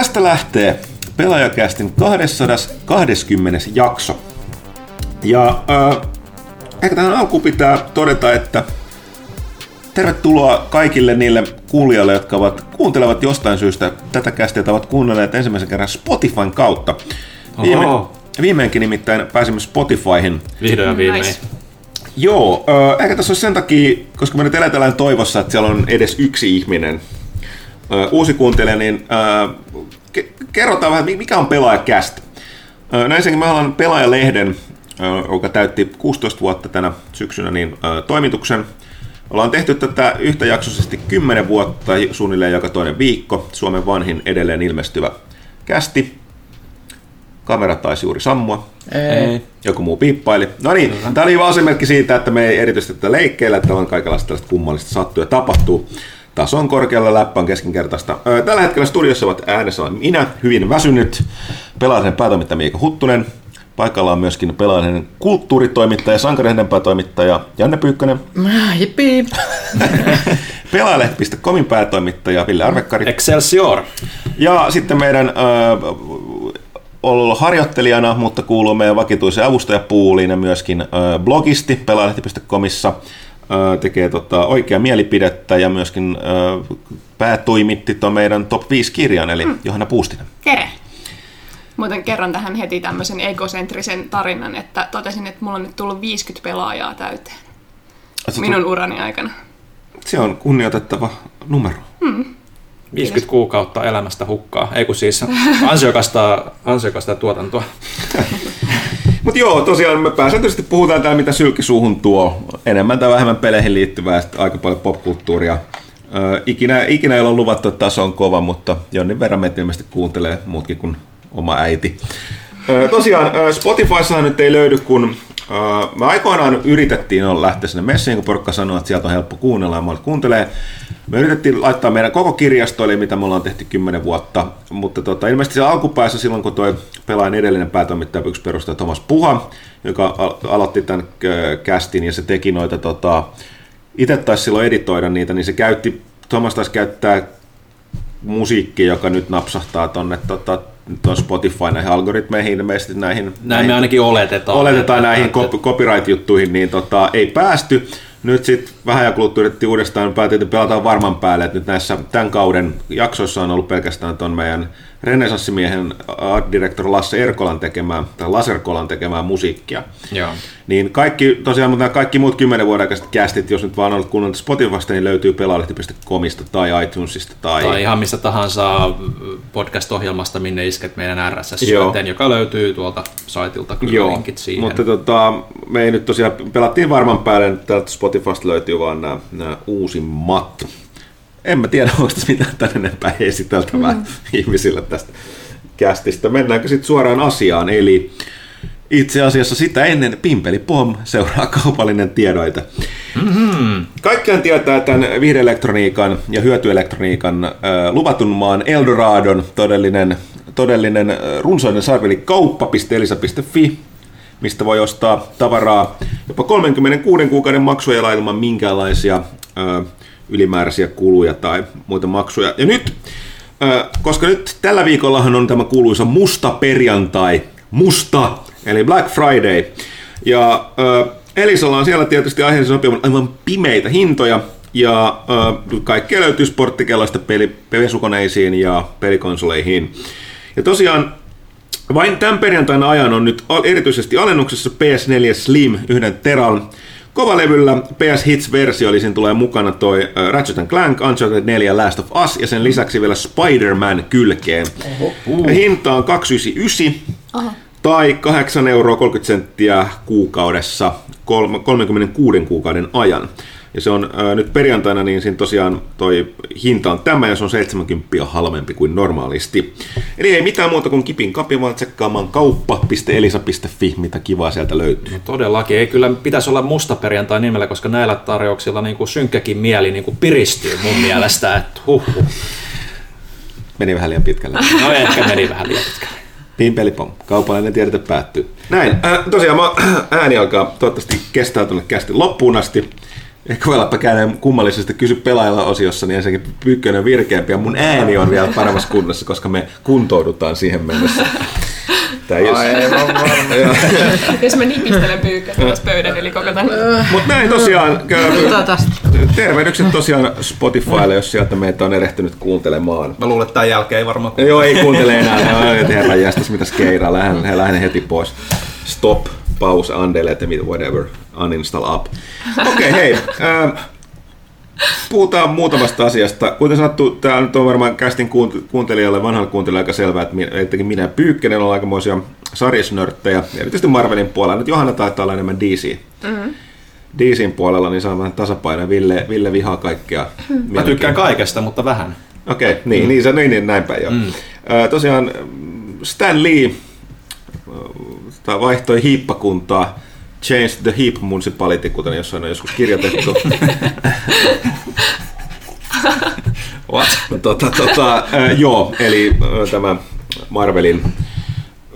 tästä lähtee pelaajakästin 220. jakso. Ja äh, ehkä tähän alkuun pitää todeta, että tervetuloa kaikille niille kuulijoille, jotka ovat, kuuntelevat jostain syystä tätä kästiä, ovat kuunnelleet ensimmäisen kerran Spotifyn kautta. Viime, viimeinkin nimittäin pääsimme Spotifyhin. Vihdoin ja viimein. Nice. Joo, äh, ehkä tässä on sen takia, koska me nyt eletään toivossa, että siellä on edes yksi ihminen, äh, uusi kuuntelija, niin äh, kerrotaan vähän, mikä on pelaajakäst. No ensinnäkin me ollaan pelaajalehden, joka täytti 16 vuotta tänä syksynä, niin toimituksen. Ollaan tehty tätä yhtäjaksoisesti 10 vuotta suunnilleen joka toinen viikko. Suomen vanhin edelleen ilmestyvä kästi. Kamera taisi juuri sammua. Ei. Joku muu piippaili. No niin, tämä oli vaan merkki siitä, että me ei erityisesti tätä leikkeillä, että on kaikenlaista tällaista kummallista sattuu ja tapahtuu. Taso on korkealla, läppä on keskinkertaista. Tällä hetkellä studiossa ovat äänessä on minä, hyvin väsynyt, pelaajien päätoimittaja Miika Huttunen. Paikalla on myöskin pelaajien kulttuuritoimittaja, sankarihden päätoimittaja Janne Pyykkönen. Hippii! Pelaajalehti.comin päätoimittaja Ville Arvekkari. Excelsior! Ja sitten meidän äh, ollut harjoittelijana, mutta kuuluu meidän vakituisen avustajapuuliin ja myöskin äh, blogisti pelaajalehti.comissa tekee tota, oikea mielipidettä ja myöskin päätoimitti tuon meidän top 5 kirjan, eli mm. Johanna Puustinen. Tere! Muuten kerron tähän heti tämmöisen egocentrisen tarinan, että totesin, että mulla on nyt tullut 50 pelaajaa täyteen Asut minun urani aikana. Se on kunnioitettava numero. Mm. 50 Kiitos. kuukautta elämästä hukkaa, ei kun siis ansiokasta, ansiokasta tuotantoa. Mutta joo, tosiaan me pääsääntöisesti puhutaan täällä, mitä sylki suuhun tuo. Enemmän tai vähemmän peleihin liittyvää, aika paljon popkulttuuria. Ö, ikinä, ikinä ei ole luvattu, että taso on kova, mutta jonnin verran meitä ilmeisesti kuuntelee muutkin kuin oma äiti. Ö, tosiaan Spotifyssahan nyt ei löydy, kun me aikoinaan yritettiin lähteä sinne messiin, kun porukka sanoi, että sieltä on helppo kuunnella ja kuuntelee. Me yritettiin laittaa meidän koko kirjasto, eli mitä me ollaan tehty kymmenen vuotta, mutta tota, ilmeisesti se alkupäässä silloin, kun tuo pelaajan edellinen päätoimittaja yksi perustaja Thomas Puha, joka aloitti tämän kästin ja se teki noita, tota, itse taisi silloin editoida niitä, niin se käytti, Thomas taisi käyttää musiikki, joka nyt napsahtaa tuonne tota, tuon Spotify näihin algoritmeihin ilmeisesti näihin... Näin näihin, me ainakin oletetaan. Oletetaan näihin copyright-juttuihin, niin tota, ei päästy. Nyt sitten vähän ja yritettiin uudestaan, päätettiin, että pelataan varman päälle, että nyt näissä tämän kauden jaksoissa on ollut pelkästään tuon meidän renesanssimiehen art director Lasse Erkolan tekemää, tai Laserkolan tekemää musiikkia. Joo. Niin kaikki, tosiaan, mutta kaikki muut kymmenen vuoden aikaiset kästit, jos nyt vaan olet kuunnellut Spotifysta, niin löytyy pelaalehti.comista tai iTunesista. Tai... tai ihan missä tahansa podcast-ohjelmasta, minne isket meidän RSS-syötteen, joka löytyy tuolta saitilta, kyllä Joo. linkit siihen. Mutta tota, me ei nyt tosiaan, pelattiin varman päälle, täältä Spotifysta löytyy vaan nämä, nämä uusimmat en mä tiedä, onko tässä mitään tänne enempää esiteltävää mm. ihmisille tästä kästistä. Mennäänkö sitten suoraan asiaan, eli itse asiassa sitä ennen Pimpeli Pom seuraa kaupallinen tiedoite. Mm-hmm. Kaikkiaan tietää tämän viihdeelektroniikan ja hyötyelektroniikan äh, luvatun maan Eldoradon todellinen, todellinen äh, runsainen sarveli kauppa.elisa.fi, mistä voi ostaa tavaraa jopa 36 kuukauden maksuja ilman minkäänlaisia äh, ylimääräisiä kuluja tai muita maksuja. Ja nyt, koska nyt tällä viikollahan on tämä kuuluisa musta perjantai, musta, eli Black Friday. Ja Elisalla on siellä tietysti aiheellisen sopivan aivan pimeitä hintoja, ja äh, kaikkea löytyy sporttikelloista peli, pesukoneisiin ja pelikonsoleihin. Ja tosiaan vain tämän perjantaina ajan on nyt erityisesti alennuksessa PS4 Slim yhden teran Kovalevyllä PS Hits-versio, eli siinä tulee mukana toi Ratchet Clank, Uncharted 4 Last of Us ja sen lisäksi vielä Spider-Man kylkeen. Oho, uh. Hinta on 299 Aha. tai 8 euroa 30 senttiä kuukaudessa 36 kuukauden ajan. Ja se on ää, nyt perjantaina, niin siinä tosiaan toi hinta on tämä ja se on 70 halvempi kuin normaalisti. Eli ei mitään muuta kuin kipin kapi, vaan tsekkaamaan kauppa.elisa.fi, mitä kivaa sieltä löytyy. No todellakin, ei kyllä pitäisi olla musta perjantai nimellä, koska näillä tarjouksilla niin kuin synkkäkin mieli niin kuin piristyy mun mielestä, että huh. Meni vähän liian pitkälle. No ehkä meni vähän liian pitkälle. Pimpelipom. Kaupallinen tiedote päättyy. Näin. Äh, tosiaan ääni alkaa toivottavasti kestää tuonne kästi loppuun asti. Ehkä voi olla käydä kummallisesti kysy pelaajalla osiossa, niin ensinnäkin Pyykkönen virkeämpi ja mun ääni on vielä paremmassa kunnossa, koska me kuntoudutaan siihen mennessä. Tämä jos... Aivan varma. jos mä nipistelen pyykköstä pöydän eli koko tämän. Mutta näin tosiaan, tervehdykset tosiaan Spotifylle, jos sieltä meitä on erehtynyt kuuntelemaan. Mä luulen, että tämän jälkeen ei varmaan kuuntele. Joo, ei kuuntele enää. Herra jästäs, mitäs keiraa, lähden, lähden heti pois. Stop, pause, undelete, whatever, uninstall up. Okei, okay, hei. Äh, Puhutaan muutamasta asiasta. Kuten sanottu, tämä nyt on varmaan kästin kuuntelijalle, vanhalle kuuntelijalle aika selvää, että etenkin minä Pyykkönen on aikamoisia sarjasnörttejä, erityisesti Marvelin puolella. Nyt Johanna taitaa olla enemmän DC. Mm-hmm. DCin puolella, niin saa vähän tasapainoa. Ville, Ville vihaa kaikkea. Mä tykkään kaikesta, mutta vähän. Okei, okay, niin, mm. niin, se, niin, niin, näin päin jo. Mm. tosiaan Stan Lee vaihtoi hiippakuntaa Change the Heap Municipality, kuten jossain on joskus kirjoitettu. What? tota, tota, äh, joo, eli äh, tämä Marvelin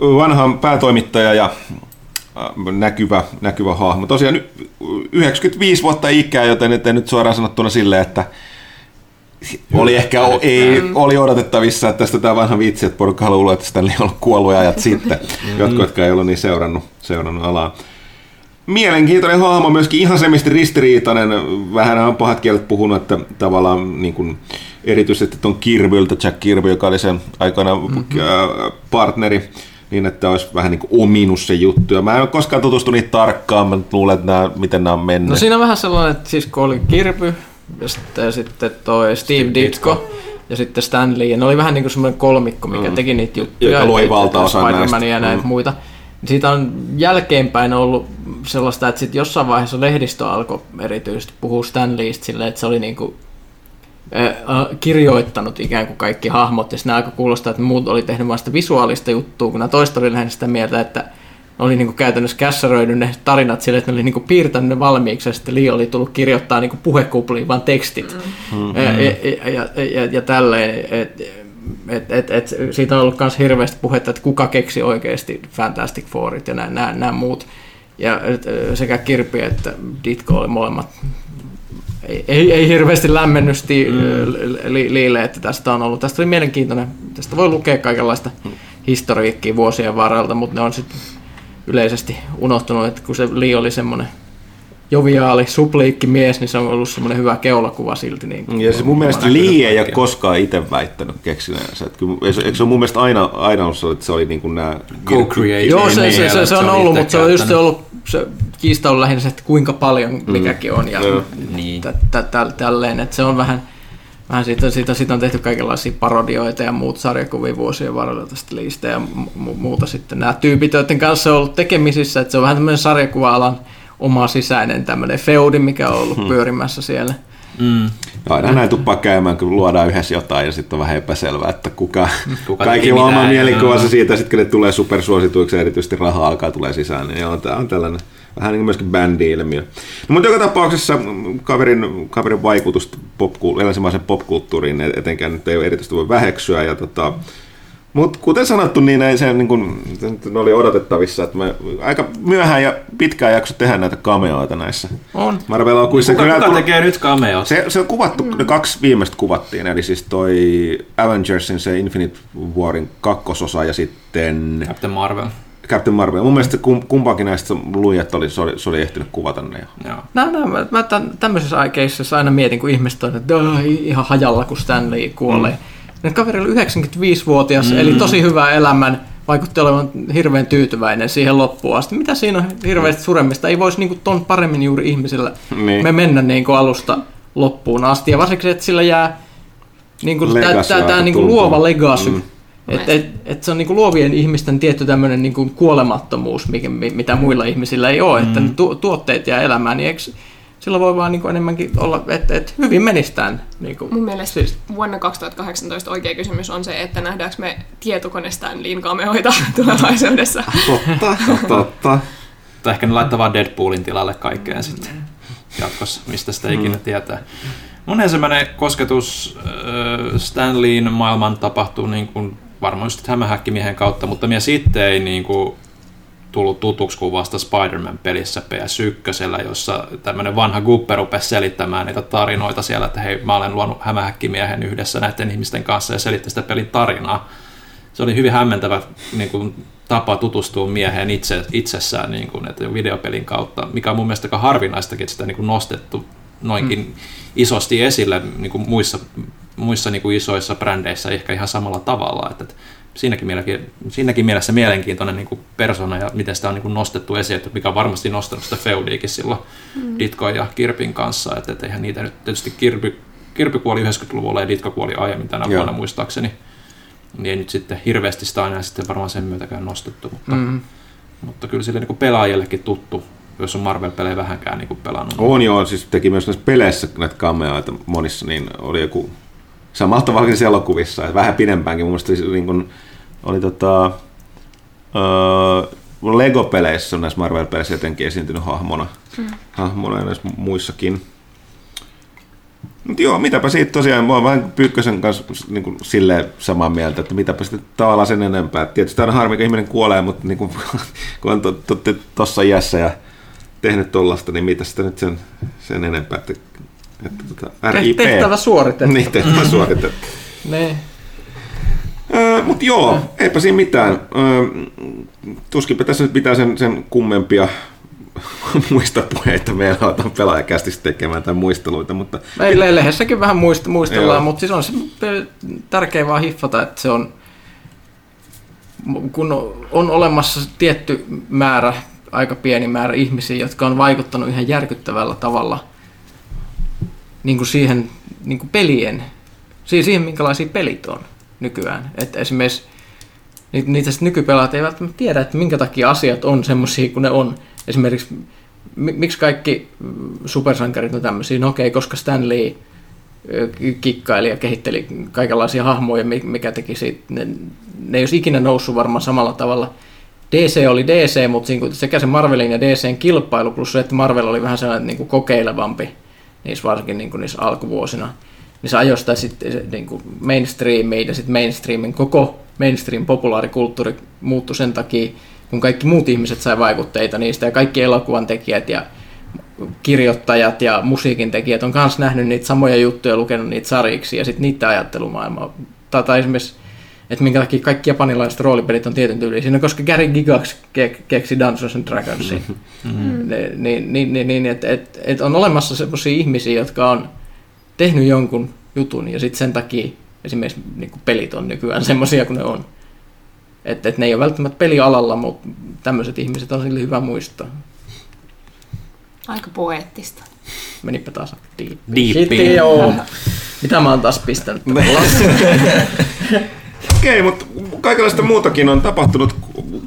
vanha päätoimittaja ja äh, näkyvä, näkyvä hahmo. Tosiaan 95 vuotta ikää, joten nyt, nyt suoraan sanottuna silleen, että oli ehkä ei, oli odotettavissa, että tästä tämä vanha vitsi, että porukka haluaa että sitä on kuollut ajat sitten. Jotkut, jotka ei ollut niin seurannut, seurannut alaa mielenkiintoinen hahmo, myöskin ihan semmoisesti ristiriitainen. Vähän on pahat kielet puhunut, että tavallaan niin kuin, erityisesti tuon Kirvyltä, Jack Kirby, joka oli sen aikana mm-hmm. partneri, niin että olisi vähän niin kuin ominut se juttu. Ja mä en ole koskaan tutustunut niin tarkkaan, mä luulen, että nämä, miten nämä on mennyt. No siinä on vähän sellainen, että siis kun oli Kirby, ja sitten, sitten toi Steve, Steve Ditko, Ditko, ja sitten Stanley, ja ne oli vähän niin kuin semmoinen kolmikko, mikä mm. teki niitä juttuja. Joka loi valtaosan näistä. ja näitä mm. muita siitä on jälkeenpäin ollut sellaista, että sitten jossain vaiheessa lehdistö alkoi erityisesti puhua Stanleystä silleen, että se oli niinku kirjoittanut ikään kuin kaikki hahmot, ja sitten alkoi kuulostaa, että muut oli tehnyt vasta visuaalista juttua, kun nämä toista oli lähinnä sitä mieltä, että oli niin kuin käytännössä kässäröinyt ne tarinat sille, että ne oli niin kuin piirtänyt ne valmiiksi, ja sitten Lee oli tullut kirjoittaa niin kuin puhekupliin vaan tekstit mm-hmm. ja, ja, ja, ja, ja tälleen. Et, et, et, et, siitä on ollut myös hirveästi puhetta, että kuka keksi oikeasti Fantastic Fourit ja nämä, nämä muut. Ja et, sekä Kirpi että Ditko oli molemmat ei, ei, ei hirveästi lämmennyt mm. li, liille, että tästä on ollut. Tästä oli mielenkiintoinen. Tästä voi lukea kaikenlaista mm. historiikkiä vuosien varrelta, mutta ne on sitten yleisesti unohtunut, että kun se Li oli semmoinen joviaali, supliikki mies, niin se on ollut semmoinen hyvä keulakuva silti. Niin kuin ja se mun mielestä Lee ei ole koskaan itse väittänyt keksineensä. Eikö se on mun mielestä aina, aina ollut että se oli niin kuin nämä... Co-creation. Joo, se, se, se, se, on ollut, mutta se on just ollut, se kiista on lähinnä se, että kuinka paljon mm. mikäkin on ja niin. tälleen, että se on vähän, vähän siitä, siitä, siitä, on tehty kaikenlaisia parodioita ja muut sarjakuvia vuosien varrella tästä liistä ja mu- muuta sitten. Nämä tyypit, joiden kanssa on ollut tekemisissä, että se on vähän tämmöinen sarjakuva-alan oma sisäinen tämmöinen feudi, mikä on ollut hmm. pyörimässä siellä. Mm. Aina näin tuppaa käymään, kun luodaan yhdessä jotain ja sitten on vähän epäselvää, että kuka, kuka kaikilla on oma mielikuvansa siitä, sitten kun ne tulee supersuosituiksi erityisesti rahaa alkaa tulee sisään, niin on, tämä on tällainen vähän niin kuin myöskin bändi-ilmiö. No, mutta joka tapauksessa kaverin, kaverin vaikutusta popku, popkulttuuriin etenkään nyt ei ole erityisesti voi väheksyä ja tota, mutta kuten sanottu, niin ei se, niin kun, se oli odotettavissa, että me aika myöhään ja pitkään jakso tehdä näitä cameoita näissä. On. Marvel on kuitenkin... Kuka, kuka tekee nyt cameot? Se, se on kuvattu, mm. ne kaksi viimeistä kuvattiin, eli siis toi Avengersin se Infinite Warin kakkososa ja sitten... Captain Marvel. Captain Marvel. Mun mielestä kumpaakin näistä luin, että oli, se, oli, se oli ehtinyt kuvata ne jo. Joo. No, no, mä, mä tämmöisessä aikeissa aina mietin, kun ihmiset on, että ihan hajalla, kun Stanley kuolee. Mm ne kaveri oli 95-vuotias, mm. eli tosi hyvää elämän, vaikutti olevan hirveän tyytyväinen siihen loppuun asti. Mitä siinä on hirveästi suremmista? Ei voisi niinku ton paremmin juuri ihmisillä niin. me mennä niinku alusta loppuun asti. Ja varsinkin, että sillä jää niinku, tämä niinku luova legacy. Mm. Että et, et se on niinku luovien ihmisten tietty tämmöinen niinku kuolemattomuus, mikä, mitä muilla ihmisillä ei ole. Mm. Että ne tu, tuotteet jää elämään, niin eikö, sillä voi vaan niin enemmänkin olla, että, että hyvin menistään. Niin kuin, Mun mielestä siis. vuonna 2018 oikea kysymys on se, että nähdäänkö me tietokone Stanleyin kameoita tulevaisuudessa. Totta, totta. Tai ehkä ne laittaa vaan Deadpoolin tilalle kaikkeen sitten jatkossa, mistä sitä ikinä mm. tietää. Mun ensimmäinen kosketus äh, Stanleyin maailman tapahtuu niin kuin, varmaan just hämähäkkimiehen kautta, mutta minä sitten ei niin kuin, tullut tutuksi kuin vasta Spider-Man-pelissä PS1, jossa tämmöinen vanha guppe rupesi selittämään niitä tarinoita siellä, että hei, mä olen luonut hämähäkkimiehen yhdessä näiden ihmisten kanssa ja selitti sitä pelin tarinaa. Se oli hyvin hämmentävä niin kuin, tapa tutustua mieheen itse, itsessään niin kuin, että videopelin kautta, mikä on mun mielestä aika harvinaistakin, että sitä niin kuin nostettu noinkin mm. isosti esille niin kuin muissa, muissa niin kuin isoissa brändeissä ehkä ihan samalla tavalla. Että, että siinäkin, mielessä, siinäkin mielessä mielenkiintoinen niin kuin persona ja miten sitä on niin kuin nostettu esiin, että mikä on varmasti nostanut sitä Feudiikin silloin mm. Ditko ja Kirpin kanssa, että, että eihän niitä nyt tietysti Kirpi, Kirpi kuoli 90-luvulla ja Ditko kuoli aiemmin tänä vuonna muistaakseni, niin ei nyt sitten hirveästi sitä aina sitten varmaan sen myötäkään nostettu, mutta, mm. mutta kyllä sille niin kuin pelaajallekin tuttu jos on Marvel-pelejä vähänkään niin kuin pelannut. On joo, siis teki myös näissä peleissä näitä kameoita monissa, niin oli joku samalla tavalla kuin elokuvissa, että vähän pidempäänkin. Mun mielestä niin kuin, oli tota, uh, Lego-peleissä on näissä Marvel-peleissä jotenkin esiintynyt hahmona, mm. hahmona ja näissä muissakin. Mutta joo, mitäpä siitä tosiaan, mä oon vähän Pyykkösen kanssa niin kuin, silleen samaa mieltä, että mitäpä sitten tavallaan sen enempää. Tietysti aina harmi, kun ihminen kuolee, mutta niin kuin, kun on tuossa iässä ja tehnyt tuollaista, niin mitä sitä nyt sen, sen enempää, että, että tota, RIP. Tehtävä suoritettu. Niin, tehtävä mm. suoritettu. ne. Mutta joo, eipä siinä mitään. tuskinpä tässä nyt pitää sen, sen kummempia muistopuheita meillä aletaan pelaajakästissä tekemään tai muisteluita. Mutta... Meillä lehdessäkin vähän muist- muistellaan, mutta siis on se tärkeää vaan hiffata, että se on, kun on olemassa tietty määrä, aika pieni määrä ihmisiä, jotka on vaikuttanut ihan järkyttävällä tavalla niin kuin siihen niin kuin pelien, siis siihen minkälaisia pelit on nykyään. Että esimerkiksi niitä nykypelaat eivät välttämättä tiedä, että minkä takia asiat on semmoisia kuin ne on. Esimerkiksi miksi kaikki supersankarit on tämmöisiä? No okei, koska Stan Lee kikkaili ja kehitteli kaikenlaisia hahmoja, mikä teki siitä. Ne, ne ei olisi ikinä noussut varmaan samalla tavalla. DC oli DC, mutta sekä se Marvelin ja DCn kilpailu, plus se, että Marvel oli vähän sellainen niin kuin kokeilevampi niissä varsinkin niin kuin niissä alkuvuosina niin se ajoi sitä sitten niin kuin mainstreamiin ja sitten mainstreamin koko mainstream populaarikulttuuri muuttui sen takia, kun kaikki muut ihmiset sai vaikutteita niistä ja kaikki elokuvan tekijät ja kirjoittajat ja musiikin tekijät on myös nähnyt niitä samoja juttuja ja lukenut niitä sarjiksi ja sitten niitä ajattelumaailmaa. Tai, tai esimerkiksi, että minkä takia kaikki japanilaiset roolipelit on tietyn tyylisiä, no koska Gary Gigax ke- keksi Dungeons and Dragonsin. Mm-hmm. Niin, niin, niin, niin että et, et on olemassa sellaisia ihmisiä, jotka on tehnyt jonkun jutun ja sitten sen takia esimerkiksi niin pelit on nykyään semmoisia kuin ne on. Että et ne ei ole välttämättä pelialalla, mutta tämmöiset ihmiset on sille hyvä muistaa. Aika poeettista. Menipä taas joo. Mitä mä oon taas pistänyt? Okei, mutta kaikenlaista muutakin on tapahtunut.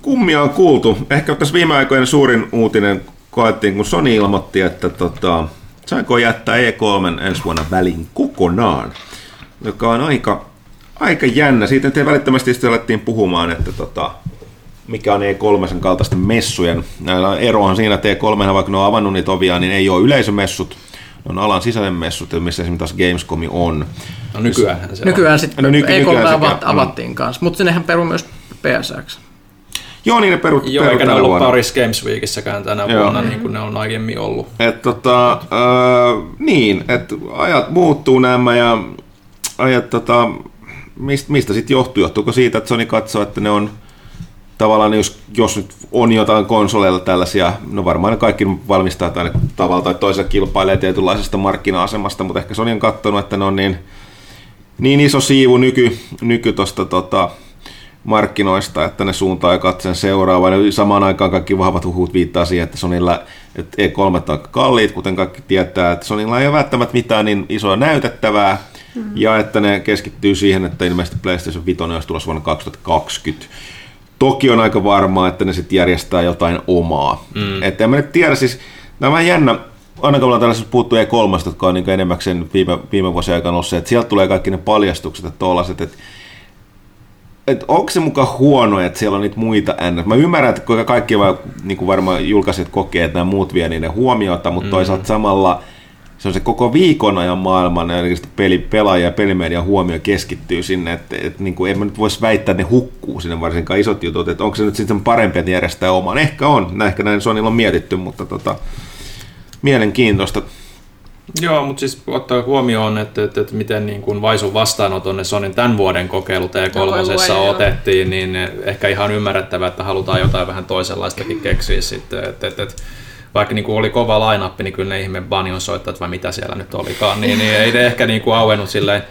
Kummia on kuultu. Ehkä tässä viime aikoina suurin uutinen koettiin, kun Sony ilmoitti, että tota, saiko jättää E3 ensi vuonna väliin kokonaan, joka on aika, aika jännä. Siitä nyt välittömästi sitten alettiin puhumaan, että tota, mikä on E3 sen kaltaisten messujen. Näillä erohan siinä, että E3, vaikka ne on avannut niitä ovia, niin ei ole yleisömessut, ne on alan sisäinen messut, missä esimerkiksi taas Gamescom on. No nykyään se Nykyään sitten no, nyky- E3 nykyään avat, avattiin kanssa, mutta sinnehän peru myös PSX. Joo, niin ne perut, Joo, perut eikä ne ollut vuonna. Paris Games Weekissäkään tänä Joo. vuonna, niin kuin ne on aiemmin ollut. Et, tota, äh, niin, että ajat muuttuu nämä ja ajat, tota, mistä, mistä sitten johtuu? Johtuuko siitä, että Sony katsoo, että ne on tavallaan, jos, jos nyt on jotain konsoleilla tällaisia, no varmaan ne kaikki valmistaa aina tavalla tai toisella kilpailee tietynlaisesta markkina-asemasta, mutta ehkä Sony on katsonut, että ne on niin, niin iso siivu nyky, nyky tosta, tota, markkinoista, että ne suuntaa ja katsen seuraavaan. Samaan aikaan kaikki vahvat huhut viittaa siihen, että Sonilla että E3 on aika kalliit, kuten kaikki tietää, että Sonilla ei ole välttämättä mitään niin isoa näytettävää, mm-hmm. ja että ne keskittyy siihen, että ilmeisesti PlayStation 5 olisi tulossa vuonna 2020. Toki on aika varmaa, että ne sitten järjestää jotain omaa. Mm. Että en mä nyt tiedä, siis tämä on jännä, aina kun ollaan tällaisessa puhuttu E3, jotka on niin enemmäkseen viime, viime vuosien aikana ollut se, että sieltä tulee kaikki ne paljastukset, että tollaset, että että onko se mukaan huono, että siellä on niitä muita ns. Mä ymmärrän, että kuinka kaikki vaan, niin kuin varmaan julkaiset kokee, että nämä muut vie niiden huomiota, mutta mm. toisaalta samalla se on se koko viikon ajan maailman eli peli, pelaaja ja pelimedian huomio keskittyy sinne, että et, niin kuin, en mä nyt voisi väittää, että ne hukkuu sinne varsinkaan isot jutut, että onko se nyt sitten parempi, että järjestää oman. Ehkä on, ehkä näin Sonilla on mietitty, mutta tota, mielenkiintoista. Joo, mutta siis ottaa huomioon, että, että, että miten niin kuin Vaisun vastaanoton ne Sonin tämän vuoden kokeilu T3 otettiin, niin ehkä ihan ymmärrettävää, että halutaan jotain vähän toisenlaistakin keksiä sitten. Että, että, että vaikka niin kuin oli kova lainappi, niin kyllä ne ihme Banjon soittajat vai mitä siellä nyt olikaan, niin, niin ei ne ehkä niin kuin auennut silleen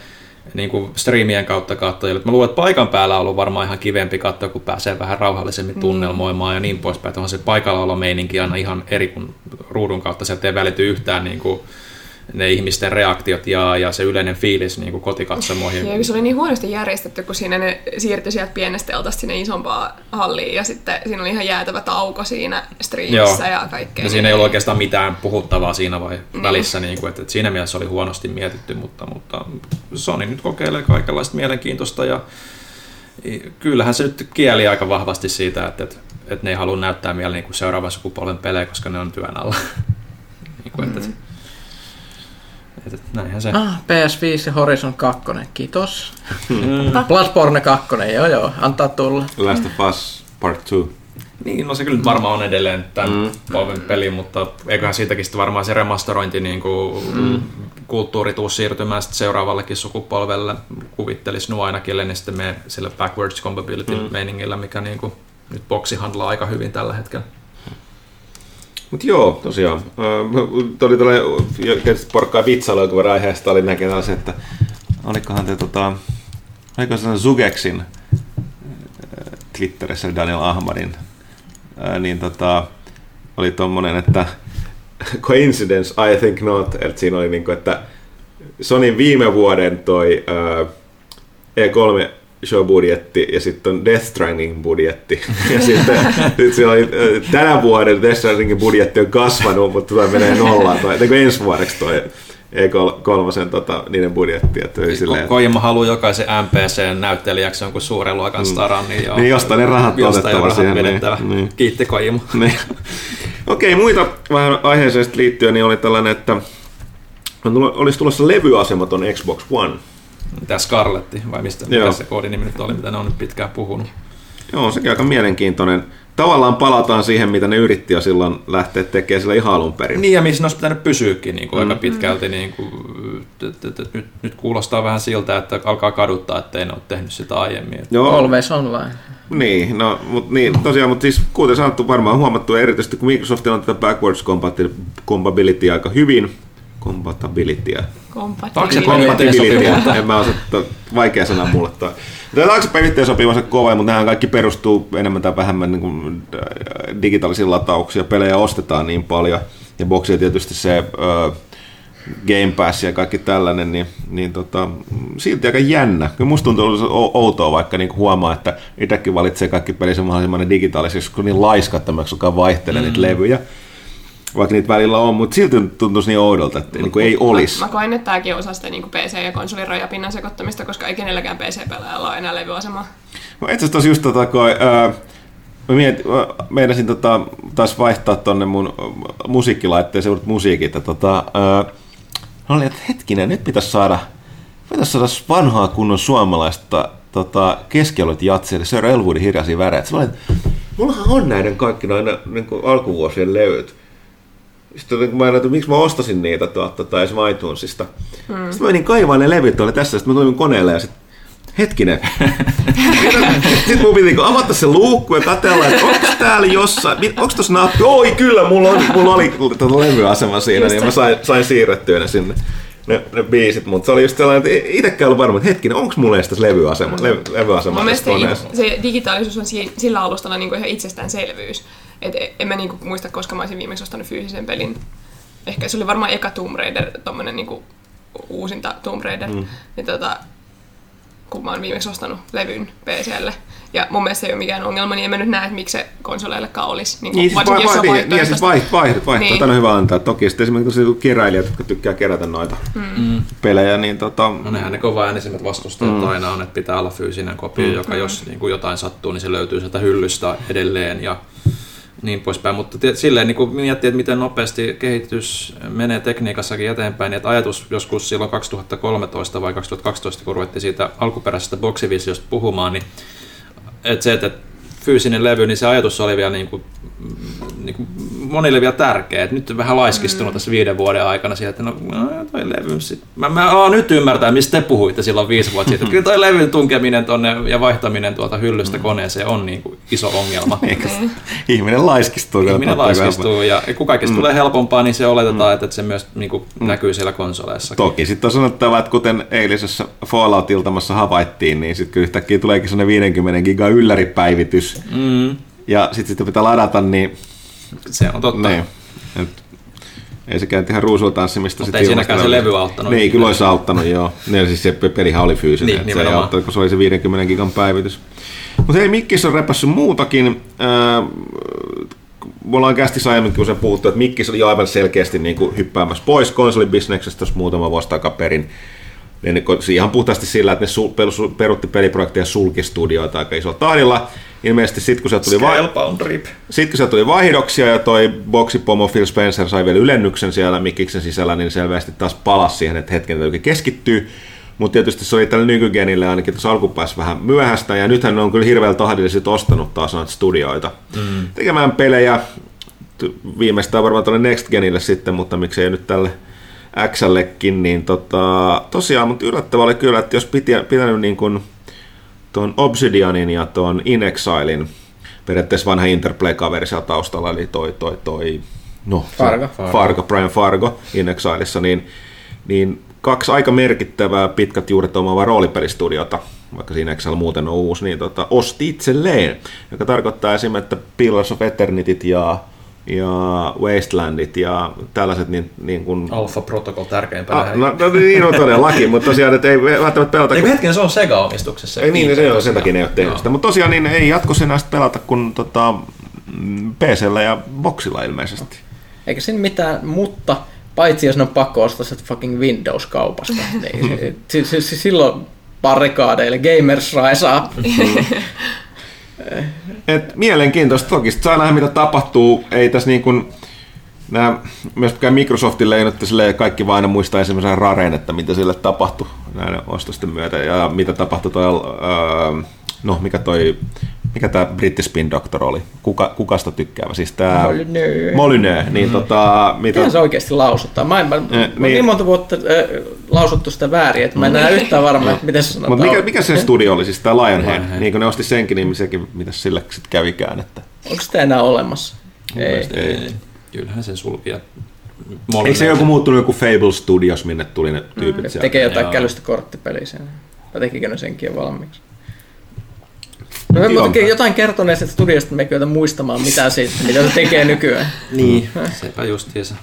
niin kuin striimien kautta katsojille. Mä luulen, että paikan päällä on ollut varmaan ihan kivempi katsoa, kun pääsee vähän rauhallisemmin mm. tunnelmoimaan mm. ja niin poispäin. Onhan se paikalla meininki aina ihan eri kuin ruudun kautta. Sieltä ei välity yhtään niin kuin ne ihmisten reaktiot ja, ja se yleinen fiilis niin kuin kotikatsomoihin. Ja se oli niin huonosti järjestetty, kun siinä ne siirtyi sieltä pienestä teltasta sinne isompaan halliin ja sitten siinä oli ihan jäätävä tauko siinä striimissä ja kaikkea. Ja siinä ei ollut oikeastaan mitään puhuttavaa siinä vai niin. välissä, niin kuin, että, että siinä mielessä oli huonosti mietitty, mutta, mutta Sony nyt kokeilee kaikenlaista mielenkiintoista ja kyllähän se nyt kieli aika vahvasti siitä, että, että, että ne ei halua näyttää vielä niin kuin seuraavan sukupolven pelejä, koska ne on työn alla. niin kuin, että, että näinhän se. Ah, PS5 ja Horizon 2, kiitos. Mm. Bloodborne 2, joo joo, antaa tulla. Last of Us Part 2. Niin, no se kyllä varmaan on edelleen tämän mm. polven peli, mutta eiköhän siitäkin sitten varmaan se remasterointi niin kuin mm. kulttuuri tuu siirtymään sitten seuraavallekin sukupolvelle. Kuvittelisi nuo ainakin, niin sitten me sillä backwards compatibility mm. meiningillä, mikä niin kuin nyt boksi handlaa aika hyvin tällä hetkellä. Mutta joo, tosiaan. Äh, oli tällainen, tietysti porkkaa vitsailu jonkun verran aiheesta, oli näkee se, että olikohan te tota, oliko se Zugexin Twitterissä Daniel Ahmadin, niin tota, oli tommonen, että coincidence, I think not, että siinä oli niinku, että Sonin viime vuoden toi ää, E3 show-budjetti ja sitten on Death Stranding budjetti. Ja sitten nyt se oli, tänä vuoden Death Strandingin budjetti on kasvanut, mutta tulee menee nollaan. Tai, ensi vuodeksi toi E3 tota, niiden budjetti. Että siis silleen. Kojima haluaa jokaisen NPC-näyttelijäksi jonkun suuren luokan mm. staran. Niin, joo, niin jostain ne rahat otettava siihen. Niin, niin. Kiitti Kojima. Niin. Okei, okay, muita vähän aiheeseen liittyen niin oli tällainen, että olisi tulossa levyasema ton Xbox One. Mitä Scarletti, vai mistä mikä se koodinimi nyt oli, mitä ne on nyt pitkään puhunut. Joo, sekin aika mielenkiintoinen tavallaan palataan siihen, mitä ne yritti jo silloin lähteä tekemään sillä ihan alun perin. Niin, ja missä ne olisi pitänyt pysyäkin niin kuin mm. aika pitkälti. Niin kuin, nyt, nyt kuulostaa vähän siltä, että alkaa kaduttaa, että ei ne ole tehnyt sitä aiemmin. Joo. Always online. Niin, no, mutta niin, tosiaan, mutta siis kuten sanottu, varmaan huomattu erityisesti, kun Microsoft on tätä backwards compatibility aika hyvin, compatibility. Compatibility. En mä osaa, vaikea sana mulle toi. Tämä taaksepäin itse sopivansa kova, mutta nämä kaikki perustuu enemmän tai vähemmän niin kuin äh, digitaalisiin latauksiin. Pelejä ostetaan niin paljon. Ja boksi tietysti se uh, Game Pass ja kaikki tällainen, niin, niin tota, silti aika jännä. Kyllä musta tuntuu outoa, vaikka niin huomaa, että itsekin valitsee kaikki pelit mahdollisimman digitaalisiksi, kun niin laiskattomaksi, joka vaihtelee mm. niitä levyjä vaikka niitä välillä on, mutta silti tuntuisi niin oudolta, että niin ei olisi. Mä, mä koen, että tämäkin osa sitä niin PC- ja konsolin rajapinnan sekoittamista, koska ei kenelläkään PC-pelaajalla ole enää levyasemaa. No itse asiassa just tota, kun, ää, mä mietin, meinasin tota, taas vaihtaa tonne mun musiikkilaitteeseen musiikit, ja tota, ää, oli, että hetkinen, nyt pitäisi saada, pitäisi saada vanhaa kunnon suomalaista tota, keskialueet jatsia, Sir Elwoodin hiljaisia värejä. Mullahan on näiden kaikki noin niin alkuvuosien levyt. Sitten kun mä ajattelin, miksi mä ostasin niitä tuota, tai iTunesista. Hmm. Sitten mä menin kaivaan ne levyt oli tässä, sitten mä tulin koneelle ja sitten hetkinen. sitten mun piti avata se luukku ja katsella, että onko täällä jossain, onko tuossa nappi? Oi kyllä, mulla, on, mulla oli tuota levyasema siinä, just niin mä sain, sain siirrettyä ne sinne ne, ne biisit, mutta se oli just sellainen, että itsekään ollut varma, että hetkinen, onko mulla edes tässä levyasema, le, levyasema Mun se, se digitaalisuus on sillä alustalla niin kuin ihan itsestäänselvyys. Et en mä niin kuin muista, koska mä olisin viimeksi ostanut fyysisen pelin. Ehkä se oli varmaan eka Tomb Raider, tommonen niin kuin uusinta Tomb Raider. Mm. Niin tota, kun mä oon viimeksi ostanut levyn PClle. Ja mun mielestä se ei ole mikään ongelma, niin en mä nyt näe, että miksi se konsoleillekaan olisi. Niin, niin, siis vai, vai, niin, niin, siis vaihdot, vaihdot, vaihdot niin. on hyvä antaa. Toki sitten esimerkiksi keräilijät, jotka tykkää kerätä noita mm. pelejä, niin tota... No nehän ne kova äänisimmät vastustajat mm. aina on, että pitää olla fyysinen kopio, mm. joka jos niin kuin jotain sattuu, niin se löytyy sieltä hyllystä edelleen. Ja niin poispäin. Mutta tiet, silleen niin kun miettii, että miten nopeasti kehitys menee tekniikassakin eteenpäin, niin että ajatus joskus silloin 2013 vai 2012, kun ruvettiin siitä alkuperäisestä boksivisiosta puhumaan, niin että se, että fyysinen levy, niin se ajatus oli vielä niin kuin, niin kuin monille vielä tärkeä. Et nyt on vähän laiskistunut mm. tässä viiden vuoden aikana siitä, että no, no toi levy sit. Mä, mä alan nyt ymmärtää, mistä te puhuitte silloin viisi vuotta sitten. Kyllä toi levyn tunkeminen tonne ja vaihtaminen tuolta hyllystä mm. koneeseen on niin kuin iso ongelma. Ihminen laiskistuu. Ihminen laiskistuu ja kun kaikesta mm. tulee helpompaa, niin se oletetaan, että se myös niin kuin mm. näkyy siellä konsoleissa. Toki sitten on sanottava, että kuten eilisessä Fallout-iltamassa havaittiin, niin sitten yhtäkkiä tuleekin sellainen 50 giga ylläripäivitys. Mm. Ja sitten sitä pitää ladata, niin se on totta. Niin. Et, ei sekään ihan ruusultanssimista. Mutta ei siinäkään se levy auttanut. Niin, kyllä olisi auttanut, joo. Niin, siis se pelihän oli fyysinen, niin, se ei auttanut, kun se oli se 50 gigan päivitys. Mutta ei, Mikkis on repässyt muutakin. Äh, me ollaan kästi aiemmin, kun se puhuttu, että Mikkis oli aivan selkeästi niin kuin hyppäämässä pois konsolibisneksestä tuossa muutama vuosi takaperin. Niin, ihan puhtaasti sillä, että ne perutti peliprojekteja sulkistudioita aika isolla tahdilla ilmeisesti sitten kun se tuli, va- sit, kun se tuli vaihdoksia ja toi boksipomo Phil Spencer sai vielä ylennyksen siellä Mikiksen sisällä, niin selvästi taas palasi siihen, että hetken täytyy keskittyy. Mutta tietysti se oli tällä nykygenille ainakin tuossa alkupäässä vähän myöhäistä, ja nythän ne on kyllä hirveän tahdillisesti ostanut taas noita studioita mm. tekemään pelejä. Viimeistään varmaan tuonne Next Genille sitten, mutta miksei nyt tälle Xllekin, niin tota, tosiaan, mutta yllättävää oli kyllä, että jos piti, pitänyt niin kuin tuon Obsidianin ja tuon In Exilein, periaatteessa vanha Interplay-kaveri siellä taustalla, eli toi, toi, toi no, Fargo. Fargo. Fargo, Brian Fargo In Exileissa, niin, niin kaksi aika merkittävää pitkät juuret omaavaa roolipelistudiota, vaikka siinä Excel muuten on uusi, niin tota, osti itselleen, joka tarkoittaa esimerkiksi, että Pillars of Eternityt ja ja Wastelandit ja tällaiset niin, niin kuin... Alpha Protocol tärkeimpänä. Ah, no, no, niin on todellakin, mutta tosiaan, että ei välttämättä pelata... Eikö kun... hetken, se on Sega-omistuksessa. Ei niin, se on, sen takia ne ei ole tehnyt sitä. Mutta tosiaan niin ei jatkossa enää pelata kuin tota, PCllä ja Boxilla ilmeisesti. Eikä siinä mitään, mutta paitsi jos ne on pakko ostaa se fucking Windows-kaupasta, niin silloin barrikaadeille gamers raisaa. Et mielenkiintoista. Toki saa nähdä, mitä tapahtuu. Ei tässä niin kuin, nämä, myöskään Microsoftille ei nyt kaikki vain aina muistaa esimerkiksi Rareen, että mitä sille tapahtui näiden ostosten myötä ja mitä tapahtui toi, no mikä toi mikä tämä Spin Doctor oli? Kuka, kukasta tykkäävä? Siis tämä Molyneux. Molyneux. Niin, mm. tota, mitä... Miten se oikeasti lausuttaa? Mä en, mä, eh, niin. niin monta vuotta äh, lausuttu sitä väärin, että mä en enää yhtään varma, että miten se sanotaan. Mutta mikä, mikä se studio oli, siis tämä Lionhead? Lionhead. Niin kun ne osti senkin, niin sekin, mitä sillä sitten kävikään. Että... Onko sitä enää olemassa? Ei. ei. ei. Kyllähän sen sulkia. Eikö se joku muuttunut joku Fable Studios, minne tuli ne tyypit mm. sieltä? Tekee jotain kälystä korttipeliä sen. Vai tekikö ne senkin valmiiksi? No me mutta jotain kertoneet että studiosta me ei muistamaan mitään siitä, mitä se tekee nykyään. niin, sepä justiinsa.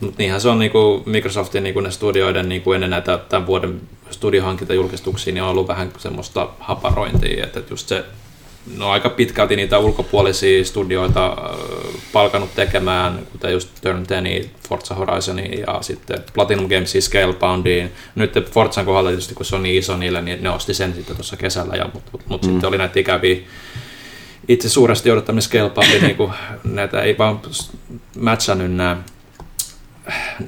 Mutta niinhän se on niinku Microsoftin niinku ne studioiden niinku ennen näitä tämän vuoden studiohankintajulkistuksia, niin on ollut vähän semmoista haparointia, että just se no aika pitkälti niitä ulkopuolisia studioita äh, palkanut tekemään, kuten just Turn 10, Forza Horizonin ja sitten Platinum Gamesin Scaleboundiin. Nyt Forzan kohdalla tietysti, kun se on niin iso niille, niin ne osti sen sitten tuossa kesällä, ja, mutta mut, mut mm. sitten oli näitä ikäviä itse suuresti odottaminen Scaleboundi, niin kuin, näitä ei vaan matchannut nämä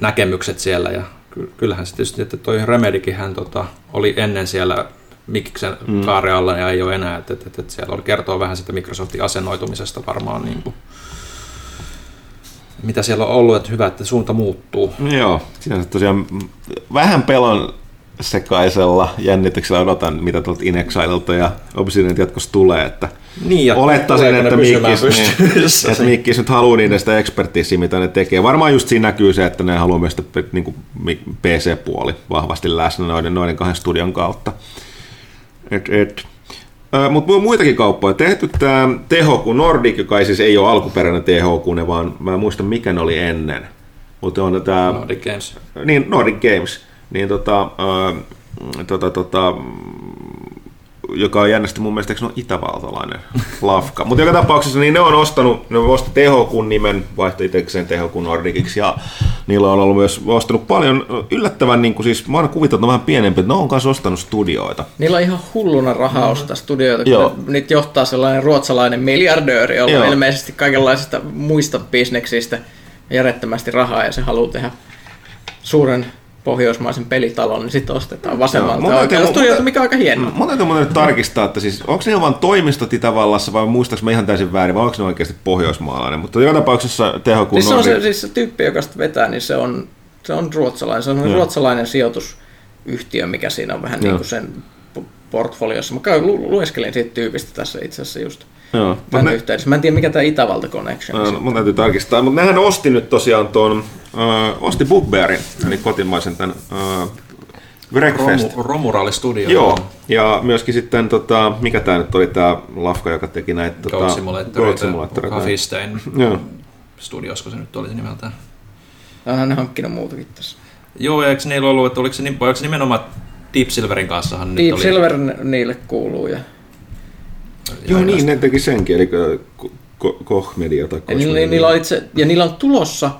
näkemykset siellä, ja kyllähän se tietysti, että toi Remedikin hän tota, oli ennen siellä Mikiksen mm. kaaren alla ja ei ole enää, että, että, että siellä oli kertoo vähän sitä Microsoftin asennoitumisesta varmaan niin kuin, mitä siellä on ollut, että hyvä, että suunta muuttuu. Joo, siinä tosiaan vähän pelon sekaisella jännityksellä odotan, mitä tuolta Inexilelta ja Obsidianilta jatkossa tulee, että niin, ja olettaisin, että Mikkis, niin, että Mikkis nyt haluaa niiden sitä ekspertiisiä, mitä ne tekee. Varmaan just siinä näkyy se, että ne haluaa myös niin kuin PC-puoli vahvasti läsnä noiden, noiden kahden studion kautta. Et, et. Mutta muitakin kauppoja. Tehty tämä THQ Nordic, joka ei siis ei ole alkuperäinen THQ, vaan mä en muista mikä ne oli ennen. Mutta on tämä... Nordic Games. Niin, Nordic Games. Niin tota, äh, tota, tota, joka on jännästi mun mielestä, eikö on itävaltalainen lafka. Mutta joka tapauksessa niin ne on ostanut, ne on ostanut THQn nimen, vaihto itsekseen THQ Nordiciksi ja niillä on ollut myös ostanut paljon yllättävän, niin kuin siis mä oon kuvitellut, että ne on vähän pienempi, että ne on kanssa ostanut studioita. Niillä on ihan hulluna rahaa ostaa studioita, kun Joo. ne, niitä johtaa sellainen ruotsalainen miljardööri, jolla Joo. on ilmeisesti kaikenlaisista muista bisneksistä järjettömästi rahaa ja se haluaa tehdä suuren pohjoismaisen pelitalon, niin sitten ostetaan vasemmalta täytyy- oikealta tä- mikä on aika hienoa. Mun täytyy mun tarkistaa, että siis onko ne vaan toimistot Itävallassa vai muistaaks mä ihan täysin väärin, vai onko ne oikeasti pohjoismaalainen. Mutta joka tapauksessa THQ Siis se on se, Nordic- siis se tyyppi, joka sitä vetää, niin se on, se on ruotsalainen. Se on Joo. ruotsalainen sijoitusyhtiö, mikä siinä on vähän Joo. niin kuin sen po- portfoliossa. Mä käyn, lueskelin siitä tyypistä tässä itse asiassa just Joo, tämän ne- yhteydessä. Mä en tiedä, mikä tämä Itävalta Connection on. no, mun täytyy tarkistaa, mutta nehän osti nyt tosiaan tuon, äh, osti Bugbearin, eli kotimaisen tämän äh, Breakfast. Romu, Romuraali Studio. Joo, ja myöskin sitten, tota, mikä tämä nyt oli tämä lafka, joka teki näitä... Goat tota, Goat Simulator. Coffee Stain Joo. Studios, kun se nyt olisi nimeltään. Onhan ne hankkinut muutakin tässä. Joo, ja eikö niillä ollut, että oliko se, oliko se nimenomaan Deep Silverin kanssahan nyt Deep oli... Silver niille kuuluu. Ja, Joo, niin, ne teki senkin, eli Ko- Ko- Koch Media tai niillä, niillä on itse, ja niillä on tulossa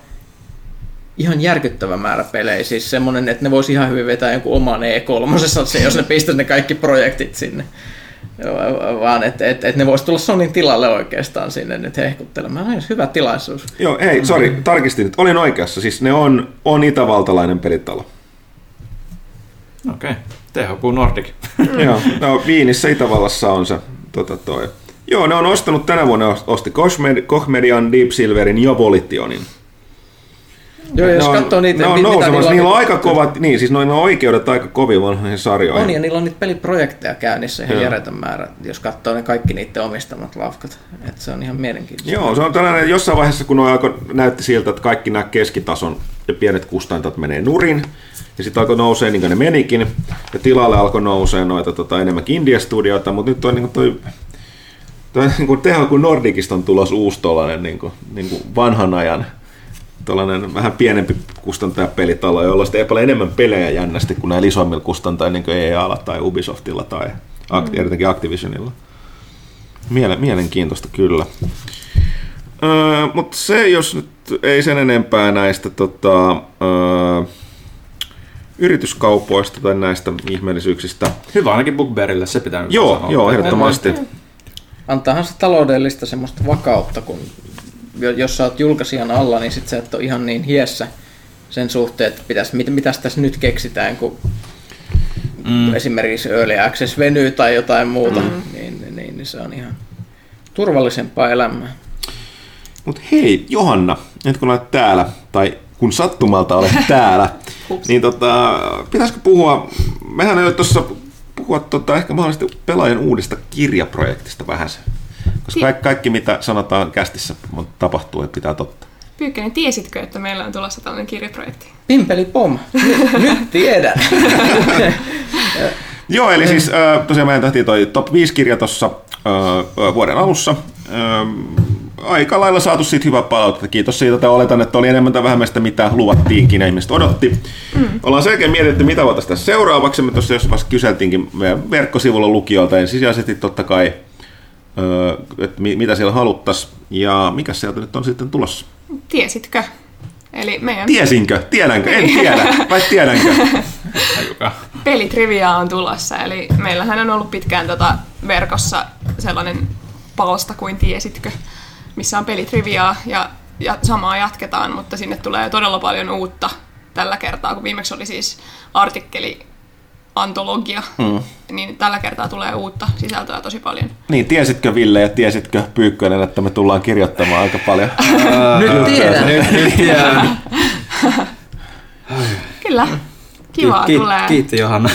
ihan järkyttävä määrä pelejä. Siis semmonen, että ne voisi ihan hyvin vetää jonkun oman E3, se, jos ne pistäisi ne kaikki projektit sinne. Joo, Vaan että et, et ne voisi tulla Sonin tilalle oikeastaan sinne nyt hehkuttelemaan. No, hyvä tilaisuus. Joo, ei, sori, tarkistin nyt. Olin oikeassa. Siis ne on, on itävaltalainen pelitalo. Okei, okay. THQ Nordic. Joo, no Viinissä Itävallassa on se tota toi. Joo, ne on ostanut tänä vuonna, osti Koch Med- Koch Median, Deep Silverin ja Volitionin. Joo, jos on, katsoo niitä, ne on nousemassa, niillä on aika kovat, niin siis noilla on oikeudet aika kovin vanhoihin sarjoihin. On, ja niillä on niitä peliprojekteja käynnissä ihan järjetön määrä, jos katsoo ne kaikki niiden omistamat lafkat. Et se on ihan mielenkiintoista. Joo, se on tällainen, jossain vaiheessa kun ne alkoi, näytti siltä, että kaikki nämä keskitason ja pienet kustantajat menee nurin, ja sitten alkoi nousee niin kuin ne menikin, ja tilalle alkoi nousee noita tota, enemmänkin India-studioita, mutta nyt on niin kuin toi, toi niin kuin THQ Nordicista on tulos uusi tollainen niin kuin, niin kuin vanhan ajan tällainen vähän pienempi kustantajapelitalo, jolla on sitten paljon enemmän pelejä jännästi kuin näillä isommilla kustantajilla, niin kuin EA tai Ubisoftilla tai Act- erityisesti Activisionilla. Miele- mielenkiintoista kyllä. Öö, Mutta se, jos nyt ei sen enempää näistä tota, öö, yrityskaupoista tai näistä ihmeellisyyksistä. Hyvä ainakin Bugbearille, se pitää nyt Joo, sanoa. joo, ehdottomasti. Antaahan se taloudellista semmoista vakautta, kun jos sä oot julkaisijan alla, niin sit sä et ole ihan niin hiessä sen suhteen, että pitäis, mit, mitäs tässä nyt keksitään, kun mm. esimerkiksi Early Access venyy tai jotain muuta, mm. niin, niin, niin, niin se on ihan turvallisempaa elämää. Mutta hei, Johanna, nyt kun olet täällä, tai kun sattumalta olet täällä, niin tota, pitäisikö puhua, mehän ei tuossa puhua tota, ehkä mahdollisesti pelaajan uudesta kirjaprojektista vähän. Koska kaikki, kaikki mitä sanotaan kästissä tapahtuu, että pitää totta. Pyykkönen, tiesitkö, että meillä on tulossa tällainen kirjaprojekti? Pimpeli pom, nyt, nyt tiedän. Joo, eli siis tosiaan meidän tehtiin toi top 5 kirja tuossa vuoden alussa. Aika lailla saatu siitä hyvää palautetta. Kiitos siitä, että oletan, että oli enemmän tai vähemmän sitä, mitä luvattiinkin ja ihmiset odotti. Mm. Ollaan selkeä mietitty, mitä voitaisiin tässä seuraavaksi. Me tuossa jossain vaiheessa kyseltiinkin meidän verkkosivulla lukijoilta ensisijaisesti totta kai, että mi- mitä siellä haluttaisiin. Ja mikä sieltä nyt on sitten tulossa? Tiesitkö? Eli meidän Tiesinkö? Tiedänkö? En tiedä. Vai tiedänkö? Ajuka. pelitrivia on tulossa. Eli meillähän on ollut pitkään tota verkossa sellainen palsta kuin tiesitkö, missä on pelitriviaa ja, ja samaa jatketaan, mutta sinne tulee todella paljon uutta tällä kertaa, kun viimeksi oli siis artikkeli antologia, mm. niin tällä kertaa tulee uutta sisältöä tosi paljon. Niin, tiesitkö Ville ja tiesitkö Pyykkönen, että me tullaan kirjoittamaan aika paljon? nyt tiedän. Nyt, nyt tiedän. Kyllä, kivaa Ki- tulee. Kiitti Johanna.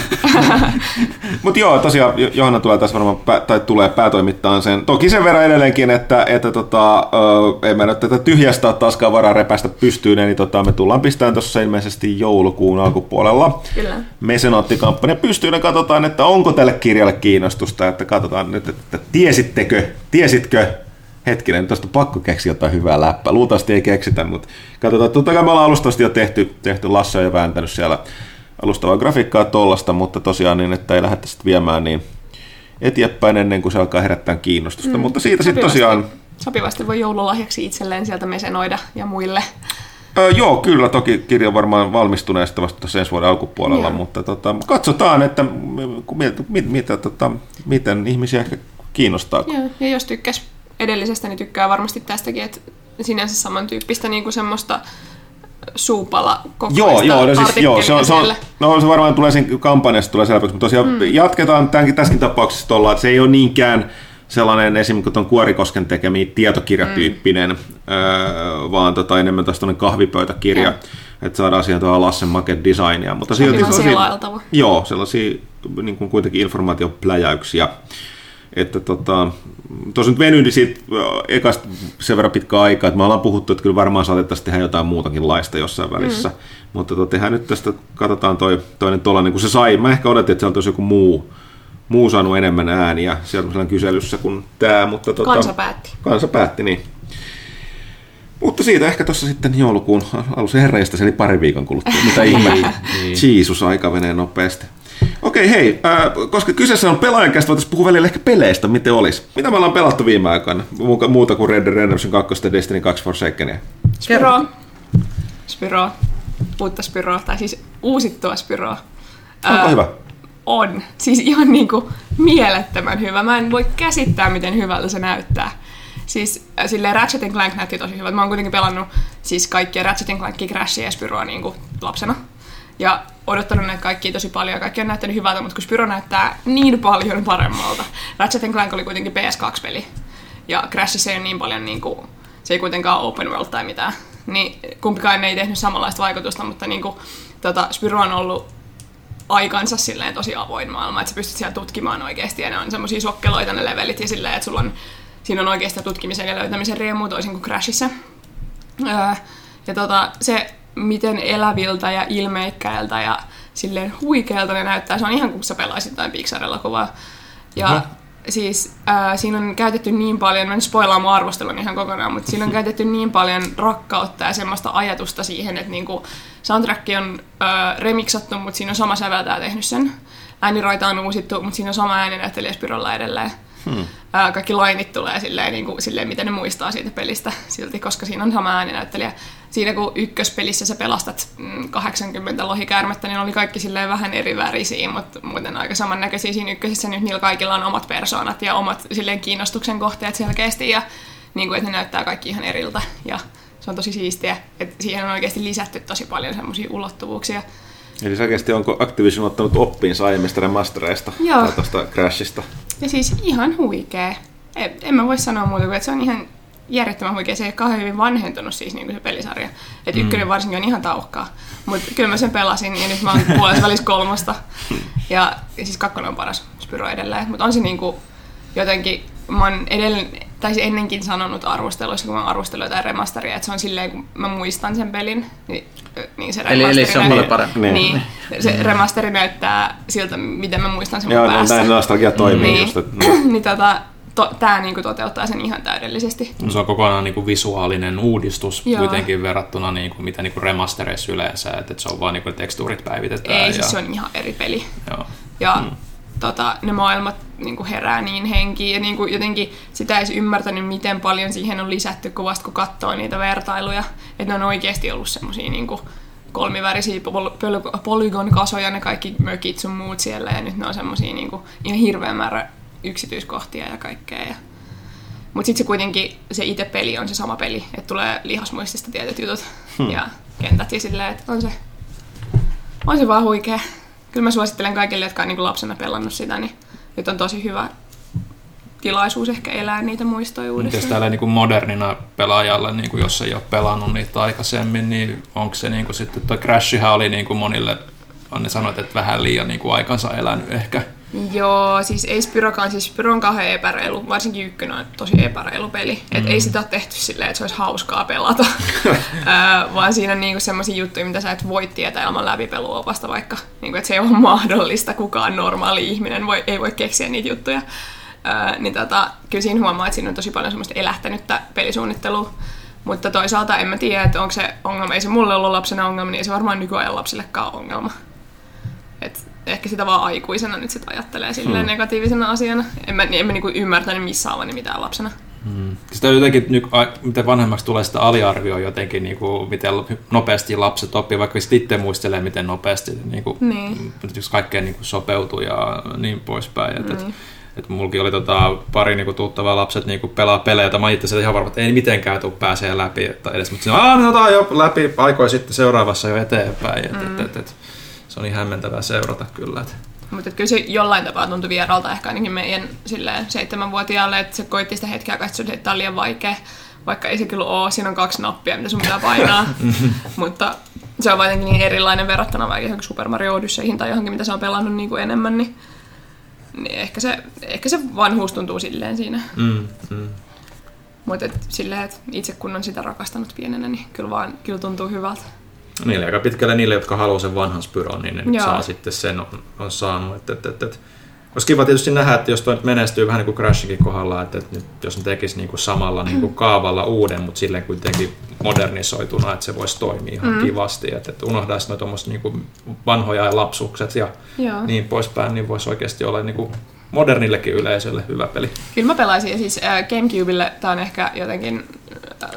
Mutta joo, tosiaan Jo- Johanna tulee tässä varmaan, pää, tai tulee päätoimittaan sen. Toki sen verran edelleenkin, että, että tota, ö, ei me nyt tätä tyhjästä ole taaskaan varaa repästä pystyyn, niin tota, me tullaan pistämään tuossa ilmeisesti joulukuun alkupuolella Kyllä. mesenaattikampanja pystyyn ja katsotaan, että onko tälle kirjalle kiinnostusta, että katsotaan nyt, että tiesittekö, tiesitkö, hetkinen, tuosta on pakko keksiä jotain hyvää läppää. Luultavasti ei keksitä, mutta katsotaan. Totta kai me ollaan alustavasti jo tehty, tehty Lasse jo vääntänyt siellä alustavaa grafiikkaa tollasta, mutta tosiaan niin, että ei lähdetä sitten viemään, niin eteenpäin ennen kuin se alkaa herättää kiinnostusta. Mm. Mutta siitä sitten tosiaan Sopivasti voi joululahjaksi itselleen sieltä mesenoida ja muille. Öö, joo, kyllä. Toki kirja on varmaan valmistuneesta vasta ensi vuoden alkupuolella, Joo. mutta tota, katsotaan, että m- mit, mit, mitä, tota, miten ihmisiä ehkä kiinnostaa. Joo, ja jos tykkäs edellisestä, niin tykkää varmasti tästäkin, että sinänsä samantyyppistä niin kuin semmoista suupala Joo, joo, no siis, joo se, on, se, on, no, se varmaan tulee siinä kampanjasta tulee selväksi, mutta tosiaan mm. jatketaan tämänkin, tässäkin tapauksessa tuolla, että se ei ole niinkään sellainen esimerkiksi tuon Kuorikosken tekemiä tietokirjatyyppinen, mm. öö, vaan tota, enemmän tuonne kahvipöytäkirja, Joo. että saadaan siihen tuohon Lassen Make designia, mutta Sopivan silti sellaisia, joo, sellaisia niin kuin kuitenkin informaatiopläjäyksiä, että tota, tuossa nyt venyi siitä ö, ekasta sen verran pitkä aikaa, että me ollaan puhuttu, että kyllä varmaan saatettaisiin tehdä jotain muutakin laista jossain välissä. Mm. Mutta tota, tehdään nyt tästä, katsotaan toi, toinen tollainen, kun se sai, mä ehkä odotin, että sieltä olisi joku muu, muu saanut enemmän ääniä siellä kyselyssä kuin tämä, mutta tota, Kansa päätti. Kansa päätti, niin. Mutta siitä ehkä tuossa sitten joulukuun alussa herrajasta eli pari viikon kuluttua. Mitä ihmettä. Jeesus, aika menee nopeasti. Okei, hei, äh, koska kyseessä on pelaajakästä, voitaisiin puhua välillä ehkä peleistä, miten olisi. Mitä me ollaan pelattu viime aikoina? Muuta- kuin Red Dead Redemption 2 ja Destiny 2 Forsakenia. Spyro. Spyro. Uutta Spyroa, tai siis uusittua Spyroa. Onko Ää, hyvä? On. Siis ihan niinku mielettömän hyvä. Mä en voi käsittää, miten hyvältä se näyttää. Siis äh, silleen Ratchet Clank näytti tosi hyvältä. Mä oon kuitenkin pelannut siis kaikkia Ratchet Clankia, Crashia ja Spyroa niinku lapsena. Ja odottanut näitä kaikkia tosi paljon ja kaikki on näyttänyt hyvältä, mutta kun Spyro näyttää niin paljon paremmalta. Ratchet Clank oli kuitenkin PS2-peli. Ja Crashissa ei ole niin paljon niinku, se ei kuitenkaan ole open world tai mitään. Niin kumpikaan ei tehnyt samanlaista vaikutusta, mutta niinku, tota, Spyro on ollut aikansa silleen tosi avoin maailma, että sä pystyt siellä tutkimaan oikeasti ja ne on semmosia sokkeloita ne levelit ja silleen, että sulla on, siinä on oikeasti tutkimisen ja löytämisen riemua toisin kuin Crashissa. Öö, ja tota, se, miten eläviltä ja ilmeikkäiltä ja silleen huikealta ne näyttää, se on ihan kuin sä pelaisit jotain Pixar-elokuvaa. Ja Oho. siis äh, siinä on käytetty niin paljon, mä en spoilaa mun arvostelun ihan kokonaan, mutta siinä on käytetty niin paljon rakkautta ja semmoista ajatusta siihen, että niinku soundtrack on äh, remiksattu, mutta siinä on sama säveltäjä tehnyt sen. Ääniroita on uusittu, mutta siinä on sama ääninäyttelijä Spyrolla edelleen. Hmm. Kaikki lainit tulee silleen, niin kuin, silleen, miten ne muistaa siitä pelistä silti, koska siinä on sama ääninäyttelijä. Siinä kun ykköspelissä sä pelastat mm, 80 lohikäärmettä, niin oli kaikki silleen vähän eri värisiä, mutta muuten aika samannäköisiä siinä ykkösessä. Nyt niillä kaikilla on omat persoonat ja omat silleen kiinnostuksen kohteet selkeästi ja niin kuin, että ne näyttää kaikki ihan eriltä. Ja se on tosi siistiä, että siihen on oikeasti lisätty tosi paljon semmoisia ulottuvuuksia. Eli selkeästi onko Activision ottanut oppiinsa aiemmista remastereista Joo. tai tuosta Crashista? Ja siis ihan huikea. En, en mä voi sanoa muuta kuin, että se on ihan järjettömän huikea. Se ei ole kauhean hyvin vanhentunut siis niin kuin se pelisarja. Että Mm. ykkönen varsinkin on ihan tauhkaa. Mutta kyllä mä sen pelasin ja nyt mä oon puolessa välissä kolmosta. Ja, ja siis kakkonen on paras Spyro edelleen. Mutta on se niinku jotenkin, mä oon edelleen, tai siis ennenkin sanonut arvosteluissa, kun mä arvostellut jotain remasteria, että se on silleen, kun mä muistan sen pelin, niin, niin se Eli, eli remasteri se on näyttää- mulle parempi. Niin. Niin, se remasteri näyttää siltä, miten mä muistan sen mun Joo, no, päässä. näin nostalgia toimii Niin. just. Että, niin tota, to, tää niinku toteuttaa sen ihan täydellisesti. Se on kokonaan niin kuin visuaalinen uudistus Joo. kuitenkin verrattuna niin kuin, mitä niin kuin remastereissa yleensä, että se on vaan niin kuin tekstuurit päivitetään. Ei, ja, siis se on ihan eri peli. joo. Ja mm. Tota, ne maailmat niin herää niin henkiin ja niin kuin jotenkin sitä ei ymmärtänyt, miten paljon siihen on lisätty, kun vasta kun katsoo niitä vertailuja. Että ne on oikeasti ollut semmosia niin kolmivärisiä pol- pol- polygon-kasoja, ne kaikki mökit sun muut siellä ja nyt ne on semmosia niin ihan hirveä määrä yksityiskohtia ja kaikkea. Ja... Mutta sitten se kuitenkin, se itse peli on se sama peli, että tulee lihasmuistista tietyt jutut hmm. ja kentät ja silleen, että on se, on se vaan huikea. Kyllä mä suosittelen kaikille, jotka on niin lapsena pelannut sitä, niin nyt on tosi hyvä tilaisuus ehkä elää niitä muistoja uudestaan. täällä niin modernina pelaajalle, niin kuin jos ei ole pelannut niitä aikaisemmin, niin onko se niin kuin sitten, tuo Crashihan oli niin kuin monille, on ne sanoit, että vähän liian niin kuin aikansa elänyt ehkä. Joo, siis ei Spyrokaan, siis Spyro on kauhean epäreilu, varsinkin ykkönen on tosi epäreilu peli. Mm. Et ei sitä ole tehty silleen, että se olisi hauskaa pelata, vaan siinä on niinku semmoisia juttuja, mitä sä et voi tietää ilman läpipeluopasta vaikka. Niinku, että se ei ole mahdollista, kukaan normaali ihminen voi, ei voi keksiä niitä juttuja. Ö, niin tota, kyllä siinä huomaa, että siinä on tosi paljon semmoista elähtänyttä pelisuunnittelua. Mutta toisaalta en mä tiedä, että onko se ongelma. Ei se mulle ollut lapsena ongelma, niin ei se varmaan nykyajan lapsillekaan ongelma. Et ehkä sitä vaan aikuisena nyt sit ajattelee silleen hmm. negatiivisena asiana. En mä, en mä niinku ymmärtänyt missään avani mitään lapsena. Hmm. Sitä jotenkin, miten vanhemmaksi tulee sitä aliarvioa jotenkin, niin kuin, miten nopeasti lapset oppii, vaikka sitten itse muistelee, miten nopeasti niin kuin, niin. kaikkeen niin kuin sopeutuu ja niin poispäin. Niin. et, et mullakin oli tota, pari niinku, tuttavaa lapset niinku, pelaa pelejä, joita mä itse ihan varma, että ei mitenkään tule pääsee läpi. Että edes, mutta siinä, Aa, niin jo läpi aikoja sitten seuraavassa jo eteenpäin. Et, mm. et, et, et, se on niin hämmentävää seurata kyllä. Et. Mutta kyllä se jollain tapaa tuntui vieralta ehkä ainakin meidän silleen, seitsemänvuotiaalle, että se koitti sitä hetkeä, että tämä on liian vaikea. Vaikka ei se kyllä ole, siinä on kaksi nappia, mitä sun pitää painaa. Mutta se on jotenkin niin erilainen verrattuna vaikka johonkin Super Mario Odysseihin tai johonkin, mitä se on pelannut niin kuin enemmän. Niin niin ehkä se, ehkä se vanhuus tuntuu silleen siinä. Mm, mm. Mutta silleen, että itse kun on sitä rakastanut pienenä, niin kyllä, vaan, kyllä tuntuu hyvältä. Niille aika pitkälle niille, jotka haluaa sen vanhan spyron, niin ne nyt saa sitten sen on, on saanut. Et, et, et, et. Olisi kiva tietysti nähdä, että jos toi nyt menestyy vähän niin kuin Crashinkin kohdalla, että, että nyt, jos ne tekisi niin kuin samalla niin kuin kaavalla uuden, mutta silleen kuitenkin modernisoituna, että se voisi toimia ihan mm. kivasti. Että, että unohdaisi noita niin vanhoja lapsukset ja Joo. niin poispäin, niin voisi oikeasti olla niin kuin modernillekin yleisölle hyvä peli. Kyllä mä pelaisin, ja siis äh, Gamecubelle tämä on ehkä jotenkin äh,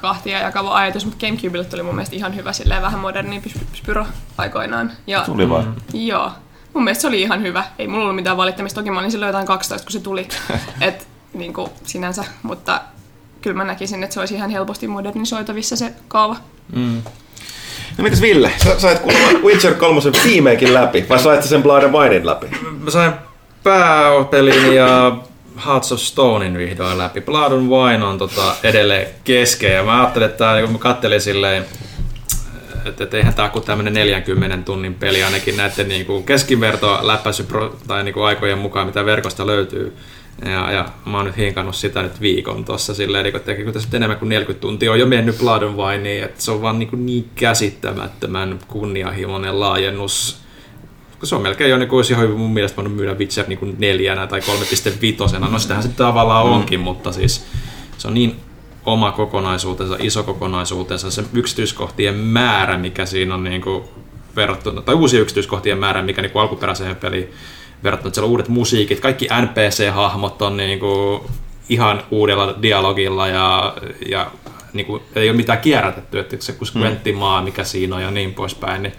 kahtia jakava ajatus, mutta Gamecubelle tuli mun mielestä ihan hyvä silleen vähän moderni Spyro aikoinaan. Ja, tuli vaan. Mm, joo. Mun mielestä se oli ihan hyvä. Ei mulla ollut mitään valittamista. Toki mä olin silloin jotain 12, kun se tuli. Et, niin kuin sinänsä, mutta kyllä mä näkisin, että se olisi ihan helposti modernisoitavissa se kaava. Mm. No mitäs Ville, sä sait kuulemma Witcher 3 viimeinkin läpi, vai sait sen Blood and Winein läpi? Mä sain pääpelin ja Hearts of Stonein vihdoin läpi. Blood and Wine on tota edelleen kesken ja mä ajattelin, että kun mä kattelin silleen, että, että eihän tämä kuin tämmöinen 40 tunnin peli ainakin näiden niin kuin keskiverto läpäisy tai niin kuin aikojen mukaan, mitä verkosta löytyy. Ja, ja mä oon nyt hinkannut sitä nyt viikon tuossa silleen, niin että kun tässä enemmän kuin 40 tuntia on jo mennyt Blood and Wine, että se on vaan niin, kuin niin käsittämättömän kunnianhimoinen laajennus. Se on melkein jo niin kuin olisi ihan mun mielestä voinut myydä Witcher niin kuin neljänä tai 3.5. No sitähän se tavallaan mm. onkin, mutta siis se on niin oma kokonaisuutensa, iso kokonaisuutensa, se yksityiskohtien määrä, mikä siinä on niin kuin verrattuna, tai uusi yksityiskohtien määrä, mikä niin kuin alkuperäiseen peliin verrattuna, että siellä on uudet musiikit, kaikki NPC-hahmot on niin kuin ihan uudella dialogilla ja, ja niin kuin, ei ole mitään kierrätetty, että se kun mm. maa, mikä siinä on ja niin poispäin, niin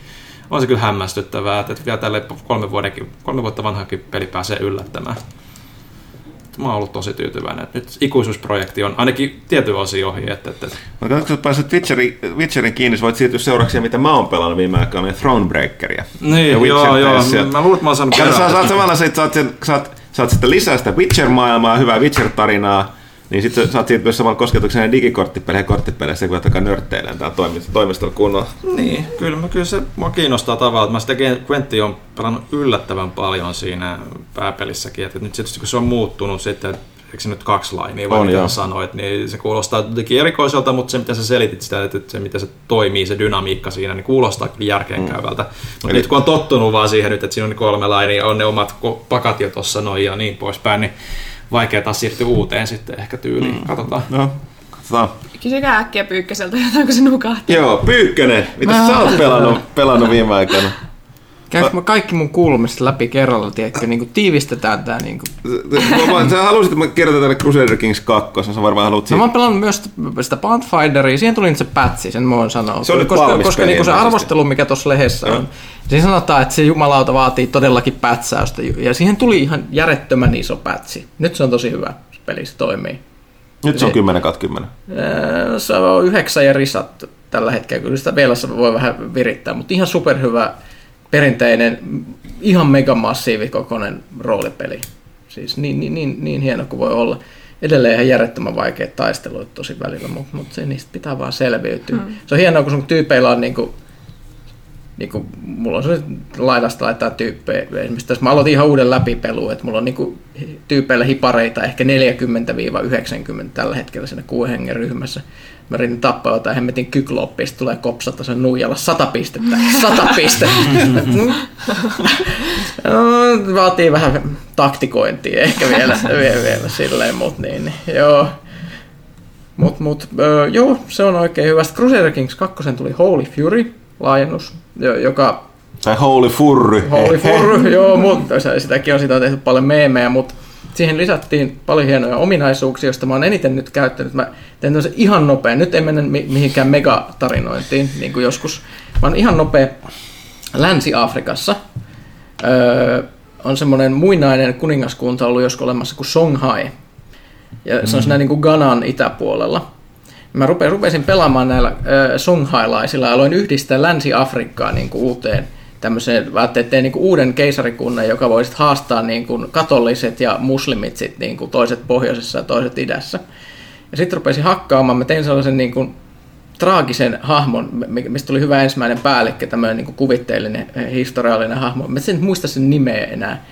on se kyllä hämmästyttävää, että vielä tälle kolme, vuodenkin, kolme vuotta vanhakin peli pääsee yllättämään mä oon ollut tosi tyytyväinen. Nyt ikuisuusprojekti on ainakin tietyn osin ohi. Että, että... No, kun pääset Witcherin, Witcherin kiinni, sä voit siirtyä seuraavaksi mitä mä oon pelannut viime aikoina, niin Thronebreakeria. Niin, ja joo, joo. Mä luulen, että mä oon saanut ja sä, saat samalla, sä, saat, saat, saat sitten lisää sitä Witcher-maailmaa, hyvää Witcher-tarinaa, niin sitten saat siirtyä samalla kosketuksena digikorttipeleihin ja korttipeleissä, kun alkaa nörtteilemään täällä toimistolla kunnolla. Niin, kyllä, kyllä se mua kiinnostaa tavallaan. Mä sitä Quentti on pelannut yllättävän paljon siinä pääpelissäkin. Että nyt tietysti kun se on muuttunut sitten, eikö se nyt kaksi lainia, vai mitä sanoit, niin se kuulostaa jotenkin erikoiselta, mutta se mitä sä selitit sitä, että se mitä se toimii, se dynamiikka siinä, niin kuulostaa kyllä järkeenkäyvältä. Mm. Mutta nyt kun on tottunut vaan siihen nyt, että siinä on kolme lainia, on ne omat pakat jo tuossa noin ja niin poispäin, niin vaikea taas siirtyä uuteen sitten ehkä tyyliin. Mm. Katsotaan. No, katsotaan. Kysykää äkkiä Pyykkäseltä jotain, kun se nukahti. Joo, Pyykkönen. Mitä sä oot pelannut, pelannut viime aikana? Käykö mä kaikki mun kuulumista läpi kerralla, tiedätkö, niin kuin tiivistetään tää niin kuin. Sä halusit, että mä kirjoitan tänne Crusader Kings 2, sä varmaan haluat no, mä oon pelannut myös sitä Pathfinderia, siihen tuli nyt se patchi, sen mä voin sanoa. Se on koska, koska niin se arvostelu, mikä tuossa lehdessä on, Siinä sanotaan, että se jumalauta vaatii todellakin pätsäystä, ja siihen tuli ihan järjettömän iso pätsi. Nyt se on tosi hyvä peli, se toimii. Nyt se on 10 10. Se on yhdeksän ja risat tällä hetkellä, kyllä sitä vielä voi vähän virittää, mutta ihan superhyvä perinteinen, ihan megamassiivikokoinen roolipeli. Siis niin, niin, niin, niin hieno kuin voi olla. Edelleen ihan järjettömän vaikea taistelu tosi välillä, mutta, mutta se, niistä pitää vaan selviytyä. Hmm. Se on hienoa, kun sun tyypeillä on niin kuin, niin kuin, mulla on se laidasta laittaa tyyppejä. Esimerkiksi tässä mä aloitin ihan uuden läpipelu, että mulla on niin kuin, tyypeillä hipareita ehkä 40-90 tällä hetkellä siinä kuuden hengen ryhmässä. Mä yritin tappaa jotain hemmetin kykloppia, tulee kopsata sen nuijalla sata pistettä. Sata pistettä. no, vaatii vähän taktikointia ehkä vielä, vielä, vielä silleen, mutta niin, niin, joo. Mut, mut, öö, joo, se on oikein hyvä. Crusader Kings 2 tuli Holy Fury laajennus, joka Tai Holy Furry. Holy Furry, joo, mutta sitäkin on, sitä on tehty paljon meemejä, mutta siihen lisättiin paljon hienoja ominaisuuksia, joista mä oon eniten nyt käyttänyt. Mä teen tämmöisen ihan nopean, nyt ei mennä mi- mihinkään megatarinointiin, niin kuin joskus, vaan ihan nopea Länsi-Afrikassa. Öö, on semmoinen muinainen kuningaskunta ollut joskus olemassa kuin Songhai. Ja se on siinä niin kuin Ganan itäpuolella. Mä rupesin, rupesin pelaamaan näillä äh, songhailaisilla ja aloin yhdistää Länsi-Afrikkaa niin kuin uuteen tämmöiseen, ajattelin, että niin kuin uuden keisarikunnan, joka voisi haastaa niin kuin katoliset ja muslimit sit niin kuin toiset pohjoisessa ja toiset idässä. Ja sitten rupesin hakkaamaan, mä tein sellaisen niin kuin traagisen hahmon, mi- mistä tuli hyvä ensimmäinen päällikkö, tämmöinen niin kuin kuvitteellinen eh, historiallinen hahmo. Mä en muista sen nimeä enää.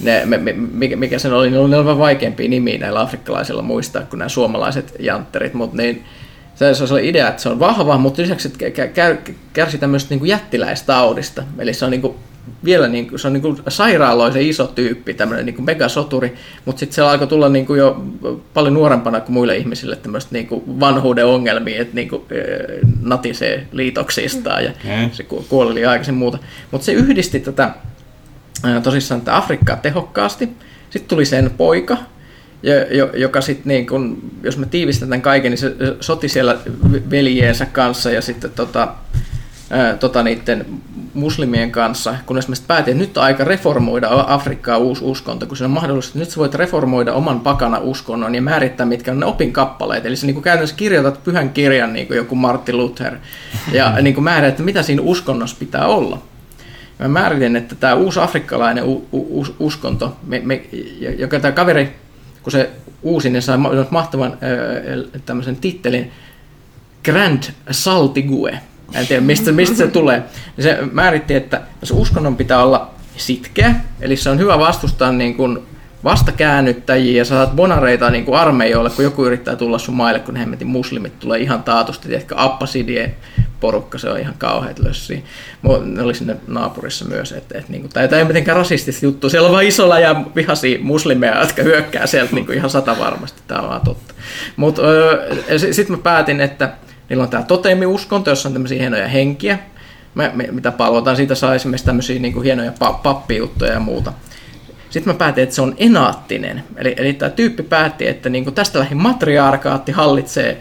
Ne, me, me, mikä, mikä sen oli, ne oli, vaikeampia nimiä näillä afrikkalaisilla muistaa kuin nämä suomalaiset jantterit, mutta niin, se, se oli idea, että se on vahva, mutta lisäksi että kä- kä- kärsi tämmöistä niin jättiläistaudista. Eli se on niin kuin, vielä niin kuin, se on niin kuin sairaaloisen iso tyyppi, tämmöinen niin kuin megasoturi, mutta sitten se alkoi tulla niin kuin jo paljon nuorempana kuin muille ihmisille tämmöistä niin kuin vanhuuden ongelmia, että niin kuin, natisee liitoksistaan ja Mm. se ku- kuoli aikaisin muuta. Mutta se yhdisti tätä tosissaan tätä Afrikkaa tehokkaasti. Sitten tuli sen poika, joka sitten, niin kun, jos mä tiivistän tämän kaiken, niin se soti siellä veljeensä kanssa ja sitten tota, ää, tota niiden muslimien kanssa, kunnes mä sitten päätin, että nyt on aika reformoida Afrikkaa uusi uskonto, kun se on mahdollista, että nyt sä voit reformoida oman pakana uskonnon ja määrittää, mitkä on ne opinkappaleet. Eli sä niin käytännössä kirjoitat pyhän kirjan, niin kuin joku Martin Luther, ja niin kuin määrät, että mitä siinä uskonnossa pitää olla. Mä määritin, että tämä uusi afrikkalainen u- u- us- uskonto, me, me, joka tämä kaveri, kun se uusi, niin sai ma- mahtavan tämmöisen tittelin Grand Saltigue. En tiedä, mistä, mistä se tulee. Se määritti, että se uskonnon pitää olla sitkeä, eli se on hyvä vastustaa niin kuin vastakäännyttäjiä ja saat bonareita niin kuin armeijoille, kun joku yrittää tulla sun maille, kun ne hemmetin muslimit tulee ihan taatusti, tiedätkö, Abbasidien porukka, se on ihan kauheat lössiä. Mu- Ne oli sinne naapurissa myös, että, että niin kuin, tämä ei mitenkään rasistista juttu, siellä on vain isolla ja vihaisia muslimeja, jotka hyökkää sieltä niin kuin ihan sata varmasti, tämä on vaan totta. Mutta sitten mä päätin, että niillä on tämä toteemiuskonto, jossa on tämmöisiä hienoja henkiä, me, me, mitä palvotaan, siitä saa esimerkiksi tämmöisiä niin kuin hienoja pa- pappijuttuja ja muuta. Sitten mä päätin, että se on enaattinen. Eli, eli tämä tyyppi päätti, että niin kuin tästä lähin matriarkaatti hallitsee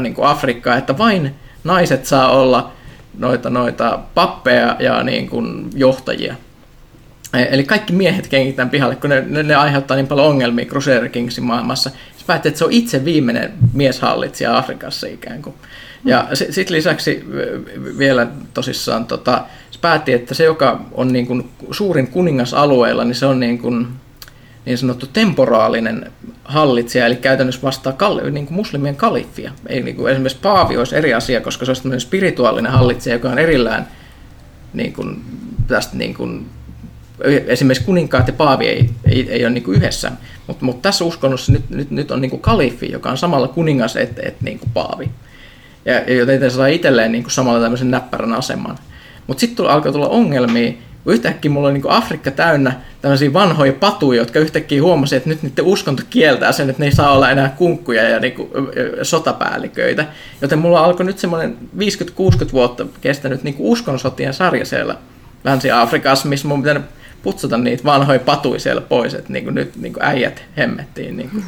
niin Afrikkaa, että vain naiset saa olla noita, noita pappeja ja niin kuin johtajia. E- Eli kaikki miehet kengitään pihalle, kun ne, ne, ne aiheuttaa niin paljon ongelmia Crusader Kingsin maailmassa. Se päätti, että se on itse viimeinen mieshallitsija Afrikassa ikään kuin. Ja sitten lisäksi v- vielä tosissaan tota, se päätti, että se, joka on niin kuin suurin kuningas alueella, niin se on niin kuin niin sanottu temporaalinen hallitsija, eli käytännössä vastaa kal- niin kuin muslimien kalifia. Ei, niin kuin esimerkiksi paavi olisi eri asia, koska se olisi tämmöinen spirituaalinen hallitsija, joka on erillään niin kuin, tästä niin kuin, esimerkiksi kuninkaat ja paavi ei, ei, ei ole niin kuin yhdessä, mutta mut tässä uskonnossa nyt, nyt, nyt on niin kuin kalifi, joka on samalla kuningas et, et niin kuin paavi. Ja, joten se saa itselleen niin kuin samalla tämmöisen näppärän aseman. Mutta sitten alkoi tulla ongelmia, yhtäkkiä mulla oli niin Afrikka täynnä tämmöisiä vanhoja patuja, jotka yhtäkkiä huomasi, että nyt niiden uskonto kieltää sen, että ne ei saa olla enää kunkkuja ja niin kuin, sotapäälliköitä. Joten mulla alkoi nyt semmoinen 50-60 vuotta kestänyt niin uskonsotien sarja siellä Länsi-Afrikassa, missä mun pitää putsata niitä vanhoja patuja siellä pois, että niin kuin nyt niin kuin äijät hemmettiin. Niin kuin.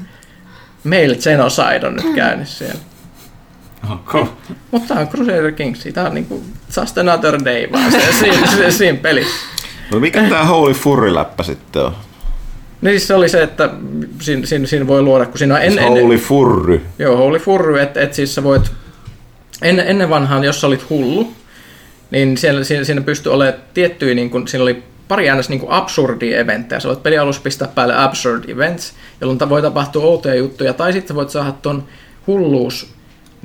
Meillä genocide on nyt käynnissä siellä. Okay. Mutta tämä on Crusader Kings, tämä on niinku just another day vaan se, siinä, se, siinä pelissä. No mikä tää Holy Furry-läppä sitten on? Niin siis se oli se, että siinä, siinä, siinä voi luoda, kun siinä on Siis en, Holy Furry. Joo, Holy Furry, että et siis sä voit, ennen, ennen vanhaan, jos sä olit hullu, niin siellä, siinä, siinä pystyi olemaan tiettyjä, niin kun, siinä oli pari äänestä niin absurdia eventtejä. Sä voit pelialussa pistää päälle absurd events, jolloin voi tapahtua outoja juttuja, tai sitten voit saada ton hulluus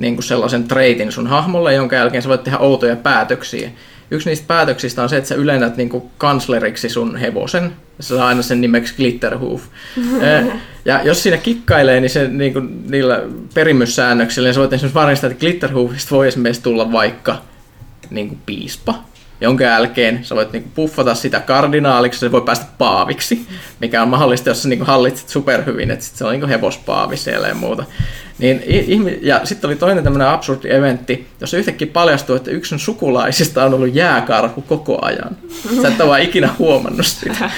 niin kuin sellaisen treitin sun hahmolle, jonka jälkeen sä voit tehdä outoja päätöksiä. Yksi niistä päätöksistä on se, että sä ylennät niin kuin kansleriksi sun hevosen. Se saa aina sen nimeksi Glitterhoof. Eh, ja jos siinä kikkailee, niin se niin kuin, niillä perimyssäännöksillä, niin sä voit esimerkiksi varmistaa, että Glitterhoofista voi esimerkiksi tulla vaikka niin kuin piispa. Jonka jälkeen sä voit niinku puffata sitä kardinaaliksi, se voi päästä paaviksi, mikä on mahdollista, jos sä niinku hallitset superhyvin, että sit se on niinku hevospaavi siellä ja muuta. Niin, ja sitten oli toinen tämmöinen absurdi eventti, jossa yhtäkkiä paljastui, että yksi sukulaisista on ollut jääkarhu koko ajan. Sä et ole vaan ikinä huomannut sitä.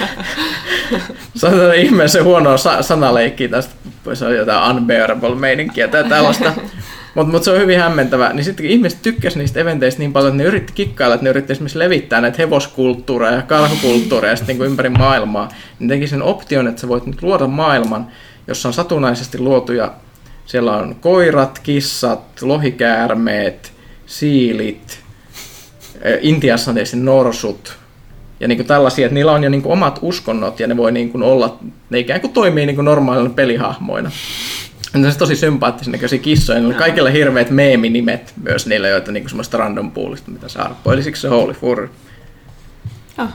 se on tämmöinen ihmeellisen huono sa- sanaleikki tästä, se on jotain unbearable meininkiä tai tällaista. Mutta mut se on hyvin hämmentävä. Niin sitten ihmiset tykkäsivät niistä eventeistä niin paljon, että ne yritti kikkailla, että ne yritti esimerkiksi levittää näitä hevoskulttuureja ja karhukulttuureja sitten niin ympäri maailmaa. Niin teki sen option, että sä voit nyt luoda maailman, jossa on satunnaisesti luotuja siellä on koirat, kissat, lohikäärmeet, siilit, eh, Intiassa on tietysti norsut ja niin kuin tällaisia, että niillä on jo niin kuin omat uskonnot ja ne voi niin kuin olla, ne ikään kuin toimii niin kuin normaalina pelihahmoina. Ne on tosi sympaattisen näköisiä kissoja, niillä on kaikille hirveät meeminimet myös niillä, joita niin kuin semmoista random poolista, mitä se arpoi. Siksi se Holy Fur. Oh,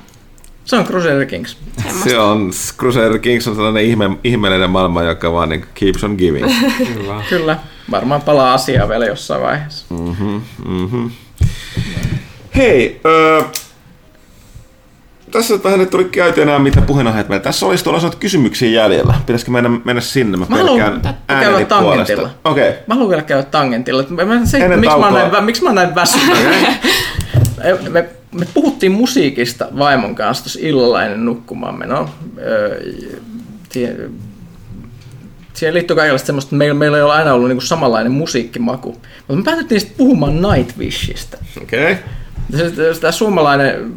Se on Crusader Kings. Se on, Crusader Kings on sellainen ihme, ihmeellinen maailma, joka vaan niin keeps on giving. Hyvä. Kyllä, varmaan palaa asiaa vielä jossain vaiheessa. Mm-hmm, mm-hmm. Hei, öö, tässä vähän nyt tuli käyty enää mitä puheenaiheet meillä. Tässä olisi tuolla kysymyksiä jäljellä. Pitäisikö mennä, mennä sinne? Mä, Mä haluan käydä tangentilla. Okei. Okay. Mä haluan vielä käydä tangentilla. Mä, se, Ennen miksi, mä näin, miksi mä näin väsynyt? me, me, me puhuttiin musiikista vaimon kanssa tuossa illalla ennen nukkumaan menoa. Siihen liittyy kaikenlaista semmoista, että meillä, meillä ei ole aina ollut niinku samanlainen musiikkimaku. Mutta me päätettiin sitten puhumaan Nightwishista. Okei. Tämä suomalainen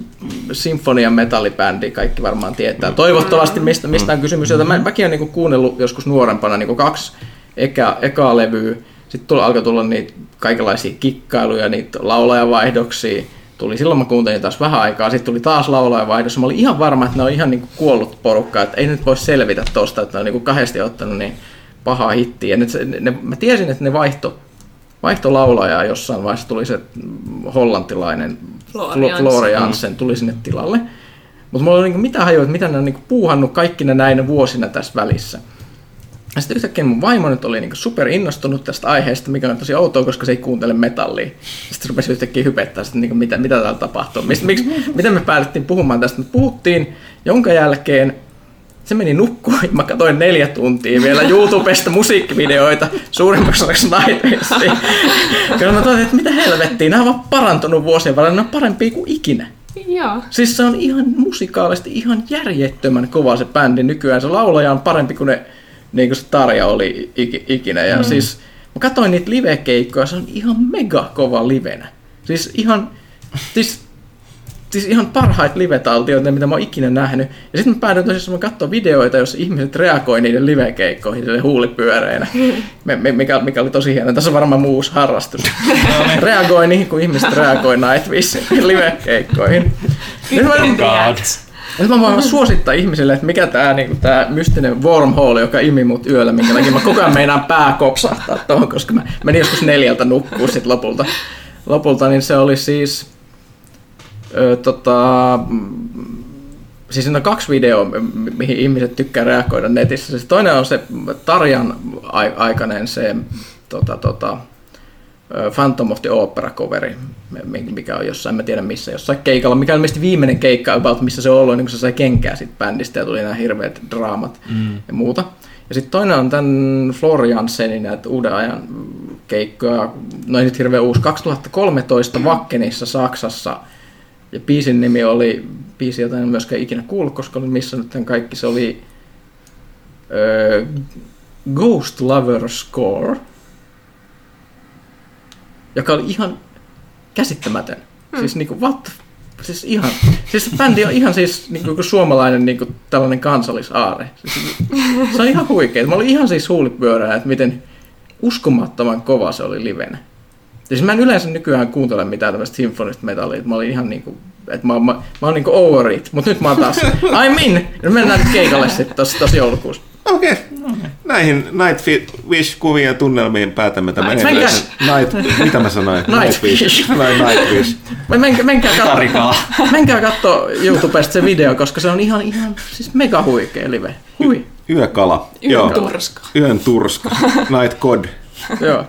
sinfonia metallibändi, kaikki varmaan tietää. Toivottavasti mistä, mistä on kysymys. Jota mä, mäkin olen niinku kuunnellut joskus nuorempana niinku kaksi eka, ekaa levyä. Sitten tuli, alkoi tulla niitä kaikenlaisia kikkailuja, niitä laulajavaihdoksia. Tuli silloin mä kuuntelin taas vähän aikaa, sitten tuli taas laulajavaihdos. Mä olin ihan varma, että ne on ihan niinku kuollut porukka, että ei nyt voi selvitä tosta, että ne on niinku kahdesti ottanut niin pahaa hittiä. Ja ne, ne, ne, mä tiesin, että ne vaihto vaihto laulajaa jossain vaiheessa tuli se hollantilainen Floor Flo- Jansen. Tuli sinne tilalle. Mutta mulla oli niinku mitä hajua, että mitä ne on niinku puuhannut kaikkina näinä vuosina tässä välissä. Ja sitten yhtäkkiä mun vaimo nyt oli niinku super innostunut tästä aiheesta, mikä on tosi outoa, koska se ei kuuntele metallia. Sitten rupesi yhtäkkiä hypettää, että niinku, mitä, mitä täällä tapahtuu. Mist, miksi, miten me päätettiin puhumaan tästä? Me puhuttiin, jonka jälkeen se meni nukkuun. Mä katsoin neljä tuntia vielä YouTubesta musiikkivideoita suurimmaksi osaksi Nightwistia. Kyllä mä totesin, että mitä helvettiä, nämä on vaan parantunut vuosien varrella, ne on parempia kuin ikinä. Joo. Siis se on ihan musikaalisesti ihan järjettömän kova se bändi nykyään. Se laulaja on parempi kuin ne, niin kuin se Tarja oli ik- ikinä. Ja mm. siis mä katsoin niitä livekeikkoja, se on ihan mega kova livenä. Siis ihan, siis, siis ihan parhaita livetaltioita, mitä mä oon ikinä nähnyt. Ja sitten mä päädyin tosissaan katsoa videoita, joissa ihmiset reagoi niiden livekeikkoihin sille huulipyöreänä, me, me, mikä, mikä oli tosi hieno. Tässä on varmaan muu uusi harrastus. reagoi niihin, kun ihmiset reagoi Nightwishin livekeikkoihin. Nyt mä, nyt mä voin suosittaa ihmisille, että mikä tää, niinku, tää mystinen wormhole, joka imi mut yöllä, minkä takia mä koko ajan meinaan pää kopsahtaa tuohon, koska mä menin joskus neljältä nukkuu sit lopulta. Lopulta niin se oli siis ö, tota, mm, siis siinä on kaksi videoa, mi- mihin ihmiset tykkää reagoida netissä. Se toinen on se Tarjan ai- aikainen se tota, tota, Phantom of the Opera coveri, mi- mikä on jossain, mä tiedän missä, jossain keikalla, mikä on ilmeisesti viimeinen keikka about, missä se on ollut, niin kun se sai kenkää siitä bändistä ja tuli nämä hirveät draamat mm. ja muuta. Ja sitten toinen on tämän Floriansenin näitä uuden ajan keikkoja, no ei nyt hirveän uusi, 2013 Vakkenissa Saksassa, ja biisin nimi oli, biisi jota en myöskään ikinä kuullut, koska olin missannut tämän kaikki, se oli ö, Ghost Lover Score, joka oli ihan käsittämätön. Hmm. Siis niinku, what the Siis ihan, siis se bändi on ihan siis niin kuin suomalainen niin kuin tällainen kansallisaare. Siis, se on ihan huikea. Mä olin ihan siis huulipyörää, että miten uskomattoman kova se oli livenä. Siis mä en yleensä nykyään kuuntele mitään tämmöistä symfonista metallia. Mä olin ihan niinku, että mä, mä, mä oon niinku over it, mut nyt mä oon taas, I'm in! Ja mennään nyt keikalle sitten tossa, tossa joulukuussa. Okei. Näihin Nightwish-kuvien ja tunnelmiin päätämme tämän Night- edellisen- Night, mitä mä sanoin? Nightwish. Näin Nightwish. Men- Menkää, menkää, katso, menkää katso YouTubesta se video, koska se on ihan, ihan siis mega huikea live. Hui. Yökala. Yön Joo. turska. Yön turska. Night God. Joo.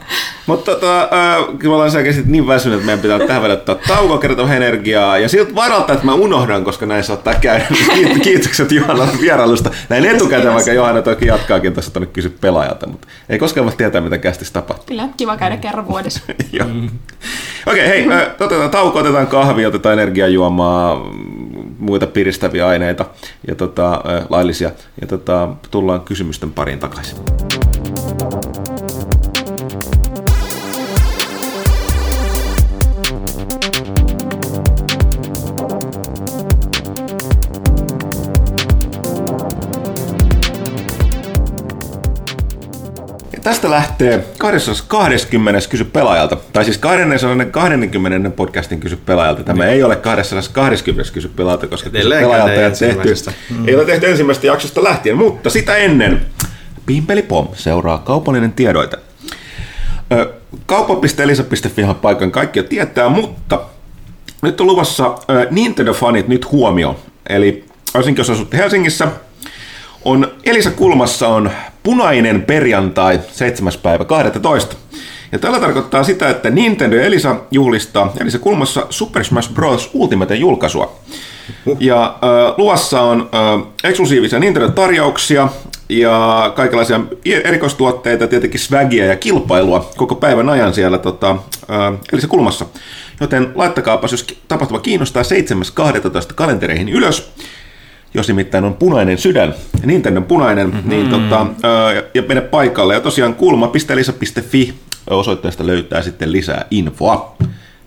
Mutta tota, äh, kyllä me ollaan selkeästi niin väsynyt, että meidän pitää tähän vielä ottaa tauko, kertoa energiaa. Ja siltä varalta, että mä unohdan, koska näin saattaa käydä. Kiit- Kiitokset Johanna vierailusta. Näin etukäteen, vaikka Johanna toki jatkaakin tässä tuonne kysy pelaajalta, mutta ei koskaan voi tietää, mitä kästissä tapahtuu. Kyllä, kiva käydä kerran vuodessa. Joo. Okei, hei, äh, otetaan tauko, otetaan kahvia, otetaan energiajuomaa, muita piristäviä aineita ja tota, äh, laillisia. Ja tota, tullaan kysymysten pariin takaisin. Tästä lähtee 220. kysy pelaajalta, tai siis 220. podcastin kysy pelaajalta. Tämä ei ole 220. kysy pelaajalta, koska kysy pelaajalta ei tehty, ensimmäisestä. ei ole tehty ensimmäistä jaksosta lähtien, mutta sitä ennen Pimpeli Pom seuraa kaupallinen tiedoite. Ö, Kauppa.elisa.fi on paikan kaikki jo tietää, mutta nyt on luvassa Nintendo-fanit nyt huomioon. Eli varsinkin jos asut Helsingissä, on Elisa Kulmassa on punainen perjantai 7. päivä 12. Ja tällä tarkoittaa sitä, että Nintendo ja Elisa juhlistaa Elisa Kulmassa Super Smash Bros. Ultimate julkaisua. Ja äh, luvassa on äh, eksklusiivisia Nintendo-tarjouksia ja kaikenlaisia erikoistuotteita, tietenkin swagia ja kilpailua koko päivän ajan siellä tota, äh, Elisa Kulmassa. Joten laittakaapas, jos tapahtuma kiinnostaa 7.12. kalentereihin ylös jos nimittäin on punainen sydän, Nintendo punainen, mm-hmm. niin tota, ja, mene paikalle. Ja tosiaan kulma.elisa.fi osoitteesta löytää sitten lisää infoa.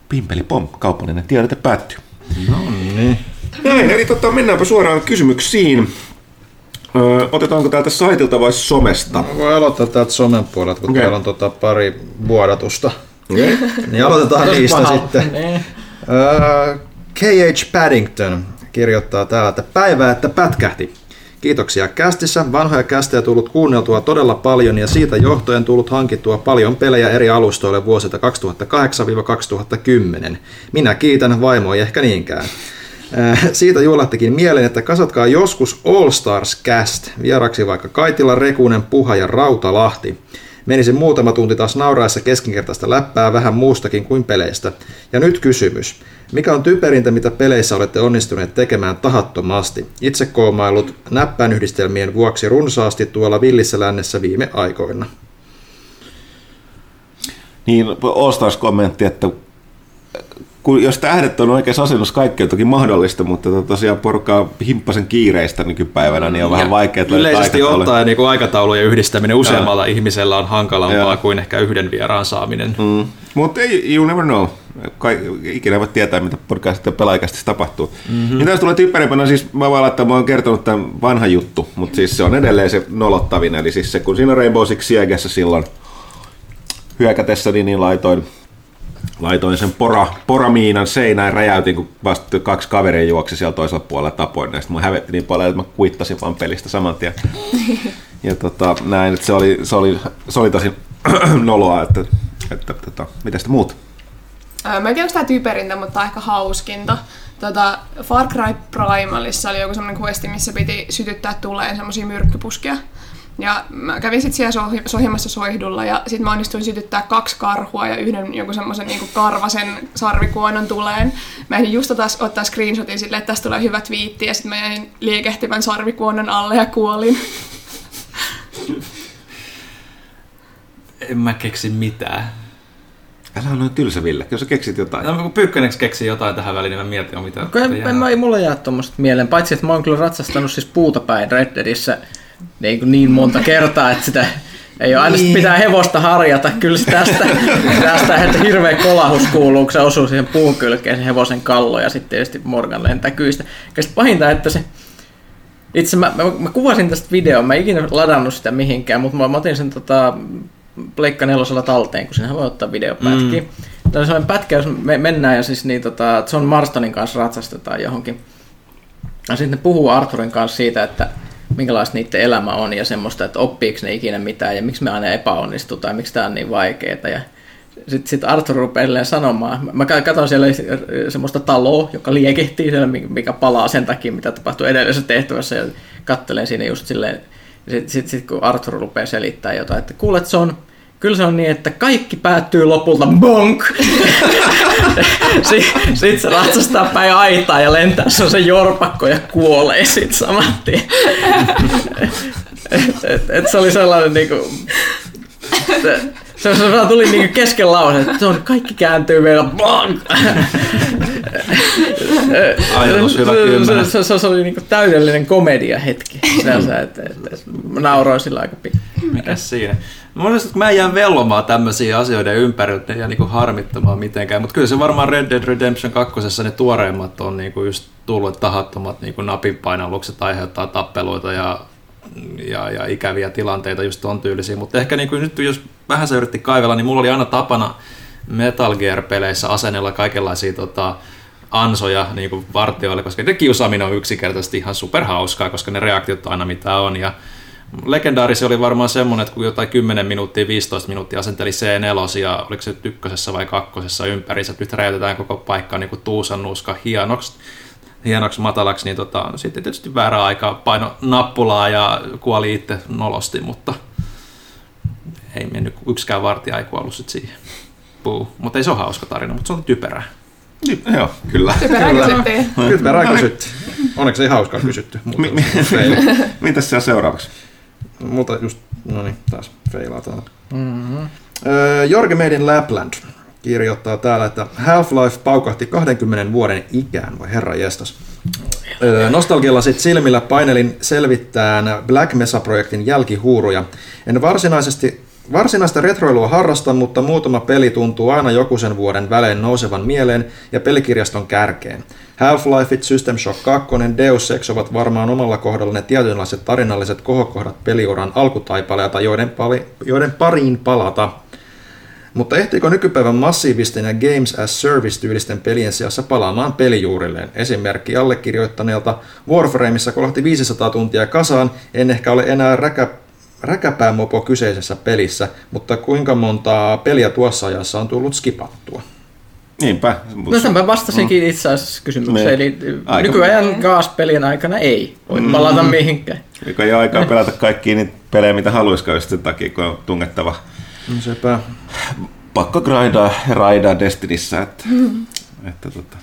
Pimpeli pom, kaupallinen tiedote päättyy. No niin. Näin, eli tota, mennäänpä suoraan kysymyksiin. Öö, otetaanko täältä saitilta vai somesta? Voi aloittaa täältä somen puolelta, kun okay. täällä on tota pari vuodatusta. Okay. Niin aloitetaan niistä sitten. Niin. Öö, K.H. Paddington kirjoittaa täällä, että päivää, että pätkähti. Kiitoksia kästissä. Vanhoja kästejä tullut kuunneltua todella paljon ja siitä johtuen tullut hankittua paljon pelejä eri alustoille vuosilta 2008-2010. Minä kiitän, vaimo ei ehkä niinkään. Äh, Siitä juhlattikin mieleen, että kasatkaa joskus All Stars Cast, vieraksi vaikka Kaitila, Rekunen, Puha ja Rautalahti. Menisi muutama tunti taas nauraessa keskinkertaista läppää vähän muustakin kuin peleistä. Ja nyt kysymys. Mikä on typerintä, mitä peleissä olette onnistuneet tekemään tahattomasti? Itse koomailut näppäinyhdistelmien vuoksi runsaasti tuolla villissä lännessä viime aikoina. Niin, Stars kommentti, että kun, jos tähdet on oikeassa asennossa, kaikki on toki mahdollista, mutta to- tosiaan porukkaa himppasen kiireistä nykypäivänä, niin on vähän vaikea Yleisesti ottaen niin aikataulujen yhdistäminen useammalla ihmisellä on hankalampaa Joo. kuin ehkä yhden vieraan saaminen. Mm. Mutta ei, you never know. Kai, ikinä voi tietää, mitä podcastissa pelaajakästissä tapahtuu. Mm-hmm. Mitä jos tulee typperimpänä, siis mä voin laittaa, mä oon kertonut tämän vanha juttu, mutta siis se on edelleen se nolottavin, eli siis se, kun siinä Rainbow Six Siegessä silloin hyökätessä, niin, niin laitoin, laitoin sen pora, poramiinan seinään, räjäytin, kun vasta kaksi kaveria juoksi siellä toisella puolella tapoin, ja sitten mun hävetti niin paljon, että mä kuittasin vaan pelistä saman tien. Ja tota, näin, että se oli, se oli, se oli tosi noloa, että, että tota, mitä sitä muuta? Öö, Mä en tiedä, tää typerintä, mutta ehkä hauskinta. Tota, Far Cry Primalissa oli joku semmonen questi, missä piti sytyttää tuleen semmosia myrkkypuskia. Ja mä kävin sit siellä sohi- sohimassa soihdulla ja sit mä onnistuin sytyttää kaksi karhua ja yhden joku semmoisen niinku karvasen sarvikuonon tuleen. Mä ehdin just ottaa, ottaa screenshotin silleen, että tästä tulee hyvä twiitti ja sit mä jäin liikehtivän sarvikuonon alle ja kuolin. En mä keksi mitään. Älä ole noin tylsä, Ville, jos sä keksit jotain. No, kun Pyykköneksi keksii jotain tähän väliin, niin mä mietin, mitä Kun en, en, mä, ei mulla jää tuommoista mieleen, paitsi että mä oon kyllä ratsastanut siis puuta päin Red Deadissä niin, kuin niin monta kertaa, että sitä ei ole aina pitää hevosta harjata. Kyllä se tästä, tästä että hirveä kolahus kuuluu, kun se osuu siihen puun kylkeen, sen hevosen kallo ja sitten tietysti Morgan lentää kyistä. Ja sit pahinta, että se itse mä, mä, mä kuvasin tästä videon, mä en ikinä ladannut sitä mihinkään, mutta mä, mä otin sen tota, Pleikka nelosella talteen, kun sinähän voi ottaa videopätkiä. Mm. Tämä on sellainen pätkä, jos me mennään ja siis niin, tota, John Marstonin kanssa ratsastetaan johonkin. Ja sitten ne puhuu Arthurin kanssa siitä, että minkälaista niiden elämä on ja semmoista, että oppiiko ne ikinä mitään ja miksi me aina epäonnistutaan ja miksi tämä on niin vaikeaa. Ja sitten sit Arthur rupeaa edelleen sanomaan, mä katson siellä semmoista taloa, joka liekehtii siellä, mikä palaa sen takia, mitä tapahtui edellisessä tehtävässä ja kattelen siinä just silleen, sitten sit, sit, kun Arthur rupeaa selittämään jotain, että kuulet se on, kyllä se on niin, että kaikki päättyy lopulta bonk. Sitten sit se ratsastaa päin aitaa ja lentää se on se jorpakko ja kuolee sit saman tien. et, et, et se oli sellainen niinku... Se, se, se tuli niinku kesken lause, että se on, kaikki kääntyy vielä. Ajatus hyvä se, kymmenen. se, se, se, oli niinku täydellinen komedia hetki. Sinänsä, että, että, mä nauroin sillä aika pitkään. Mikä siinä? Mä olisin, että mä en jää vellomaan tämmöisiä asioiden ympäriltä ja niinku harmittamaan mitenkään, mutta kyllä se varmaan Red Dead Redemption 2. ne tuoreimmat on niinku just tullut, tahattomat niinku napinpainallukset aiheuttaa tappeluita ja, ja, ja ikäviä tilanteita just ton tyylisiä, mutta ehkä niinku nyt jos vähän se yritti kaivella, niin mulla oli aina tapana Metal Gear-peleissä asennella kaikenlaisia tota, ansoja niin kuin vartioille, koska ne kiusaaminen on yksinkertaisesti ihan superhauskaa, koska ne reaktiot on aina mitä on. Ja legendaari se oli varmaan semmoinen, että kun jotain 10 minuuttia, 15 minuuttia asenteli C4 ja oliko se ykkösessä vai kakkosessa ympärissä, että nyt räjäytetään koko paikka niin kuin tuusan nuuska hienoksi, hienoksi matalaksi, niin tota, sitten tietysti väärä aikaa paino nappulaa ja kuoli itse nolosti, mutta ei mennyt, yksikään vartija ei kuollut sit siihen. Puu. Mutta ei se ole hauska tarina, mutta se on typerää. Niin, Joo, kyllä. Typerää kysyttiin. Kyllä perään kysytty. Onneksi ei hauskaa kysytty. Mutta. Mitäs siellä seuraavaksi? Multa just, no niin, taas feilaa täällä. Mm-hmm. Jorge Made in Lapland kirjoittaa täällä, että Half-Life paukahti 20 vuoden ikään, vai herra jestas. Öö, nostalgialla sit silmillä painelin selvittään Black Mesa-projektin jälkihuuruja. En varsinaisesti Varsinaista retroilua harrasta, mutta muutama peli tuntuu aina joku sen vuoden välein nousevan mieleen ja pelikirjaston kärkeen. Half-Life, System Shock 2, Deus Ex ovat varmaan omalla kohdalla ne tietynlaiset tarinalliset kohokohdat peliuran alkutaipaleita, joiden, pali, joiden pariin palata. Mutta ehtiikö nykypäivän massiivisten ja Games as Service-tyylisten pelien sijassa palaamaan pelijuurilleen? Esimerkki allekirjoittaneelta Warframeissa kolahti 500 tuntia kasaan, en ehkä ole enää räkä, räkäpäämopo kyseisessä pelissä, mutta kuinka montaa peliä tuossa ajassa on tullut skipattua? Niinpä. No sen mä vastasinkin itse asiassa kysymykseen, Niin. eli Aika- nykyajan GAS-pelien aikana ei voi palata mihinkään. Eikä ole aikaa pelata kaikkia niitä pelejä, mitä haluaisikaan just sen takia, kun on tungettava No sepä. pakko grindaa ja raidaa Destinissä, että, että tota.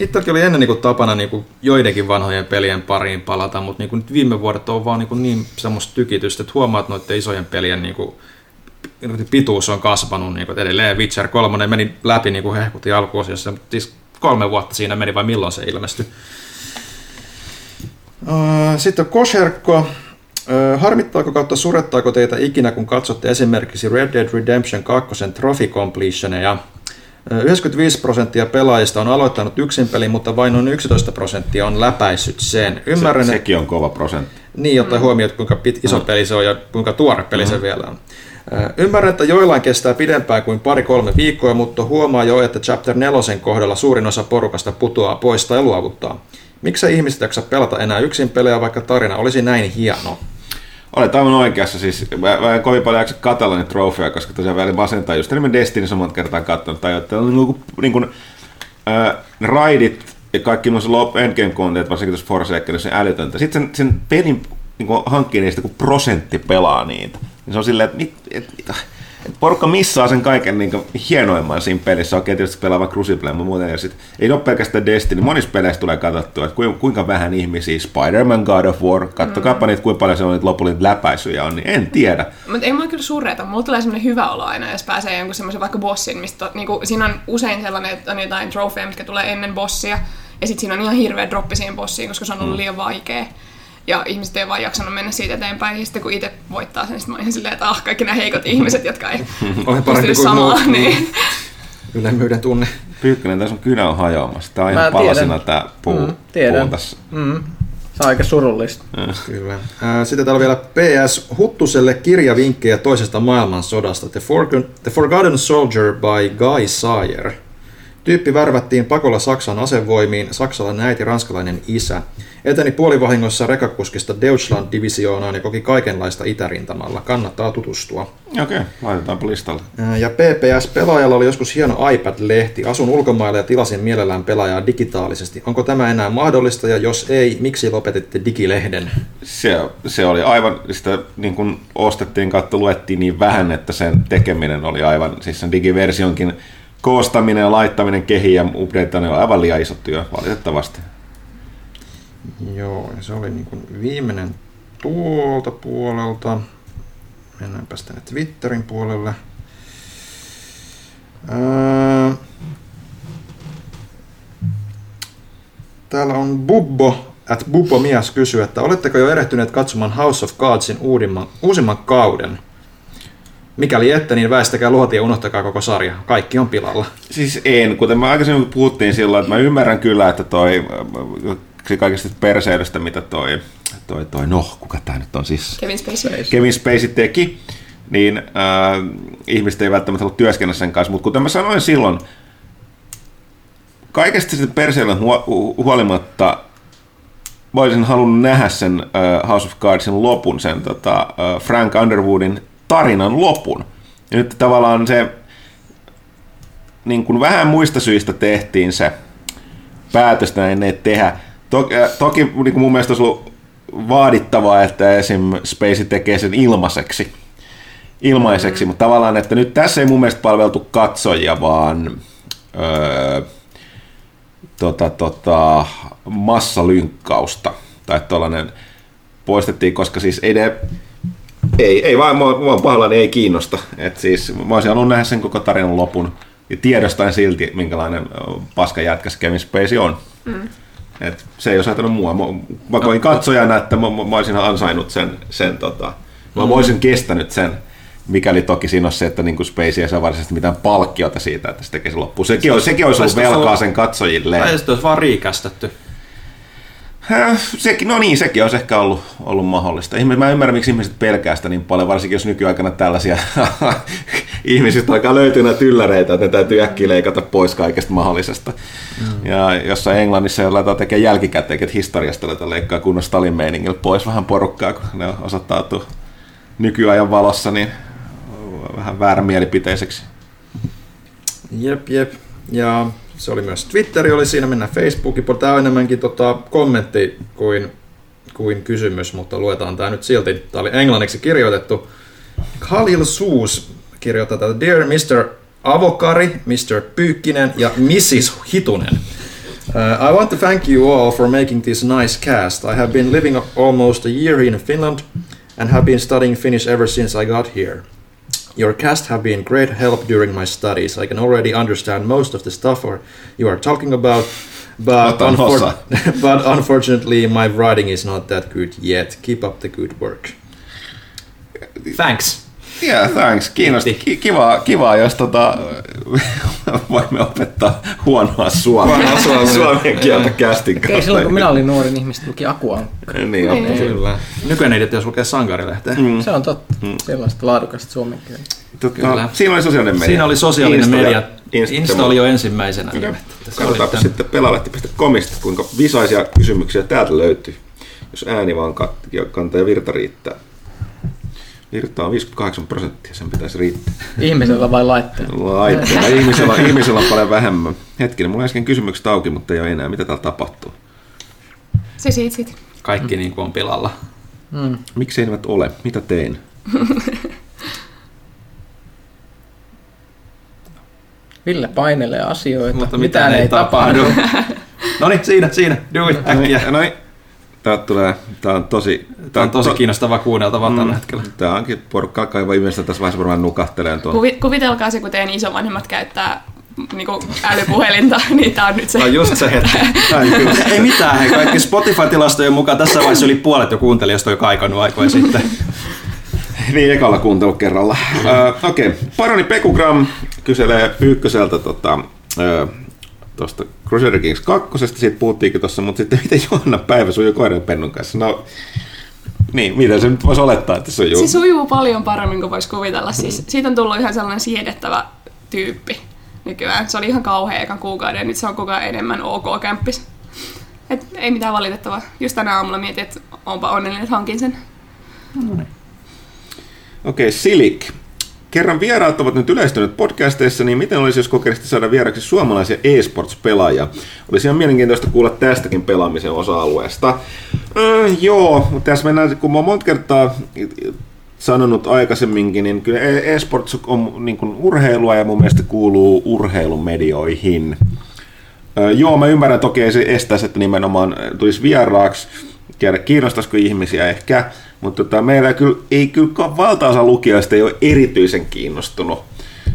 Itselläkin oli ennen niin tapana niin joidenkin vanhojen pelien pariin palata, mutta niin nyt viime vuodet on vaan niin, niin semmoista tykitystä, että huomaat noiden isojen pelien niin kuin, pituus on kasvanut. Niin kuin, että edelleen Witcher 3 meni läpi niin kuin hehkutin alkuosissa, mutta siis kolme vuotta siinä meni vai milloin se ilmestyi. Sitten Kosherko. Äh, Harmittaako kautta surettaako teitä ikinä, kun katsotte esimerkiksi Red Dead Redemption 2 trophy completioneja? Äh, 95 prosenttia pelaajista on aloittanut yksin pelin, mutta vain noin 11 prosenttia on läpäissyt sen. Ymmärrän, Se, sekin on kova prosentti. niin, ottaen huomioon, että kuinka pit, iso peli se on ja kuinka tuore peli se vielä on. Ymmärrän, että joillain kestää pidempään kuin pari-kolme viikkoa, mutta huomaa jo, että Chapter 4 kohdalla suurin osa porukasta putoaa pois tai luovuttaa. Miksi ihmiset jaksa pelata enää yksin pelejä, vaikka tarina olisi näin hieno? Olet aivan oikeassa, siis mä, mä en kovin paljon jaksa katsella niitä trofeja, koska tosiaan välillä masentaa just enemmän Destiny on monta kertaa katsonut, tai että on niin, niin kuin, äh, raidit ja kaikki noissa lop endgame content, varsinkin tuossa Forsakenissa, on älytöntä. Sitten sen, sen pelin niin hankkii niistä, kun prosentti pelaa niitä. Niin se on silleen, että mit, et, et porukka missaa sen kaiken niin hienoimman siinä pelissä. Okei, tietysti pelaa vaikka Crucible, mutta muuten. Ja sit, ei ole pelkästään Destiny. Monissa peleissä tulee katsottua, että kuinka, vähän ihmisiä Spider-Man God of War, kattokaapa mm. niitä, kuinka paljon se on niitä lopullisia läpäisyjä on, niin en tiedä. Mutta ei mua kyllä surreta. Mulla tulee semmoinen hyvä olo aina, jos pääsee jonkun semmoisen vaikka bossin, mistä niinku, siinä on usein sellainen, että on jotain trofeja, mitkä tulee ennen bossia. Ja sitten siinä on ihan hirveä droppi siihen bossiin, koska se on ollut liian vaikea. Ja ihmiset ei vaan jaksanut mennä siitä eteenpäin. Ja sitten kun itse voittaa sen, sitten mä ihan silleen, että ah, kaikki nämä heikot ihmiset, jotka ei Olen parempi kuin samaa. muut. Niin. Ylemmyyden tunne. Pyykkönen, tässä on kynä on hajoamassa. Tää on Mä ihan palasina tää puu, Mm, tiedän. puu tässä. Mm. Se on aika surullista. Kyllä. Ää, Sitten täällä vielä PS Huttuselle kirjavinkkejä toisesta maailmansodasta. The, Forgotten, The Forgotten Soldier by Guy Sawyer. Tyyppi värvättiin pakolla Saksan asevoimiin, saksalainen äiti, ranskalainen isä. Eteni puolivahingossa rekakuskista Deutschland-divisioonaan ja koki kaikenlaista itärintamalla. Kannattaa tutustua. Okei, okay, laitetaanpa listalle. Ja PPS-pelaajalla oli joskus hieno iPad-lehti. Asun ulkomailla ja tilasin mielellään pelaajaa digitaalisesti. Onko tämä enää mahdollista ja jos ei, miksi lopetitte digilehden? Se, se oli aivan, sitä niin kuin ostettiin kautta luettiin niin vähän, että sen tekeminen oli aivan, siis sen digiversionkin koostaminen ja laittaminen kehiin ja updateaminen oli aivan liian iso työ, valitettavasti. Joo, ja se oli niin kuin viimeinen tuolta puolelta. Mennäänpä tänne Twitterin puolelle. Ää, Täällä on Bubbo, at Bubbo Mies kysyy, että oletteko jo erehtyneet katsomaan House of Cardsin uudimman, uusimman kauden? Mikäli ette, niin väistäkää luoti ja unohtakaa koko sarja. Kaikki on pilalla. Siis en, kuten me aikaisemmin puhuttiin silloin, että mä ymmärrän kyllä, että toi se kaikesta perseilystä, mitä toi, toi, toi, no, kuka tää nyt on siis? Kevin Spacey. Kevin Spacey teki, niin äh, ihmiset ei välttämättä halua työskennellä sen kanssa, mutta kuten mä sanoin silloin, kaikesta sitten perseilyn huo- huolimatta mä olisin halunnut nähdä sen äh, House of Cardsin lopun, sen tota, äh, Frank Underwoodin tarinan lopun. Ja nyt tavallaan se niin kuin vähän muista syistä tehtiin se päätös näin ei tehdä. Toki, äh, toki niin kuin mun mielestä olisi ollut vaadittavaa, että esim. Spacey tekee sen ilmaiseksi. Ilmaiseksi, mm. mutta tavallaan, että nyt tässä ei mun mielestä palveltu katsojia, vaan öö, tota, tota, massalynkkausta. Tai tuollainen poistettiin, koska siis ei ne, ei, ei vaan, mua, mua pahalla ei kiinnosta. Et siis mä olisin halunnut nähdä sen koko tarinan lopun. Ja tiedostaen silti, minkälainen paska jätkäs Kevin Spacey on. Mm. Et se ei ajatellut mua. Mä, mä koin katsojana, että mä, mä, mä olisin ansainnut sen, sen tota, mä mm. olisin kestänyt sen, mikäli toki siinä olisi se, että niin Spacey ei saa varsinaisesti mitään palkkiota siitä, että se tekee se loppuun. Sekin, olisi, sekin olisi ollut velkaa sen katsojille. Tai sitten olisi vaan riikästetty. Häh, Sekin, no niin, sekin olisi ehkä ollut, ollut mahdollista. Mä ymmärrän, miksi ihmiset pelkää sitä niin paljon, varsinkin jos nykyaikana tällaisia ihmisistä alkaa löytyä näitä ylläreitä, että ne täytyy äkkiä leikata pois kaikesta mahdollisesta. Mm. Ja jossain Englannissa jo laitetaan tekemään jälkikäteen, että historiasta leikkaa kunnon Stalin meiningillä pois vähän porukkaa, kun ne osoittautuu nykyajan valossa niin vähän väärämielipiteiseksi. Jep, jep. Ja se oli myös Twitteri, oli siinä, mennään Facebookin puolella. Tämä on enemmänkin tota, kommentti kuin, kuin kysymys, mutta luetaan tämä nyt silti. Tämä oli englanniksi kirjoitettu. Khalil Suus kirjoittaa tätä Dear Mr. Avokari, Mr. Pyykkinen ja Mrs. Hitunen. Uh, I want to thank you all for making this nice cast. I have been living almost a year in Finland and have been studying Finnish ever since I got here. Your cast have been great help during my studies. I can already understand most of the stuff or you are talking about, but, osa. but unfortunately my writing is not that good yet. Keep up the good work. Thanks. Yeah, thanks. Kiinnosti. Ki- kivaa, kivaa, jos tota, voimme opettaa huonoa suomea. Huonoa suomea. Suomen kieltä kästin kautta. silloin kun minä olin nuori, niin ihmiset luki Akua. Niin, on. Kyllä. Nykyinen editio lukee sankarilehteä. Mm. Se on totta. Sellaista laadukasta suomen kieltä. Tota, Kyllä. siinä oli sosiaalinen media. Siinä oli sosiaalinen Insta media. Insta, Insta oli jo ensimmäisenä. Oli Katsotaanpa tämän- sitten pelalehti.comista, kuinka visaisia kysymyksiä täältä löytyy, jos ääni vaan kat- ja kanta ja virta riittää. Virta on 58 prosenttia, sen pitäisi riittää. Ihmisellä vai laitteella? Laitteella. ihmisellä, ihmisellä on paljon vähemmän. Hetkinen, mulla on äsken kysymykset auki, mutta ei ole enää. Mitä täällä tapahtuu? Se siitä sit. Kaikki niin kuin on pilalla. Mm. Miksi eivät ole? Mitä tein? Ville painelee asioita, Mutta mitään, ei tapahdu. no niin, siinä, siinä. Do it, äkkiä. No niin. Tää tulee, tää on tosi... Tämä on tosi to- kiinnostavaa kuunneltavaa tällä hetkellä. Tää onkin porukkaa kaiva ihmistä tässä vaiheessa varmaan nukahteleen tuon. Kuvi, kuvitelkaa se, kun teidän isovanhemmat käyttää niinku älypuhelinta, niin tää on nyt se. Tämä on just se hetki. Kyllä. Ei mitään, hei, kaikki Spotify-tilastojen mukaan tässä vaiheessa yli puolet jo kuuntelijoista on jo kaikannut aikoja sitten. Niin, ekalla kuuntelukerralla. Uh, Okei, okay. Paroni Pekugram kyselee Pyykköseltä tota, uh, tuosta Crusader Kings 2, siitä puhuttiinkin tuossa, mutta sitten miten Johanna päivä sujuu koiran pennun kanssa? No, niin, miten se nyt voisi olettaa, että se sujuu? Se sujuu paljon paremmin kuin voisi kuvitella. Siis, siitä on tullut ihan sellainen siedettävä tyyppi. nykyään. Se oli ihan kauhea ekan kuukauden ja nyt se on koko ajan enemmän ok kämppis. Et ei mitään valitettavaa. Just tänä aamulla mietin, että onpa onnellinen, että hankin sen. Okei, Silik. Kerran vieraat ovat nyt yleistyneet podcasteissa, niin miten olisi, jos kokeilisitte saada vieraksi suomalaisia e-sports-pelaajia? Olisi ihan mielenkiintoista kuulla tästäkin pelaamisen osa-alueesta. Äh, joo, mutta tässä mennään, kun mä monta kertaa sanonut aikaisemminkin, niin kyllä e- e-sports on niin kuin urheilua ja mun mielestä kuuluu urheilumedioihin. Äh, joo, mä ymmärrän toki ei se estäisi, että nimenomaan tulisi vieraaksi, tiedä kiinnostaisiko ihmisiä ehkä, mutta tota, meillä kyllä, ei kyllä valtaosa lukijoista ei ole erityisen kiinnostunut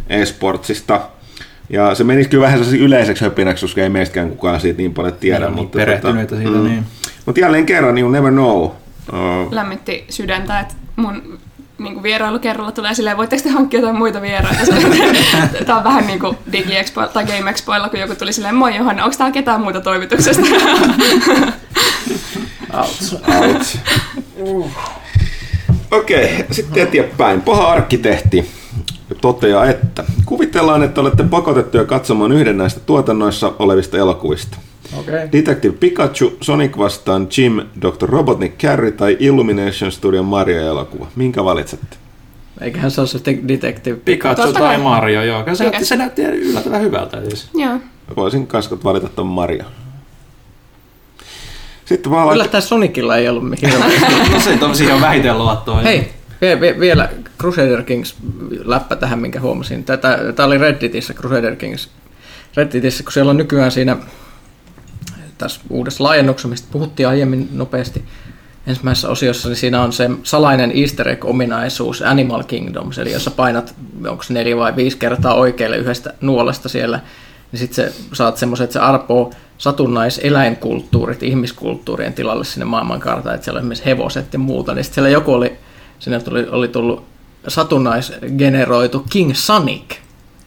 e-sportsista. Ja se menisi kyllä vähän yleiseksi höpinäksi, koska ei meistäkään kukaan siitä niin paljon tiedä. Niin, mutta, perehtyneitä siitä, mm. niin. Mutta jälleen kerran, you never know. Uh, Lämmitti sydäntä, että mun niin kuin vierailukerralla tulee silleen, voitteko te hankkia jotain muita vieraita? Tämä on vähän niin kuin DigiExpo tai Game Expoilla, kun joku tuli silleen, moi Johanna, onko täällä ketään muuta toimituksesta? Ouch. Ouch. Okei, okay, sitten eteenpäin. Paha arkkitehti toteaa, että kuvitellaan, että olette pakotettuja katsomaan yhden näistä tuotannoissa olevista elokuvista. Okay. Detective Pikachu, Sonic vastaan Jim, Dr. Robotnik Carry tai Illumination Studion Mario-elokuva. Minkä valitsette? Eiköhän se ole se Detective Pikachu Totta tai kai. Mario, joo. Se, se näytti yllättävän hyvältä. Siis. Joo. Voisin kasvot valita tuon Mario. Sitten vaan laittaa... Yllättäen Sonicilla ei ollut hirveästi. No se on siihen on vähiten luottoa. Hei, vie, vie, vielä Crusader Kings läppä tähän, minkä huomasin. Tätä, tämä oli Redditissä, Crusader Kings Redditissä, kun siellä on nykyään siinä tässä uudessa laajennuksessa, mistä puhuttiin aiemmin nopeasti ensimmäisessä osiossa, niin siinä on se salainen easter egg-ominaisuus Animal Kingdoms, eli jos sä painat, onko se neljä vai viisi kertaa oikealle yhdestä nuolesta siellä, niin sitten se, saat semmoisen, että se arpoo satunnaiseläinkulttuurit ihmiskulttuurien tilalle sinne maailmankartaan, että siellä on esimerkiksi hevoset ja muuta, niin sitten siellä joku oli, sinne tuli, oli tullut satunnaisgeneroitu King Sonic,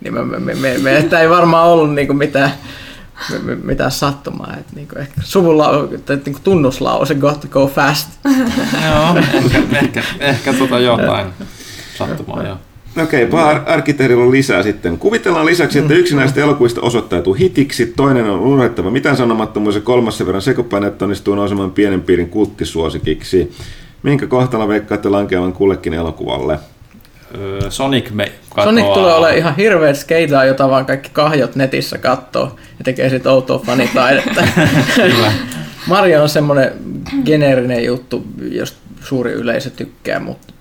niin me, me, me, me, me että ei varmaan ollut niinku mitään, me- me- mitään sattumaa. Että niinku ehkä suvulla tai niinku tunnuslause got to go fast. Joo, ehkä, ehkä, ehkä tota jotain sattumaa, joo. Okei, okay, paha arkkitehdillä on lisää sitten. Kuvitellaan lisäksi, että yksi näistä elokuvista osoittautuu hitiksi, toinen on unohdettava mitään sanomattomuus ja kolmas sen verran sekopäin, että onnistuu nousemaan pienen piirin kulttisuosikiksi. Minkä kohtalo veikkaatte lankeavan kullekin elokuvalle? Öö, Sonic me katoaa. Sonic tulee olemaan ihan hirveät skeitaa, jota vaan kaikki kahjot netissä kattoo ja tekee sitten outoa fanitaidetta. Kyllä. Mario on semmoinen geneerinen juttu, josta suuri yleisö tykkää, mutta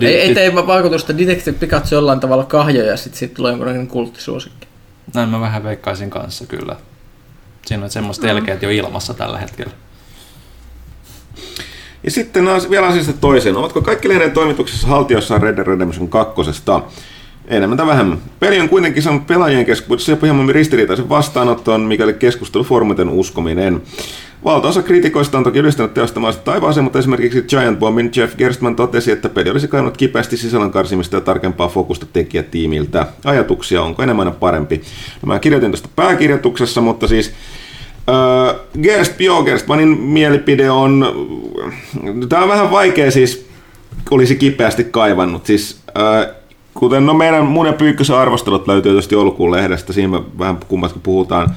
ei, ei tee vaikutusta Detective Pikachu jollain tavalla kahjoja ja sitten sit tulee jonkunlainen kulttisuosikki. Näin mä vähän veikkaisin kanssa kyllä. Siinä on semmoista telkeät jo ilmassa tällä hetkellä. Ja sitten vielä asiasta toiseen. Ovatko kaikki lehden toimituksessa haltiossa Red Dead Redemption 2? Enemmän tai vähemmän. Peli on kuitenkin saanut pelaajien keskuudessa jopa hieman ristiriitaisen vastaanoton, mikäli keskustelufoorumiten uskominen. Valtaosa kritikoista on toki ylistänyt teosta maasta taivaaseen, mutta esimerkiksi Giant Bombin Jeff Gerstmann totesi, että peli olisi kainut kipeästi sisällön karsimista ja tarkempaa fokusta tekijätiimiltä. Ajatuksia, onko enemmän parempi? No, mä kirjoitin tästä pääkirjoituksessa, mutta siis Öö, Gerst, joo, Gerstmanin mielipide on, tämä on vähän vaikea siis, olisi kipeästi kaivannut. Siis, öö, kuten no meidän mun ja arvostelut löytyy tietysti joulukuun lehdestä, siinä me vähän kummatkin puhutaan.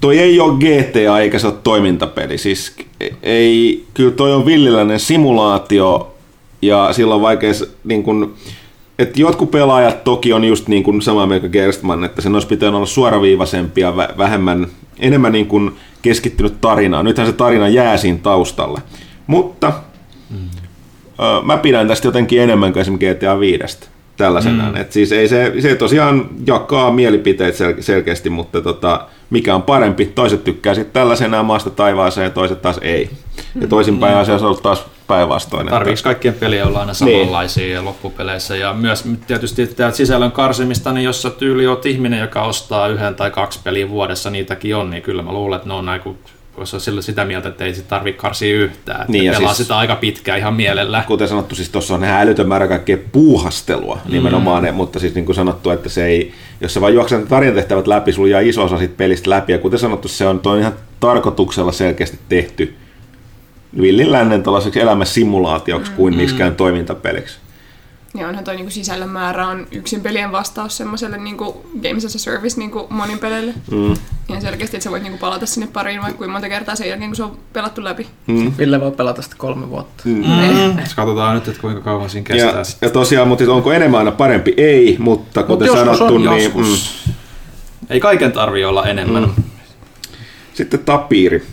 Toi ei ole GTA eikä se ole toimintapeli. Siis ei, kyllä toi on villiläinen simulaatio ja sillä on vaikea niin kun, että jotkut pelaajat toki on just niin kuin sama mieltä kuin Gerstmann, että sen olisi pitänyt olla suoraviivaisempi ja vä- vähemmän, enemmän niin kuin keskittynyt tarinaan. Nythän se tarina jää siinä taustalle. Mutta mm. ö, mä pidän tästä jotenkin enemmän kuin esimerkiksi GTA 5 tällaisenaan. Mm. Et siis ei se, se tosiaan jakaa mielipiteet sel- selkeästi, mutta tota, mikä on parempi, toiset tykkää sitten tällaisenaan maasta taivaaseen ja toiset taas ei. Ja toisinpäin asia on ollut taas päinvastoin. että- Tarviiko kaikkien peliä olla aina samanlaisia niin. loppupeleissä? Ja myös tietysti tämä sisällön karsimista, niin jos sä tyyli oot ihminen, joka ostaa yhden tai kaksi peliä vuodessa, niitäkin on, niin kyllä mä luulen, että ne on kun jos on sillä sitä mieltä, että ei sit tarvitse karsia yhtään. Että Niin, ja pelaa siis- sitä aika pitkään ihan mielellä. kuten sanottu, siis tuossa on ihan älytön määrä kaikkea puuhastelua nimenomaan, mm. mutta siis niin kuin sanottu, että se ei, jos sä vaan juokset ne tarinatehtävät läpi, sulla jää iso osa siitä pelistä läpi, ja kuten sanottu, se on, toi on ihan tarkoituksella selkeästi tehty villin lännen tällaiseksi elämäsimulaatioksi kuin miksikään toimintapeliksi. Ja onhan toi niinku sisällön määrä on yksin pelien vastaus semmoiselle niinku Games as a Service niinku monin peleille. Mm. Ihan selkeästi, että sä voit niinku palata sinne pariin vaikka kuinka monta kertaa sen jälkeen, kun se on pelattu läpi. Mm. Ville voi pelata sitä kolme vuotta. Mm. Katsotaan nyt, että kuinka kauan siinä Ja, kestää sitten. ja tosiaan, mutta onko enemmän aina parempi? Ei, mutta kuten joskus sanottu, on, niin Joskus. Ei kaiken tarvi olla enemmän. Mm. sitten tapiiri.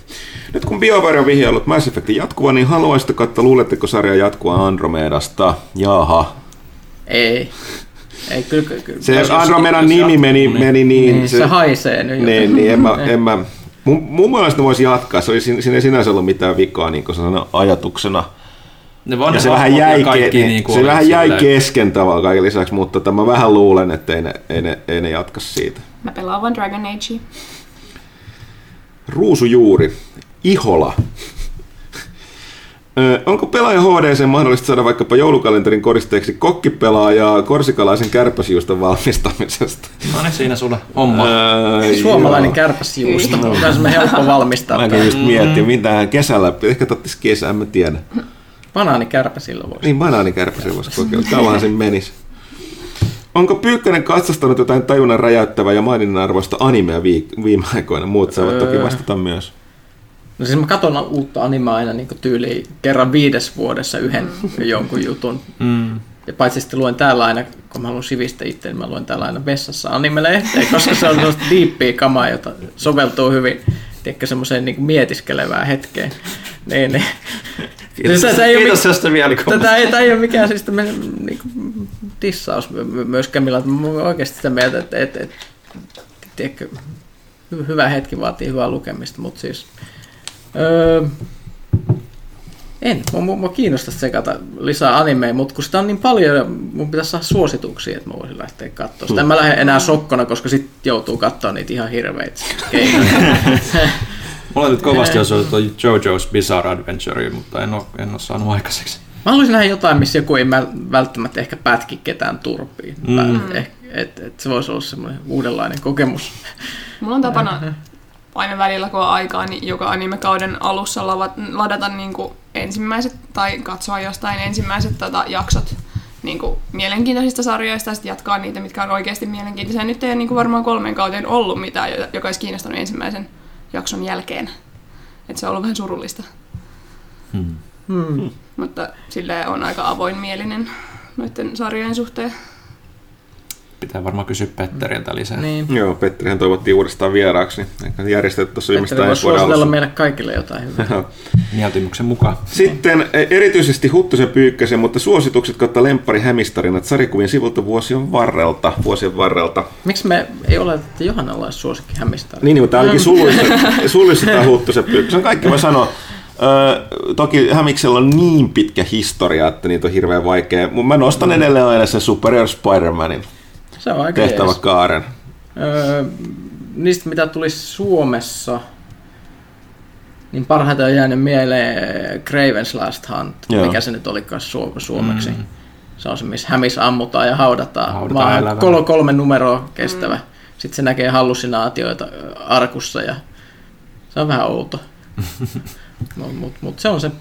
Nyt kun BioWare on vihjaillut Mass Effectin jatkuva, niin haluaisitteko, että luuletteko sarja jatkua Andromedasta? Jaha. Ei. Ei, kyllä, kyllä. kyllä. Se Jos- Andromedan nimi jatkuu, meni, niin- meni niin. niin, se, haisee nyt. Niin, niin en mä, en mä, mun, mun mielestä ne voisi jatkaa. Se oli, siinä ei sinänsä ollut mitään vikaa niin kuin ajatuksena. Ne vaan Ja se vähän hahmot ja jäi, kaikki ke, niin kuin se vähän jäi kesken tavalla kaiken lisäksi, mutta tämä vähän luulen, että ei ne, ei ne, ei ne jatka siitä. Mä pelaan vaan Dragon Age. Ruusujuuri. Ihola. Onko pelaaja HDC mahdollista saada vaikkapa joulukalenterin koristeeksi kokkipelaajaa korsikalaisen kärpäsjuuston valmistamisesta? No niin, siinä sulle homma. Ää, Suomalainen joo. kärpäsjuusto. On semmoinen helppo valmistaa. Mäkin just mietin, mitä kesällä, ehkä tottis kesää, en mä tiedä. Banaanikärpäsillä voisi. Niin banaanikärpäsen voisi kokeilla, kauanhan se menisi. Onko Pyykkönen katsastanut jotain tajunnan räjäyttävää ja maininnan arvoista animea viik- viime aikoina? Muut saavat toki Öö. vastata myös. No siis mä katson uutta animea aina niin tyyliin kerran viides vuodessa yhden jonkun jutun. Mm. Ja paitsi sitten luen täällä aina, kun mä haluan sivistää itse, niin mä luen täällä aina vessassa animelehteä, koska se on sellaista diippiä kamaa, jota soveltuu hyvin tiedätkö, semmoiseen niin mietiskelevään hetkeen. Niin, niin. Kiitos, Tätä ei ole kiitos tästä mielikuvasta. Tätä ei, tätä ei ole mikään siis tämmöinen niin kuin, tissaus my- my- myöskään millään. Mä oikeasti sitä mieltä, että, että, että tiedätkö, hy- hyvä hetki vaatii hyvää lukemista, mutta siis öö, en. Mua, mua, mua kiinnostaisi sekata lisää animeja, mutta kun sitä on niin paljon, ja mun pitäisi saada suosituksia, että mä voisin lähteä katsomaan. Sitä en mä lähde enää sokkona, koska sitten joutuu katsoa niitä ihan hirveitä keinoja. Mulla nyt kovasti toi JoJo's Bizarre Adventure, mutta en ole, en ole saanut aikaiseksi. Mä haluaisin nähdä jotain, missä joku ei mä- välttämättä ehkä pätki ketään turpiin. Mm. Et, et, et se voisi olla semmoinen uudenlainen kokemus. Mulla on tapana aina välillä, kun on aikaa, niin joka animekauden alussa ladata niin kuin ensimmäiset tai katsoa jostain ensimmäiset tota, jaksot niin kuin mielenkiintoisista sarjoista ja sitten jatkaa niitä, mitkä on oikeasti mielenkiintoisia. Nyt ei ole niin kuin varmaan kolmen kauteen ollut mitään, jo- joka olisi kiinnostanut ensimmäisen jakson jälkeen. Et se on ollut vähän surullista. Hmm. Mutta sille on aika avoinmielinen noiden sarjojen suhteen. Pitää varmaan kysyä Petteriltä lisää. Niin. Joo, Petterihän toivottiin uudestaan vieraaksi, niin ehkä järjestetty tuossa Petteri viimeistään ensi vuoden alussa. meille kaikille jotain hyvää. Mieltymyksen mukaan. Sitten e, erityisesti Huttusen Pyykkäsen, mutta suositukset kautta lemppari hämistarinat sarjakuvien sivulta vuosien varrelta. Vuosien varrelta. Miksi me ei ole, että Johannalla olisi suosikki hämistä? Niin, mutta ainakin suluissa tämä Huttusen Pyykkäsen. Kaikki voi sanoa. Öö, toki Hämiksellä on niin pitkä historia, että niitä on hirveän vaikea. Mutta mä nostan edelleen aina sen Superior Spider-Manin Se on aika tehtävä jees. kaaren. Öö, niistä mitä tuli Suomessa, niin parhaiten on jäänyt mieleen Craven's Last Hunt, Joo. mikä se nyt olikaan su- suomeksi. Mm. Se on se, missä hämis ammutaan ja haudataan. Haudataan Vaan kol- kolme numeroa kestävä. Mm. Sitten se näkee hallusinaatioita arkussa ja se on vähän outo. Mutta mut, mut se on se,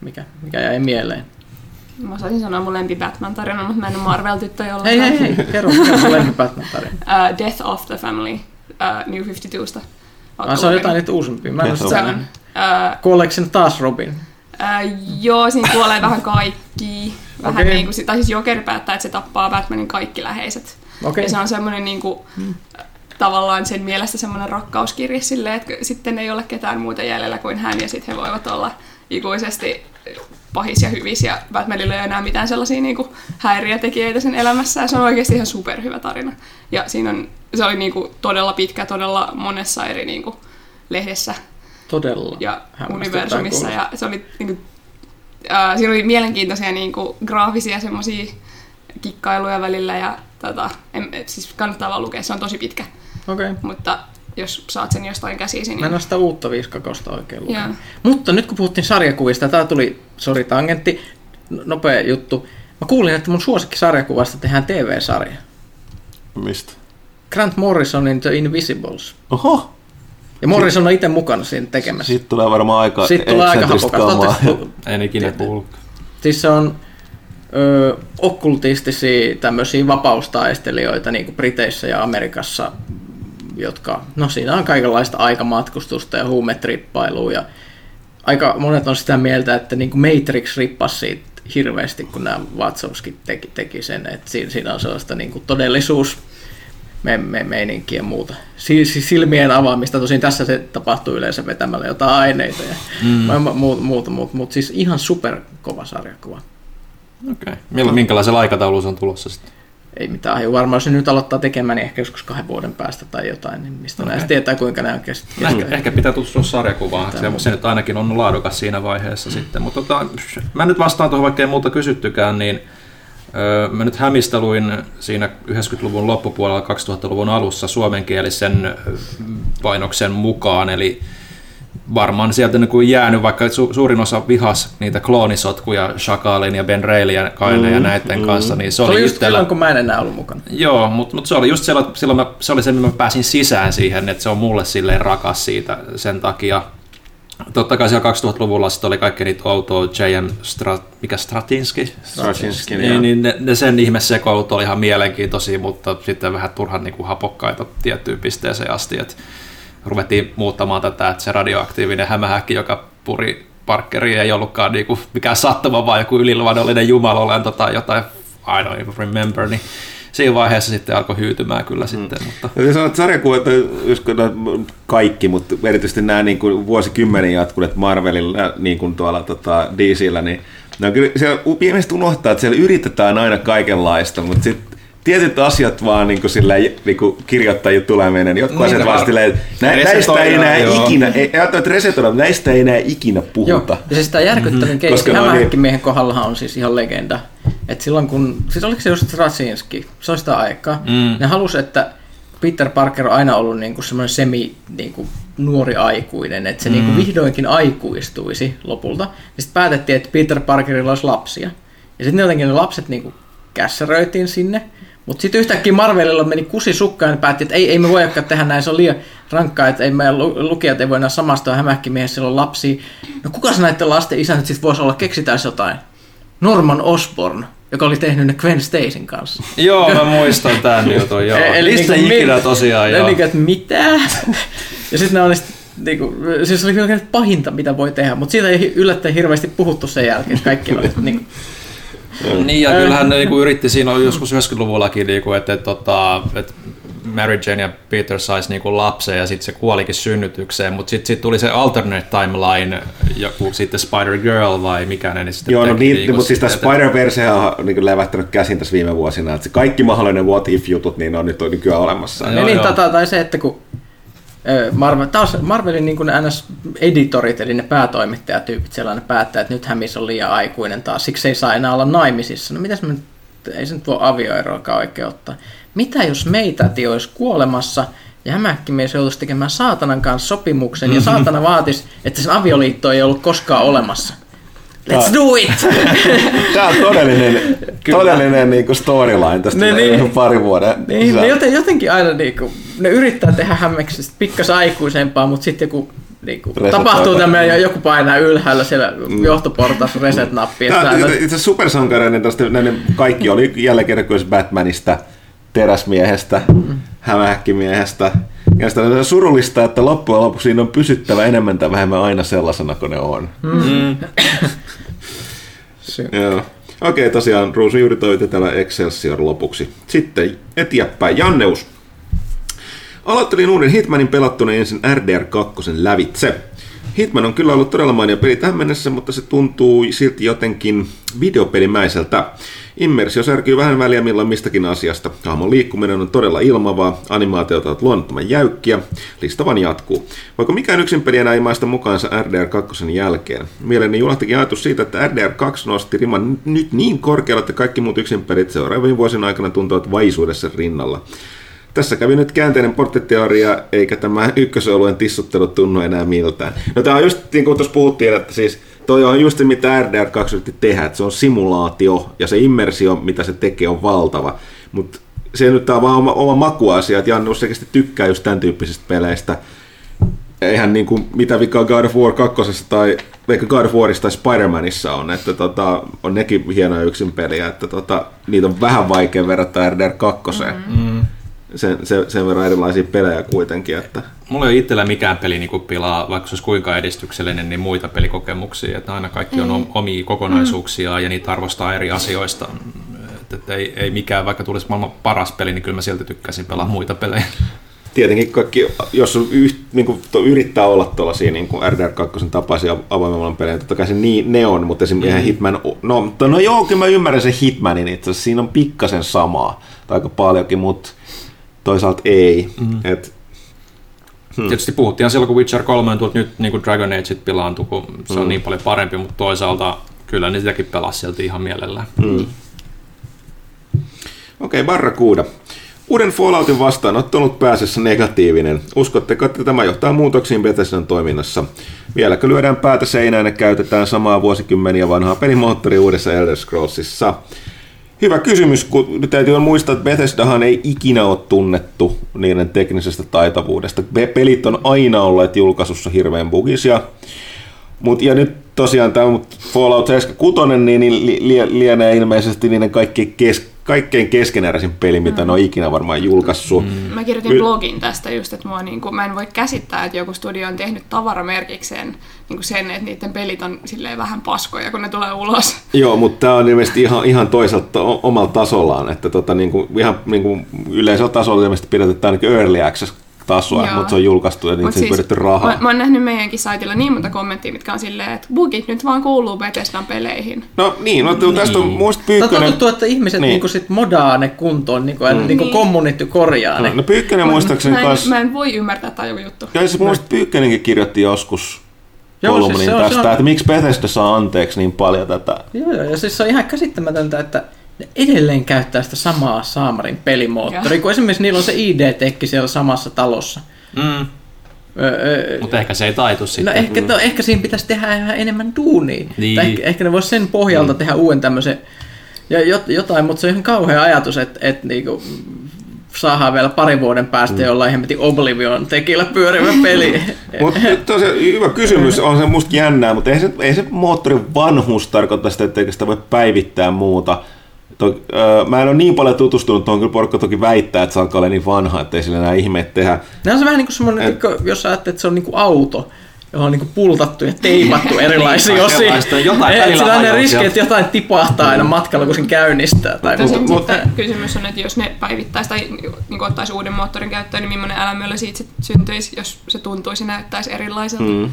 mikä, mikä jäi mieleen. Mä osaisin sanoa mun lempi Batman-tarina, mutta mä en ole Marvel-tyttö jollain. Hei, hei, hei, kerro, kerro sun lempi Batman tarina. Uh, Death of the Family uh, New 52sta. Ah, se on jotain niitä uusimpia. Mä en ole sitä. Uh, Kuoleeko sen taas Robin? uh, joo, siinä kuolee vähän kaikki. Vähän Okei. niin kuin, tai siis Joker päättää, että se tappaa Batmanin kaikki läheiset. Okei. Ja se on semmoinen niin kuin, tavallaan sen mielestä semmoinen rakkauskirje silleen, että sitten ei ole ketään muuta jäljellä kuin hän ja sitten he voivat olla ikuisesti pahis ja hyvis ja Batmanilla ei ole enää mitään sellaisia niin kuin, häiriötekijöitä sen elämässä ja se on oikeasti ihan superhyvä tarina. Ja siinä on, se oli niin kuin, todella pitkä, todella monessa eri niin kuin, lehdessä Todella. ja universumissa. Ja se oli, niin kuin, ää, siinä oli mielenkiintoisia niin kuin, graafisia semmoisia kikkailuja välillä ja tota, en, siis kannattaa vaan lukea, se on tosi pitkä. Okay. Mutta jos saat sen jostain käsisi, Mä niin en ole sitä uutta viiskakosta oikein lukenut. Mutta nyt kun puhuttiin sarjakuvista, tää tuli, sori tangentti, no- nopea juttu. Mä kuulin, että mun suosikki sarjakuvasta tehdään TV-sarja. Mistä? Grant Morrisonin The Invisibles. Oho, Ja Morrison on itse mukana siinä tekemässä. siitä tulee varmaan aika Sitten tulee aika hapokasta. Ootteko- En ikinä kuullut. Siis se on ö, okkultistisia tämmöisiä vapaustaistelijoita niin kuin Briteissä ja Amerikassa, jotka, no siinä on kaikenlaista aikamatkustusta ja huumetrippailua ja aika monet on sitä mieltä, että niin kuin Matrix rippasi siitä hirveästi, kun nämä Watsowski teki, teki sen, että siinä, siinä on sellaista niin kuin todellisuus me, me, meininkiä ja muuta. Silmien avaamista, tosin tässä se tapahtuu yleensä vetämällä jotain aineita ja mm. muuta, muuta, muuta, mutta siis ihan super kova sarjakuva. Okei. Okay. Minkälaisella aikataululla on tulossa sitten? Ei mitään haju. Varmaan jos ne nyt aloittaa tekemään, niin ehkä joskus kahden vuoden päästä tai jotain, niin mistä okay. näistä tietää, kuinka ne on kestänyt. Ehkä, ehkä pitää tutustua sarjakuvaan, se, se nyt ainakin on laadukas siinä vaiheessa mm. sitten. Mutta tota, mä nyt vastaan tuohon, vaikka ei muuta kysyttykään, niin öö, mä nyt hämisteluin siinä 90-luvun loppupuolella 2000-luvun alussa suomenkielisen painoksen mukaan, eli varmaan sieltä niin kuin jäänyt, vaikka su, suurin osa vihas niitä kloonisotkuja Shakalin ja Ben Reilly ja Kaine mm, ja näiden mm. kanssa, niin se, se oli, just silloin, kun mä en enää ollut mukana. Joo, mutta mut se oli just silloin, silloin mä, se oli se, mä pääsin sisään siihen, että se on mulle silleen rakas siitä sen takia. Totta kai siellä 2000-luvulla sitten oli kaikki niitä outoa J.M. Strat, mikä Stratinski? Stratinski, niin, niin ne, ne, sen ihmesekoulut oli ihan mielenkiintoisia, mutta sitten vähän turhan niin kuin hapokkaita tiettyyn pisteeseen asti, että ruvettiin muuttamaan tätä, että se radioaktiivinen hämähäkki, joka puri Parkeri ei ollutkaan niinku mikään sattuma, vaan joku yliluonnollinen jumalolento tai jotain, I don't even remember, niin siinä vaiheessa sitten alkoi hyytymään kyllä sitten. Mm. Mutta... Ja sanot sarjakuvat, kaikki, mutta erityisesti nämä niin kuin vuosikymmenen jatkuneet Marvelilla, niin kuin tuolla tota, DCllä, niin No kyllä siellä pienesti unohtaa, että siellä yritetään aina kaikenlaista, mutta sitten tietyt asiat vaan niin kuin sillä, niin kuin mennä, niin jotkut niin, asiat vaan silleen, nä, näistä ei enää joo. ikinä, ei, että resetoida, näistä ei enää ikinä puhuta. Joo. Ja se sitä järkyttävin mm-hmm. keissi Hämähäkki miehen kohdalla on siis ihan legenda. Et silloin kun, siis oliko se just Straczynski, se on sitä aikaa, mm. ne halusi, että Peter Parker on aina ollut niinku semmoinen semi niinku nuori aikuinen, että se niinku mm. niinku vihdoinkin aikuistuisi lopulta. Ja sitten päätettiin, että Peter Parkerilla olisi lapsia. Ja sitten jotenkin ne lapset niinku kässäröitiin sinne. Mutta sitten yhtäkkiä Marvelilla meni kusi sukkaan ja päätti, että ei, ei me voi tehdä näin, se on liian rankkaa, että ei meidän lukijat ei voi enää samastua hämähkimiehessä, sillä on lapsia. No kuka näiden lasten isä nyt sitten voisi olla, keksitään jotain? Norman Osborn, joka oli tehnyt ne Gwen Stacyn kanssa. joo, mä muistan tämän jutun, joo. Eli Mistä niin ikinä tosiaan, joo. Eli että mitä? ja sitten ne oli niin kuin, siis oli pahinta, mitä voi tehdä, mutta siitä ei yllättäen hirveästi puhuttu sen jälkeen. Kaikki oli, niin, niin, ja kyllähän ne niinku yritti siinä joskus 90-luvullakin, niinku, että, että, tota, että Mary Jane ja Peter saisi niinku lapsen ja sitten se kuolikin synnytykseen, mutta sitten sit tuli se alternate timeline, joku sitten Spider-Girl vai mikä ne niin sitten Joo, no niin, niinku mutta siis tämä Spider-Verse on niinku levättänyt käsin tässä viime vuosina, että se kaikki mahdollinen what if-jutut niin on nyt on nykyään olemassa. Joo, niin, tota, tai se, että kun Marvel, taas Marvelin niin NS-editorit, eli ne päätoimittajatyypit, sellainen päättää, että nyt Hämis on liian aikuinen taas, siksi ei saa enää olla naimisissa. No mitäs me ei se nyt voi avioeroakaan oikein ottaa. Mitä jos meitä olisi kuolemassa ja hämähkimies joutuisi tekemään saatanan kanssa sopimuksen ja saatana vaatisi, että sen avioliitto ei ollut koskaan olemassa. Let's do it! Tämä on todellinen, todellinen niinku storyline tästä ne, niin, pari vuoden niin, ne joten, jotenkin aina niinku, ne yrittää tehdä hämmeksestä pikkas aikuisempaa, mutta sitten joku niinku, tapahtuu tämmöinen ja joku painaa ylhäällä siellä mm. johtoportaassa reset-nappi. Itse supersankareiden tästä näiden kaikki oli jälleen kerran Batmanista, teräsmiehestä, mm. hämähäkkimiehestä. Ja sitä on surullista, että loppujen lopuksi siinä on pysyttävä enemmän tai vähemmän aina sellaisena kuin ne on. Mm. Joo. Okei, tosiaan Ruusu juuri toivotti täällä Excelsior lopuksi. Sitten eteenpäin. Janneus. Aloittelin uuden Hitmanin pelattuna ensin RDR 2 lävitse. Hitman on kyllä ollut todella mainio peli tähän mennessä, mutta se tuntuu silti jotenkin videopelimäiseltä. Immersio särkyy vähän väliä milloin mistäkin asiasta. Hahmon liikkuminen on todella ilmavaa, animaatiot ovat luonnottoman jäykkiä, lista vaan jatkuu. Voiko mikään yksin peli enää imaista mukaansa RDR 2 jälkeen? Mieleeni julahtikin ajatus siitä, että RDR 2 nosti riman nyt niin korkealle, että kaikki muut yksin pelit seuraavien vuosien aikana tuntuvat vaisuudessa rinnalla. Tässä kävi nyt käänteinen porttiteoria, eikä tämä ykkösoluen tissuttelu tunnu enää miltään. No tämä on just niin kuin tuossa puhuttiin, että siis toi on just se, mitä RDR2 yritti tehdä, että se on simulaatio ja se immersio, mitä se tekee, on valtava. Mutta se nyt on vaan oma, oma makuasia, että Janne oikeasti tykkää just tämän tyyppisistä peleistä. eihän niin kuin, mitä vikaa God of War 2 tai vaikka God of Warissa tai Spider-Manissa on, että tota, on nekin hienoja yksin peliä, että tota, niitä on vähän vaikea verrata RDR 2. Mm. Sen, sen, sen verran erilaisia pelejä kuitenkin, että Mulla ei ole itsellä mikään peli niin pilaa, vaikka se olisi kuinka edistyksellinen, niin muita pelikokemuksia. Että aina kaikki on om- omia kokonaisuuksia ja niitä arvostaa eri asioista. Että, että ei, ei mikään, vaikka tulisi maailman paras peli, niin kyllä mä silti tykkäisin pelaa muita pelejä. tietenkin kaikki, jos yht, niin kuin, to, yrittää olla tuollaisia niin kuin RDR 2 tapaisia avoimen maailman pelejä, totta kai se niin, ne on, mutta esimerkiksi mm. Hitman, no, to, no joo, kyllä mä ymmärrän sen Hitmanin itse asiassa, siinä on pikkasen samaa, tai aika paljonkin, mutta toisaalta ei. Mm. Et, Hmm. Tietysti puhuttiin silloin, kun Witcher 3 on nyt niin kuin Dragon Age pilaantui, kun se on hmm. niin paljon parempi, mutta toisaalta kyllä ne sitäkin pelasi sieltä ihan mielellään. Hmm. Okei, okay, Barracuda. Uuden Falloutin ollut pääsessä negatiivinen. Uskotteko, että tämä johtaa muutoksiin Bethesdan toiminnassa? Vieläkö lyödään päätä seinään ja käytetään samaa vuosikymmeniä vanhaa pelimoottoria uudessa Elder Scrollsissa? Hyvä kysymys, kun nyt täytyy muistaa, että Bethesdahan ei ikinä ole tunnettu niiden teknisestä taitavuudesta. Pelit on aina olleet julkaisussa hirveän bugisia. Mut, ja nyt tosiaan tämä Fallout 76 niin, niin lienee ilmeisesti niiden kaikki kes, kaikkein keskeneräisin peli, mitä mm. ne on ikinä varmaan julkaissut. Mm. Mä kirjoitin y- blogin tästä just, että mua, niin kuin, mä en voi käsittää, että joku studio on tehnyt tavaramerkikseen niin kuin sen, että niiden pelit on silleen vähän paskoja, kun ne tulee ulos. Joo, mutta tämä on ilmeisesti ihan, ihan toisaalta omalla tasollaan, että tota, niin kuin, ihan niin kuin yleisellä tasolla ilmeisesti pidetään ainakin early access tasoa, Joo. mutta se on julkaistu ja niitä siis, rahaa. Mä, mä oon nähnyt meidänkin saitilla niin monta kommenttia, mitkä on silleen, että bugit nyt vaan kuuluu Bethesdan peleihin. No niin, no niin. tästä on muista Pyykkönen... No tuntuu, että ihmiset niin. niinku sit modaa ne kuntoon, niinku, mm. niinku kommunitti korjaa ne. No, no Pyykkönen muistaakseni mä, en, kanssa... mä en voi ymmärtää tämä joku juttu. Ja se muista Pyykkönenkin kirjoitti joskus kolumnin siis tästä, on... että miksi Bethesda saa anteeksi niin paljon tätä. Joo, joo, ja siis se on ihan käsittämätöntä, että ne edelleen käyttää sitä samaa Saamarin pelimoottoria, kun esimerkiksi niillä on se ID-tekki siellä samassa talossa. Mm. Öö, Mutta ehkä se ei taitu no sitten. No ehkä, no, ehkä siinä pitäisi tehdä ihan enemmän duunia. Niin. ehkä, ehkä ne voisi sen pohjalta mm. tehdä uuden tämmöisen ja jotain, mutta se on ihan kauhea ajatus, että, että niinku, saadaan vielä parin vuoden päästä mm. jollain hemmetin Oblivion tekillä pyörivä peli. mutta tosiaan hyvä kysymys, on se musta jännää, mutta ei se, ei se moottorin vanhuus tarkoita sitä, että sitä voi päivittää muuta. To, öö, mä en ole niin paljon tutustunut tuohon, kyllä porukka toki väittää, että se alkaa olla niin vanha, että ei sillä enää ihmeet tehdä. Nämä on se vähän niin kuin semmoinen, et, jos ajattelet, että se on niin kuin auto, johon on niin kuin pultattu ja teipattu erilaisia niin, osia. Jotain et sillä on ne riski, että jotain tipahtaa aina matkalla, kun sen käynnistää. Tai mutta, mutta, mutta kysymys on, että jos ne päivittäisi tai niin ottaisi uuden moottorin käyttöön, niin millainen elämä siitä syntyisi, jos se tuntuisi näyttäisi erilaiselta. Mm.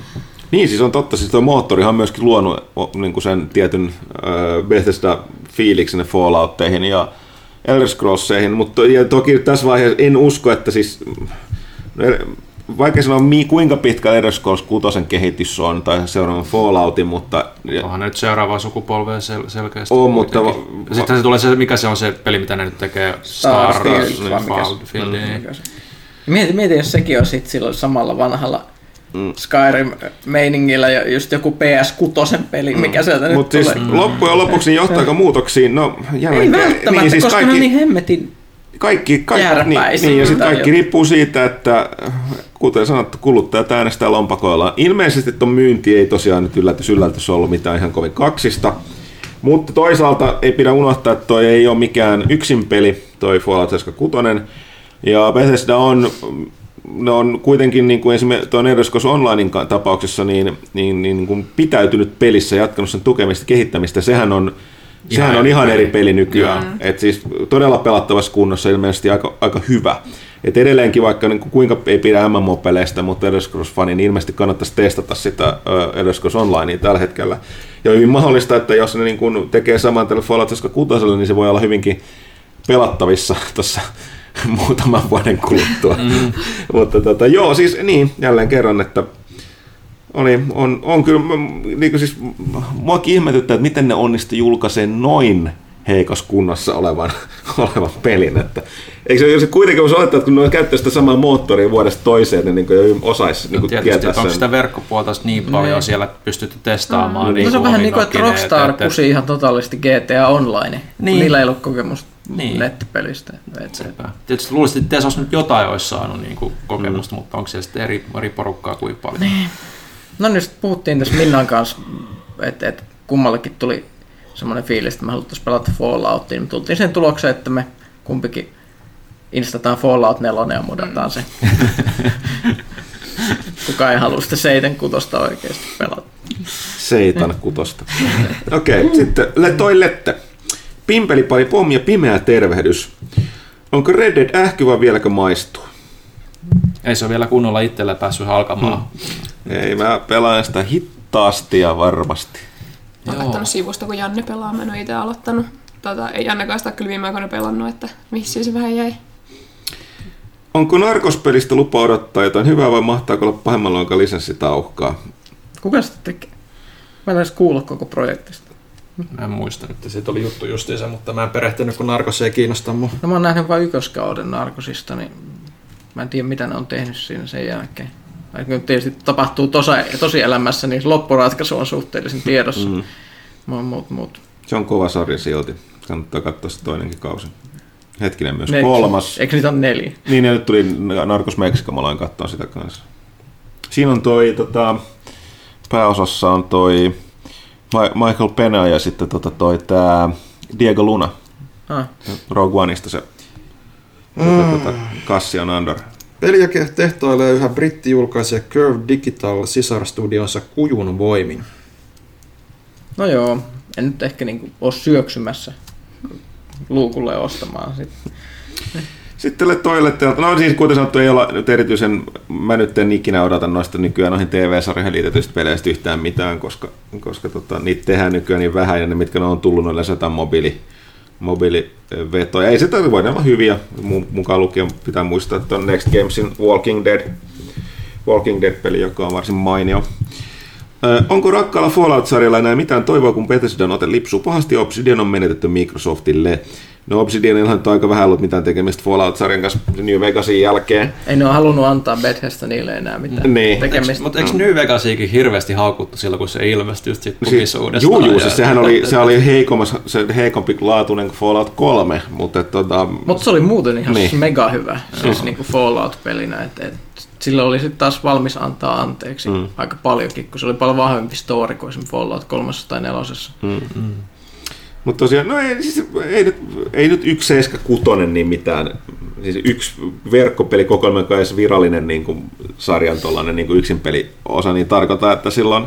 Niin, siis on totta. Siis tuo moottorihan on myöskin luonut niin kuin sen tietyn äh, Bethesda-fiiliksen ne Falloutteihin ja Elder Scrollseihin, mutta ja toki tässä vaiheessa en usko, että siis vaikka sanoa kuinka pitkä Elder Scrolls 6 kehitys on tai seuraavan Falloutin, mutta... Onhan nyt seuraava sukupolvea sel- selkeästi. On, mutta... Va- Sitten se tulee se, mikä se on se peli, mitä ne nyt tekee, Star, Starfield. Mm. Mieti, mieti, jos sekin on sitten silloin samalla vanhalla mm. Skyrim-meiningillä ja just joku PS6 peli, mikä mm. sieltä Mut nyt siis tulee. loppujen lopuksi niin johtaako muutoksiin? No, jälleen, Ei välttämättä, niin, siis koska kaikki, ne on niin hemmetin kaikki, kaikki niin, niin, ja sitten kaikki riippuu siitä, että kuten sanottu, kuluttajat äänestää lompakoillaan. Ilmeisesti tuon myynti ei tosiaan nyt yllätys yllätys ollut mitään ihan kovin kaksista, mutta toisaalta ei pidä unohtaa, että toi ei ole mikään yksin peli, toi Fallout 76, ja Bethesda on ne on kuitenkin niin kuin esimerkiksi tuon Eroskos Onlinein tapauksessa niin, niin, niin, niin kuin pitäytynyt pelissä ja jatkanut sen tukemista kehittämistä. Sehän on, ihan sehän on ihan eri peli nykyään. Mm. Et siis todella pelattavassa kunnossa ilmeisesti aika, aika hyvä. Et edelleenkin vaikka niin kuin kuinka ei pidä MMO-peleistä, mutta Elder Scrolls-fani, niin ilmeisesti kannattaisi testata sitä Elder Scrolls Onlinea tällä hetkellä. Ja on hyvin mahdollista, että jos ne niin kuin tekee saman tällä Fallout 6, niin se voi olla hyvinkin pelattavissa tuossa muutaman vuoden kuluttua. Mm. Mutta tota, joo, siis niin, jälleen kerran, että oli, on, on kyllä, niin siis, muakin ihmetyttää, että miten ne onnistu julkaiseen noin heikossa kunnossa olevan, olevan pelin. Että, eikö se, kuitenkin voisi olettaa, että kun ne käyttää sitä samaa moottoria vuodesta toiseen, niin, niin jo osaisi no, niin tietysti, tietää sen. Onko sitä verkkopuolta niin paljon mm. siellä pystytty testaamaan? Mm. Niin, se on vähän niin kuin, että Rockstar kusi ihan totaalisesti GTA Online, niin. niillä ei ollut kokemusta. Niin. nettipelistä. Tietysti luulisin, että TES olisi nyt jotain olisi saanut niin kuin kokemusta, mm. mutta onko siellä sitten eri, eri porukkaa kuin paljon? Niin. No niin, sitten puhuttiin tässä Minnan kanssa, että et kummallekin tuli semmoinen fiilis, että me haluttaisiin pelata Falloutia, niin me tultiin sen tulokseen, että me kumpikin instataan Fallout 4 ja modataan se. Kuka ei halua sitä 76 oikeasti pelata. Seitan kutosta. Okei, okay, sitten le- toi lette. Pimpelipari pommi ja pimeä tervehdys. Onko Red Dead ähky vai vieläkö maistuu? Ei se ole vielä kunnolla itsellä päässyt alkamaan. Mm. Ei, mä pelaan sitä hittaasti ja varmasti. Mä oon Joo. kattonut sivusta, kun Janne pelaa, mä en ole itse aloittanut. Tota, ei Jannekaan sitä kyllä viime aikoina pelannut, että missä se vähän jäi. Onko narkospelistä lupa odottaa jotain hyvää vai mahtaako olla pahemmalla onko lisenssitauhkaa? Kuka sitä tekee? Mä en edes kuulla koko projektista. Mä en muista nyt. Siitä oli juttu justiinsa, mutta mä en perehtynyt, kun narkos ei kiinnosta mua. No mä oon nähnyt vain ykköskauden narkosista, niin mä en tiedä mitä ne on tehnyt siinä sen jälkeen. Vaikka nyt tietysti tapahtuu tosi, tosi elämässä, niin loppuratkaisu on suhteellisen tiedossa. Mm. Mm. Mut, mut. Se on kova sarja silti. Kannattaa katsoa se toinenkin kausi. Hetkinen myös Ne- kolmas. Eikö niitä ole neljä? Niin, ja nyt tuli Narcos Mexico, mä aloin katsoa sitä kanssa. Siinä on toi, tota, pääosassa on toi Michael Pena ja sitten tota, toi tää Diego Luna. Ah. Rogue Oneista se tota, tota, Cassian Andor. Peliä tehtailee yhä brittijulkaisija Curve Digital sisarstudionsa kujun voimin. No joo, en nyt ehkä niinku ole syöksymässä luukulle ostamaan sit. Sitten tälle toille teiltä, no siis kuten sanottu, ei olla nyt erityisen, mä nyt en ikinä odota noista nykyään noihin TV-sarjoihin liitetyistä peleistä yhtään mitään, koska, koska tota, niitä tehdään nykyään niin vähän ja ne mitkä ne on tullut, ne lisätään mobiili, mobiilivetoja. Ei se tarvitse voida olla hyviä, Mu- mukaan lukien pitää muistaa, että on Next Gamesin Walking Dead, Walking Dead-peli, joka on varsin mainio. Onko rakkaalla Fallout-sarjalla enää mitään toivoa, kun Bethesdan ote lipsuu pahasti Obsidian on menetetty Microsoftille? No Obsidianilla on aika vähän ollut mitään tekemistä Fallout-sarjan kanssa New Vegasin jälkeen. Ei ne ole halunnut antaa Bethesda niille enää mitään Niin. tekemistä. Mutta eikö New Vegasiakin hirveästi haukuttu silloin, kun se ilmestyi just sit Siis, pukisuudesta? juu, juu, siis sehän oli, se oli heikommas, se heikompi laatuinen kuin Fallout 3, mutta et, tota, Mutta se oli muuten ihan Niin. mega hyvä, siis niinku Fallout-pelinä. Et, et, sillä oli sitten taas valmis antaa anteeksi Mm. mm. aika paljonkin, kun se oli paljon vahvempi story kuin esimerkiksi Fallout 3 tai 4. Mutta tosiaan, no ei, siis, ei, nyt, ei nyt yksi 76 niin mitään, siis yksi verkkopelikokoelma, joka edes virallinen niin kuin, sarjan tollainen niin yksin peliosa, niin tarkoittaa, että silloin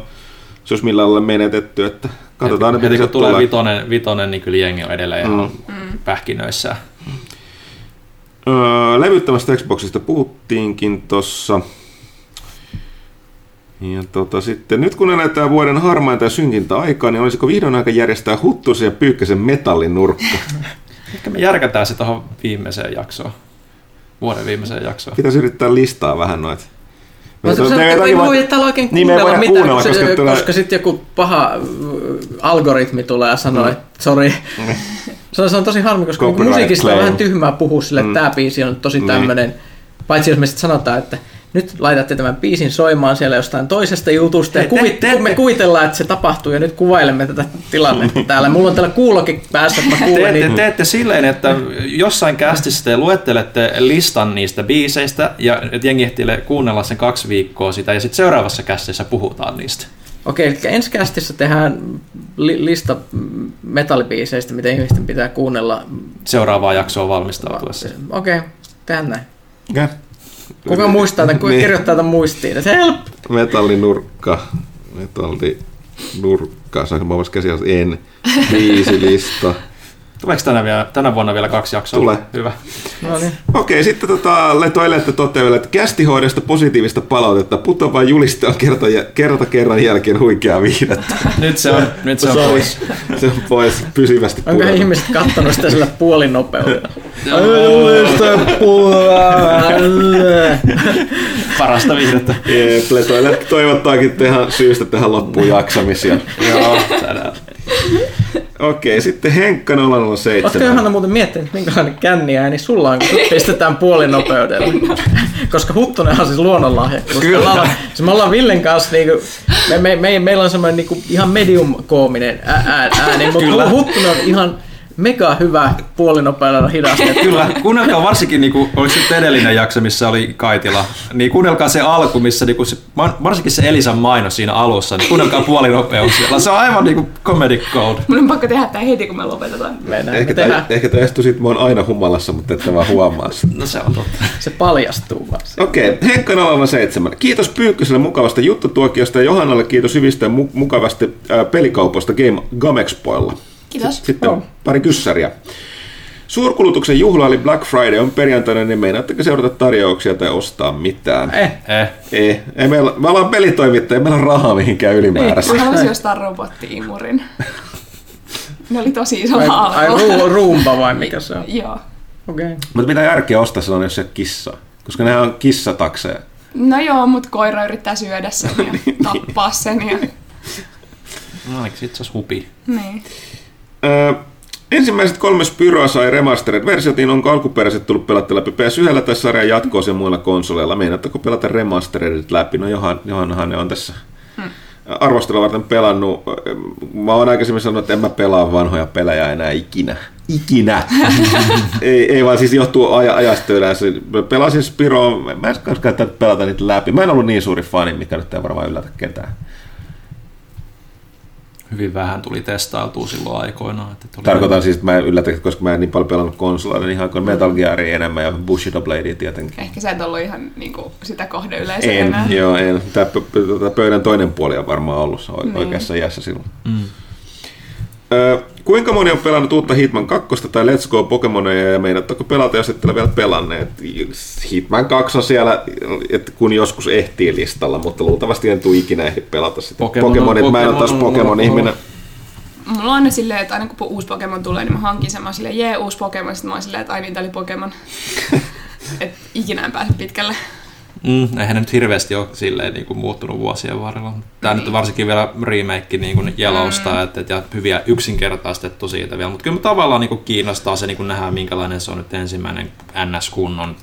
se olisi millään lailla menetetty, että katsotaan, Heti, että kun tulee tulee. vitonen, vitonen, niin kyllä jengi on edelleen ihan pähkinöissä. Öö, levyttämästä Xboxista puhuttiinkin tuossa. Ja tota, sitten, nyt kun eletään vuoden harmainta ja synkintä aikaa, niin olisiko vihdoin aika järjestää Huttusen ja Pyykkäsen metallinurkka? Ehkä me järkätään se tuohon viimeiseen jaksoon. Vuoden viimeiseen jaksoon. Pitäisi yrittää listaa vähän noita. No, se, Meitä- se, ei meitä- voi täällä oikein Niin, kuunnella mitään, kuunnella, koska, koska tulee- koska sitten joku paha äh, algoritmi tulee ja sanoo, Mm. että sori. Se on, se on tosi harmi, koska niinku musiikista on claim. vähän tyhmää puhua sille, että Mm. tämä biisi on tosi Niin. tämmöinen. Paitsi jos me sitten sanotaan, että nyt laitatte tämän biisin soimaan siellä jostain toisesta jutusta ja Te- te- kuvit, te- me kuvitellaan, että se tapahtuu ja nyt kuvailemme tätä tilannetta täällä. Mulla on täällä kuulokin päässä, että mä kuulen Teette, niin teette silleen, että jossain kästissä te luettelette listan niistä biiseistä ja että jengi ehtii kuunnella sen kaksi viikkoa sitä ja sitten seuraavassa kästissä puhutaan niistä. Okei, eli ensi kästissä tehdään li- lista metallibiiseistä, mitä ihmisten pitää kuunnella. Seuraavaa jaksoa valmistautuessa. Okei, tehdään näin. Ja? Kuka muistaa tämän, kuka Niin. kirjoittaa tämän muistiin? Help! Metallinurkka. Metallinurkka. Saanko mä käsiä? En. Biisilista. Tuleeko tänä, vielä, tänä vuonna vielä kaksi jaksoa? Tulee. Hyvä. No niin. Okei, sitten tota, Leto että toteaa että kästihoidosta positiivista palautetta. Putoava juliste on kerta, kerta kerran jälkeen huikea viihdettä. Nyt se on, nyt se on pois. Se on pois pysyvästi. Onko pudonnut. ihmiset kattonut sitä sillä puolinopeudella? Parasta viihdettä. Jep, Letoille toivottaakin tehdä syystä tähän loppuun jaksamisia. Joo, tänään. Okei, sitten Henkka 007. Oletko Johanna muuten miettinyt, minkälainen känniääni sulla on, kun sut pistetään puolinopeudella? Koska Huttunen on siis luonnonlahja. Kyllä. Me ollaan, siis me ollaan Villen kanssa, niinku, me, me, me, meillä on semmoinen niinku ihan medium-koominen ää- ää- ääni, mutta Kyllä. Huttunen on ihan mega hyvä puolinopeudella hidastettu. Kyllä, kuunnelkaa varsinkin, niin kuin, oli sitten edellinen jakso, missä oli Kaitila, niin kuunnelkaa se alku, missä niin kuin se, varsinkin se Elisan mainos siinä alussa, niin kuunnelkaa puolinopeudella. Se on aivan niin kuin comedy gold. Mun on pakko tehdä tämä heti, kun me lopetetaan. Mennään, Ehkä, tehdään. tämä, ehkä tämä sit, mä oon aina humalassa, mutta ette vaan huomaa sitä. No se on totta. Se paljastuu vaan. Okei, okay. Henkka 007. Kiitos Pyykkyselle mukavasta juttutuokiosta ja Johannalle kiitos hyvistä ja mu- mukavasti äh, pelikaupoista Game Gamexpoilla. Kiitos. Sitten Oh. pari kyssäriä. Suurkulutuksen juhla eli Black Friday on perjantaina, niin meinaatteko seurata tarjouksia tai ostaa mitään? Eh, Eh. Ei, ei meillä, me ollaan pelitoimittajia, meillä on rahaa mihinkään ylimäärässä. Mä haluaisin ostaa robotti-imurin. Ne oli tosi iso ai, ai haava. ru, ruumba vai mikä se on? Joo. Okei. Okay. Mutta mitä järkeä ostaa sellainen, jos se kissa? Koska nehän on kissatakseja. No joo, mutta koira yrittää syödä sen ja tappaa sen. Ja... No oliko itse asiassa hupi? Niin. Öö, ensimmäiset kolme Spyroa sai remastered versiot, niin onko alkuperäiset tullut pelattu läpi PS1 tai sarjan jatkoa sen muilla konsoleilla? Meinaatteko pelata remasteredit läpi? No Johan, Johannahan ne on tässä hmm. arvostelua varten pelannut. Mä oon aikaisemmin sanonut, että en mä pelaa vanhoja pelejä enää ikinä. Ikinä! ei, ei vaan siis johtuu aja, ajasta yleensä. Pelasin Spyroa, mä en koskaan pelata niitä läpi. Mä en ollut niin suuri fani, mikä nyt ei varmaan yllätä ketään. Hyvin vähän tuli testailtua silloin aikoinaan. Että tuli Tarkoitan siis, että mä en yllätä, koska mä en niin paljon pelannut konsoleilla, niin ihan kuin Metal Gearia enemmän ja Bushido Bladea tietenkin. Ehkä sä et ollut ihan niinku, sitä kohdeyleisöä En, enää. joo, en. Tämä pöydän toinen puoli on varmaan ollut se Niin. oikeassa iässä silloin. Mm. Öö, kuinka moni on pelannut uutta Hitman 2 tai Let's Go Pokemonia ja meinatteko pelata, jos ette ole vielä pelanneet? Hitman 2 on siellä, että kun joskus ehtii listalla, mutta luultavasti en tule ikinä ehdi pelata sitä. Pokemon on- Pokemonit, mä en ole taas Pokemon on- Pokemon-ihminen. Mulla on aina silleen, että aina kun uusi Pokemon tulee, niin mä hankin sen. Mä oon silleen, jee, uusi Pokemon. Sitten mä oon silleen, että ai niin, tää oli Pokemon. Et ikinä en pääse pitkälle. Mm, eihän nyt hirveästi ole silleen niin kuin muuttunut vuosien varrella. Tämä nyt on varsinkin vielä remake niin kuin Yellowsta, mm. että, ja hyviä yksinkertaistettu siitä vielä. Mutta kyllä tavallaan niin kuin kiinnostaa se niin kuin nähdään, minkälainen se on nyt ensimmäinen NS-kunnon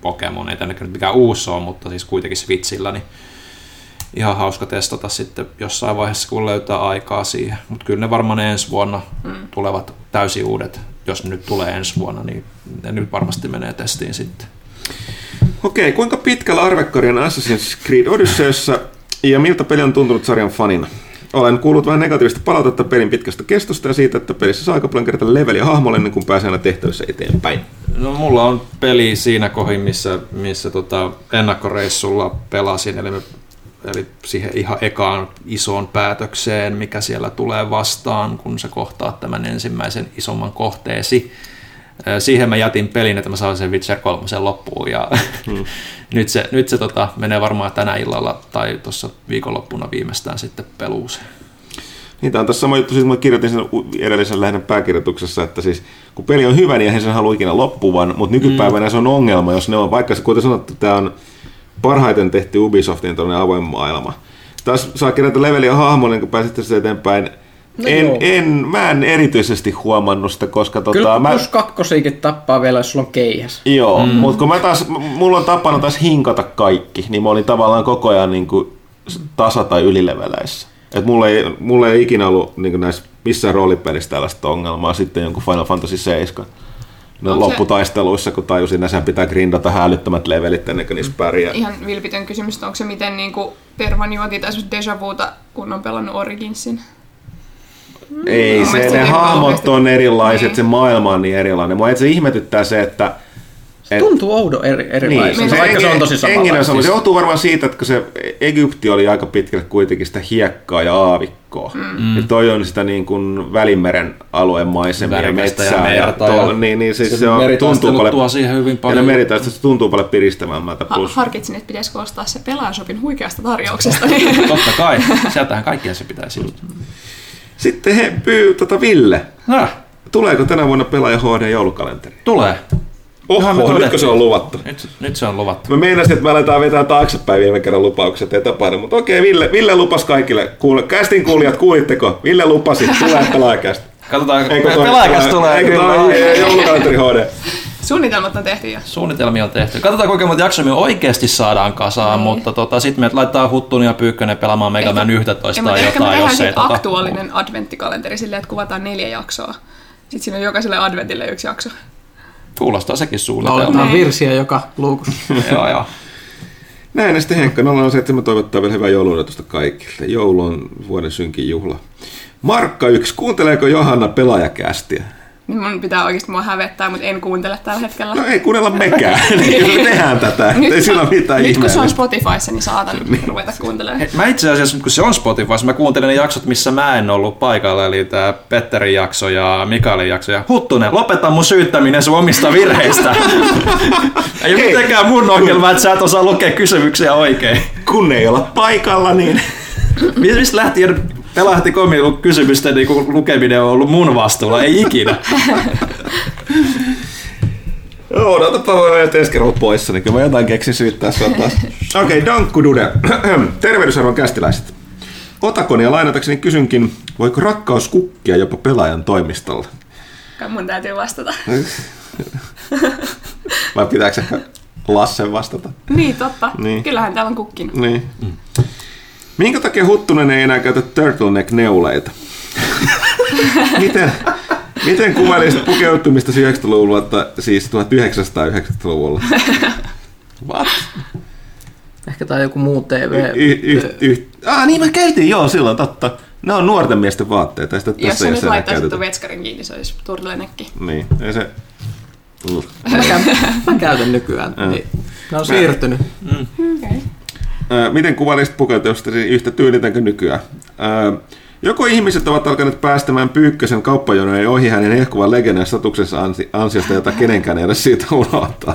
Pokemon. Ei tänne nyt mikään uusi ole, mutta siis kuitenkin Switchillä, niin ihan hauska testata sitten jossain vaiheessa, kun löytää aikaa siihen. Mutta kyllä ne varmaan ne ensi vuonna mm. tulevat täysin uudet. Jos ne nyt tulee ensi vuonna, niin ne nyt varmasti menee testiin sitten. Okei, kuinka pitkällä arvekkari Assassin's Creed Odysseyssa ja miltä peli on tuntunut sarjan fanina? Olen kuullut vähän negatiivista palautetta pelin pitkästä kestosta ja siitä, että pelissä saa aika paljon kerätä leveliä hahmolle ennen kuin pääsee aina tehtävissä eteenpäin. No mulla on peli siinä kohin, missä, missä tota ennakkoreissulla pelasin, eli, me, eli siihen ihan ekaan isoon päätökseen, mikä siellä tulee vastaan, kun sä kohtaat tämän ensimmäisen isomman kohteesi. Siihen mä jätin pelin, että mä saan sen Witcher 3 loppuun ja hmm. nyt se, nyt se tota, menee varmaan tänä illalla tai tuossa viikonloppuna viimeistään sitten peluuseen. Niin, tämä on tässä sama juttu, siis mä kirjoitin sen edellisen lehden pääkirjoituksessa, että siis kun peli on hyvä, niin eihän sen halua ikinä loppuvan, mutta nykypäivänä mm. se on ongelma, jos ne on, vaikka se kuten sanottu, tämä on parhaiten tehty Ubisoftin avoin maailma. Taas saa kerätä leveliä hahmolle, kun pääsette eteenpäin. No en, joo. en, mä en erityisesti huomannut sitä, koska Kyllä tota, mä, plus kakkosiikin tappaa vielä, jos sulla on keihäs. Joo, mm. mutta kun mä taas, mulla on tapana taas hinkata kaikki, niin mä olin tavallaan koko ajan niin kuin tasa- tai ylileveleissä. Et mulla, ei, mulla ei ikinä ollut niin näissä missään roolipelissä tällaista ongelmaa sitten jonkun Final Fantasy 7. No, Onko se- lopputaisteluissa, kun tajusin, että sehän pitää grindata hälyttömät levelit ennen kuin niissä pärjää. Ihan vilpitön kysymys, onko se miten niinku tervanjuonti tai semmoista deja vuta, kun on pelannut Originsin? Ei, Mun se, ne se hahmot on erilaiset, Niin. se maailma on niin erilainen. Mua itse ihmetyttää se, että et- Tuntuu oudon eri, erilaiselta, Niin, niin, vaikka se on tosi Enginen on samanlaista. sama. Se johtuu varmaan siitä, että kun se Egypti oli aika pitkälle kuitenkin sitä hiekkaa ja aavikkoa. Mm. Ja toi on sitä niin kuin Välimeren alueen maisemia, Värikästä ja metsää. Ja, merta to, ja niin, niin siis se, se se on, tuntuu paljon, tuo siihen hyvin ja paljon. ne meritaistelut tuntuu paljon piristävämmältä. Ha- Plus, harkitsin, että pitäisikö ostaa se pelaajashopin huikeasta tarjouksesta. Totta kai, sieltähän kaikkien se pitäisi just. Sitten he pyy, tota Ville. No, Tuleeko tänä vuonna pelaaja HD joulukalenteri? tulee. Oho, nytkö se on luvattu? Nyt, nyt se on luvattu. Mä meinasin, että me aletaan vetää taaksepäin viime kerran lupaukset, ei tapahdu. Mutta okei, Ville, Ville lupas kaikille. Kuule, kästin kuulijat, kuulitteko? Ville lupasi, tulee pelaajakästä. Katsotaan, Eikö toi- pelaajakäs tulee. Eikö toi joulukalenteri HD? Suunnitelmat on tehty jo. Suunnitelmia on tehty. Katsotaan kuinka monta jaksoa me oikeasti saadaan kasaan, Niin. mutta tota, sitten meidät laittaa Huttun ja Pyykkönen pelaamaan Mega Man 11 Ja tai ehkä me jotain, tehdään jos ei sit tota... aktuaalinen adventtikalenteri silleen, että kuvataan neljä jaksoa. Sitten siinä on jokaiselle adventille yksi jakso. Kuulostaa sekin suunnitelma. virsiä joka luukussa. joo, joo. Näin, ja sitten Henkka 007 toivottaa vielä hyvää joulunotusta kaikille. Joulu on vuoden synkin juhla. Markka 1, kuunteleeko Johanna pelaajakästiä? Niin mun pitää oikeasti mua hävettää, mutta en kuuntele tällä hetkellä. No ei kuunnella mekään, niin me tehdään tätä. ei sillä ole mitään nyt kun se on. Spotifyssa, niin saatan ruveta kuuntelemaan. Hei, Mä itse asiassa, kun se on Spotify, mä kuuntelen ne jaksot, missä mä en ollut paikalla, eli tää Petterin jakso ja Mikaelin jakso. Ja Huttunen, lopeta mun syyttäminen sun omista virheistä. ei ole mitenkään mun ongelma, että sä et osaa lukea kysymyksiä oikein. Kun ei olla paikalla, niin... Mistä lähtien Pelahti.comin kysymysten niin lukeminen on ollut mun vastuulla? Ei ikinä. Joo, odotapa voi olla ensi kerralla poissa, niin kyllä mä jotain keksin syyttää sua taas. Okei, okay, Dankku Dude. Tervehdysarvon kästiläiset. Otakonia lainatakseni kysynkin, voiko rakkaus kukkia jopa pelaajan toimistolla? Kai mun täytyy vastata. Vai pitääkö ehkä Lassen vastata? niin, totta. Niin. Kyllähän täällä on kukkin. Niin. Minkä takia Huttunen ei enää käytä turtleneck-neuleita? miten, miten kuvailisit pukeutumista 90-luvulla, että siis 1990-luvulla? What? Ehkä tai joku muu TV. Y- y- y- ah, niin me käytiin, joo, silloin, totta. Ne on nuorten miesten vaatteita, ja sitä Jos tässä sä ei nyt laittaisit tuon vetskarin kiinni, se olisi turtlenekki. Niin, ei se... Uh. Mä, käytän, mä käytän nykyään. Niin. Ne on siirtynyt. Okay. Miten kuvailisit pukeutumista yhtä tyylitänkö nykyään? Ö, Joko ihmiset ovat alkaneet päästämään Pyykkösen kauppajonojen ohi hänen ehkuvan legendan statuksensa ansi- ansiosta, jota kenenkään ei ole syytä unohtaa.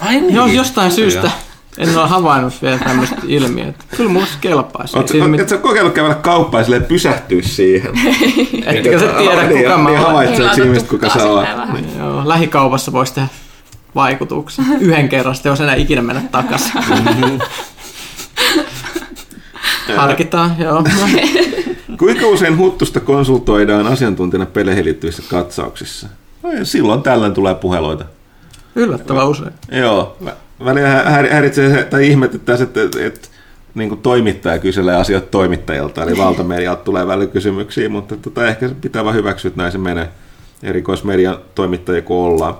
Ai niin. Joo, jostain syystä en ole havainnut vielä tämmöistä ilmiötä. Kyllä mulle se kelpaisi. Oletko siinä mit- kokeillut kävellä kauppaan ja pysähtyä siihen? Ettekä sä tiedä, niin, kuka mä niin olen. havaitseeko Heilauta ihmiset, kuka sä vähän. Niin. Joo, lähikaupassa voisi tehdä vaikutuksen. Yhden kerran, sitten jos enää ikinä mennä takaisin. Harkitaan, joo. Kuinka usein huttusta konsultoidaan asiantuntijana peleihin liittyvissä katsauksissa? No, ja silloin tällöin tulee puheloita. yllättävän usein. Joo, vä- välillä hä- hä- häiritsee se, tai ihmetyttää se, että, että, että niin kuin toimittaja kyselee asioita toimittajilta, eli valtamedialta tulee välillä kysymyksiä, mutta tota, ehkä se pitää vaan hyväksyä, että näin se menee erikoismedian toimittajia kun ollaan.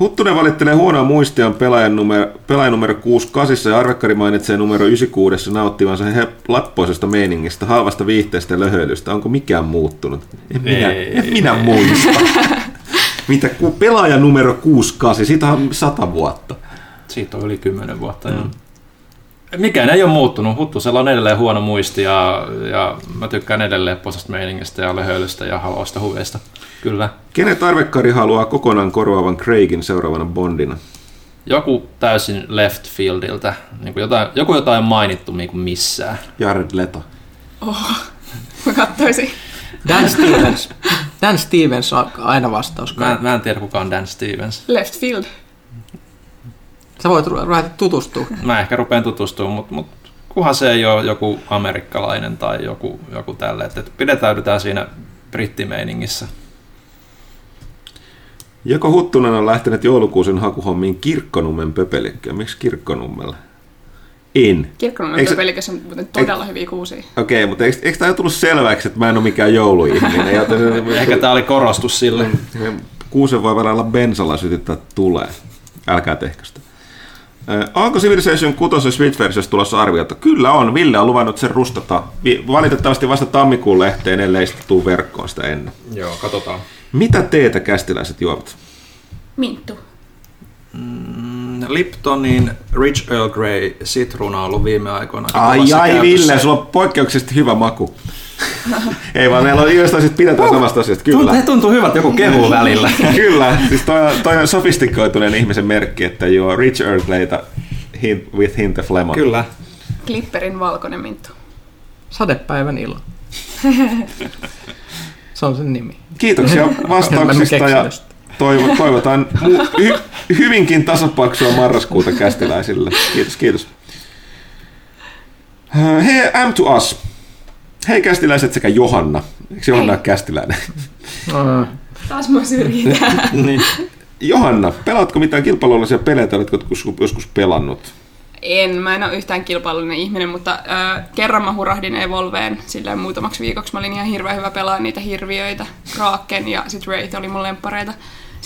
Huttunen valittelee huonoa muistiaan pelaajan numero, pelaajan numero 68 ja Arvekkari mainitsee numero 96 nauttivansa he lappoisesta meiningistä, halvasta viihteestä ja löhöilystä. Onko mikään muuttunut? En minä, Ei. en minä muista. Mitä, ku, pelaaja numero 68, siitä on sata vuotta. Siitä on yli 10 vuotta. Mm. Mikään ei ole muuttunut. Huttusella on edelleen huono muisti ja, ja mä tykkään edelleen posasta meiningistä ja lehöilystä ja haloista huveista. Kyllä. Kenet Arvekkari haluaa kokonaan korvaavan Craigin seuraavana Bondina? Joku täysin left fieldiltä. Niin kuin jotain, joku jotain mainittu niin kuin missään. Jared Leto. Mä katsoisin. Dan Stevens. Dan Stevens on aina vastaus. Mä, en- mä en tiedä kuka on Dan Stevens. Left field. Sä voit ru- ruveta tutustua. Mä ehkä rupean tutustumaan, mutta mut, kunhan se ei ole joku amerikkalainen tai joku, joku tälle. Että et pidetäydytään siinä brittimeiningissä. Joko Huttunen on lähtenyt joulukuusen hakuhommiin Kirkkonummen pöpelikköön? Miksi Kirkkonummelle? En. Kirkkonummen Eikö pöpelikössä on muuten todella hyviä kuusia. Okei, mutta eikö, eikö tämä tullut selväksi, että mä en ole mikään jouluihminen? Joten, Ehkä tää oli korostus sille. Kuusen voi varalla bensalla sytyttää tulee. Älkää tehkö sitä. Ö, Onko Civilization 6 Switch-versiossa tulossa arviota? Kyllä on. Ville on luvannut sen rustata. Valitettavasti vasta tammikuun lehteen, ellei sitä tuu verkkoon sitä ennen. Joo, katsotaan. Mitä teetä kästiläiset juovat? Minttu. Liptonin Rich Earl Grey Citruna on ollut viime aikoina. Ai ai. Ville, sulla on poikkeuksellisesti hyvä maku. Ei vaan meillä on jostain sit pidetään samasta asiasta. Kyllä. Tuntuu, tuntuu hyvät joku kehu välillä. Kyllä, siis toi, on- toi on sofistikoituneen ihmisen merkki, että juo Rich Earl Greyta hint, with hint of lemon. Kyllä. Klipperin valkoinen minttu. Sadepäivän ilo. Se on sen nimi. Kiitoksia vastauksista ja toivo, toivotaan mu- hy, hyvinkin tasapaksua marraskuuta kästiläisille. Kiitos, kiitos. Hei, M to us. Hei kästiläiset sekä Johanna. Eikö Johanna ole kästiläinen? Taas mua syrjitään. niin. Johanna, pelaatko mitään kilpailullisia pelejä, oletko joskus, pelannut? En, mä en ole yhtään kilpailullinen ihminen, mutta äh, kerran mä hurahdin Evolveen silleen muutamaksi viikoksi. Mä olin ihan hirveän hyvä pelaa niitä hirviöitä. Kraken ja sit Wraith oli mun lemppareita.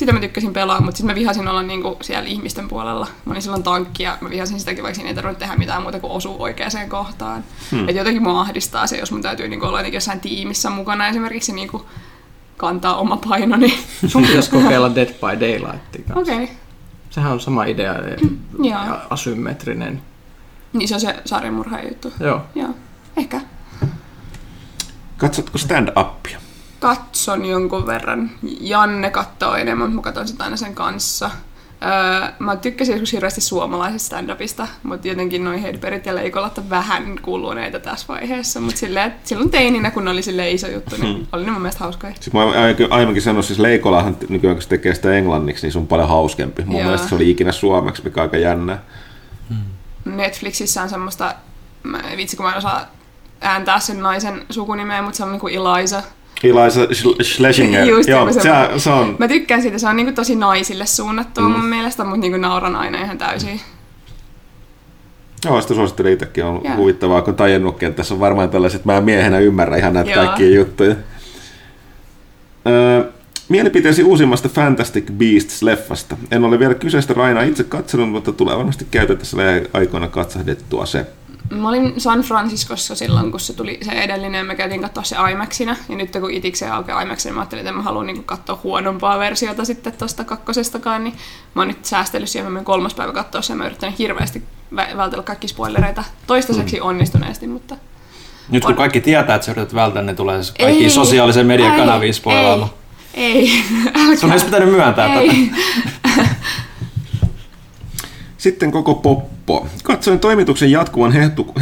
Sitä mä tykkäsin pelaa, mutta sitten mä vihasin olla niinku siellä ihmisten puolella. Mä olin silloin tankki ja mä vihasin sitäkin, vaikka siinä ei tarvinnut tehdä mitään muuta kuin osua oikeaan kohtaan. Hmm. Et jotenkin mua ahdistaa se, jos mun täytyy niinku olla jotenkin jossain tiimissä mukana esimerkiksi niinku kantaa oma painoni. Sun pitäisi kokeilla Dead by Daylight. Okei. Okay. Sehän on sama idea ja Joo. asymmetrinen. Niin se on se sarjamurhaajan juttu. Joo. Joo. Ehkä. Katsotko stand-upia? Katson jonkun verran. Janne katsoo enemmän, mutta mä katson sitä aina sen kanssa. Öö, mä tykkäsin joskus hirveästi suomalaisesta stand-upista, mutta jotenkin noin Hedbergit ja Leikolat on vähän kuluneita tässä vaiheessa. Mutta silleen, silloin teininä, kun oli silleen iso juttu, niin Hmm. oli ne mun mielestä hauskoja. Siis mä aiemminkin sanoin, siis Leikolahan nykyään kun se tekee sitä englanniksi, niin se on paljon hauskempi. Mun Joo. mielestä se oli ikinä suomeksi, mikä on aika jännä. Netflixissä on semmoista, mä, vitsi kun mä en osaa ääntää sen naisen sukunimeä, mutta se on niinku Eliza. Eliza Sch- Schlesinger. Just Joo, se, semmoinen. se on... Mä tykkään siitä, se on niinku tosi naisille suunnattua Mm. mun mielestä, mutta niinku nauran aina ihan täysin. Joo, sitä suosittelen itsekin. On Joo. huvittavaa, kun tajunnutkin, että tässä on varmaan tällaiset, että mä miehenä ymmärrän ihan näitä Joo. kaikkia juttuja. Öö, mielipiteesi uusimmasta Fantastic Beasts-leffasta. En ole vielä kyseistä Rainaa itse katsonut, mutta tulee varmasti käytettäessä aikoina katsahdettua se. Mä olin San Franciscossa silloin, kun se tuli se edellinen, ja me käytiin katsoa se IMAXina. Ja nyt kun itikseen aukeaa IMAXina, niin mä ajattelin, että mä haluan niin katsoa huonompaa versiota sitten tosta kakkosestakaan. Niin mä oon nyt säästellyt siihen, mä menen kolmas päivä katsoa sen, mä yritän hirveästi vä- vältellä kaikki spoilereita. Toistaiseksi Mm. onnistuneesti, mutta... Nyt kun On. kaikki tietää, että sä yrität välttää, niin tulee siis kaikki Ei, sosiaalisen median ei, kanaviin spoilaamaan. Ei, ei. Sun olisi pitänyt myöntää tätä. Sitten koko poppo. Katsoin toimituksen jatkuvan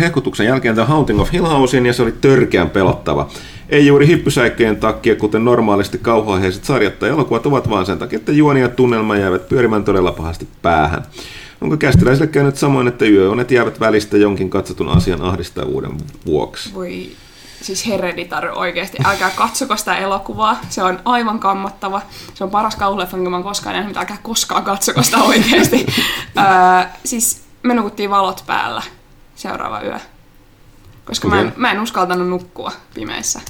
hehkutuksen jälkeen The Haunting of Hill Housein ja se oli törkeän pelottava. Ei juuri hippusäikköjen takia, kuten normaalisti kauhuaiheiset sarjat tai elokuvat ovat, vaan sen takia, että juoni ja tunnelma jäävät pyörimään todella pahasti päähän. Onko kästiläisille käynyt samoin, että yöunet jäävät välistä jonkin katsotun asian ahdistavuuden vuoksi? Voi, siis Hereditar oikeasti, älkää katsoko sitä elokuvaa, se on aivan kammottava. Se on paras kauhuleffa, minkä mä oon koskaan nähnyt, mutta älkää koskaan katsoko sitä oikeasti. öö, siis me nukuttiin valot päällä seuraava yö. Koska mä en, mä en uskaltanut nukkua pimeissä.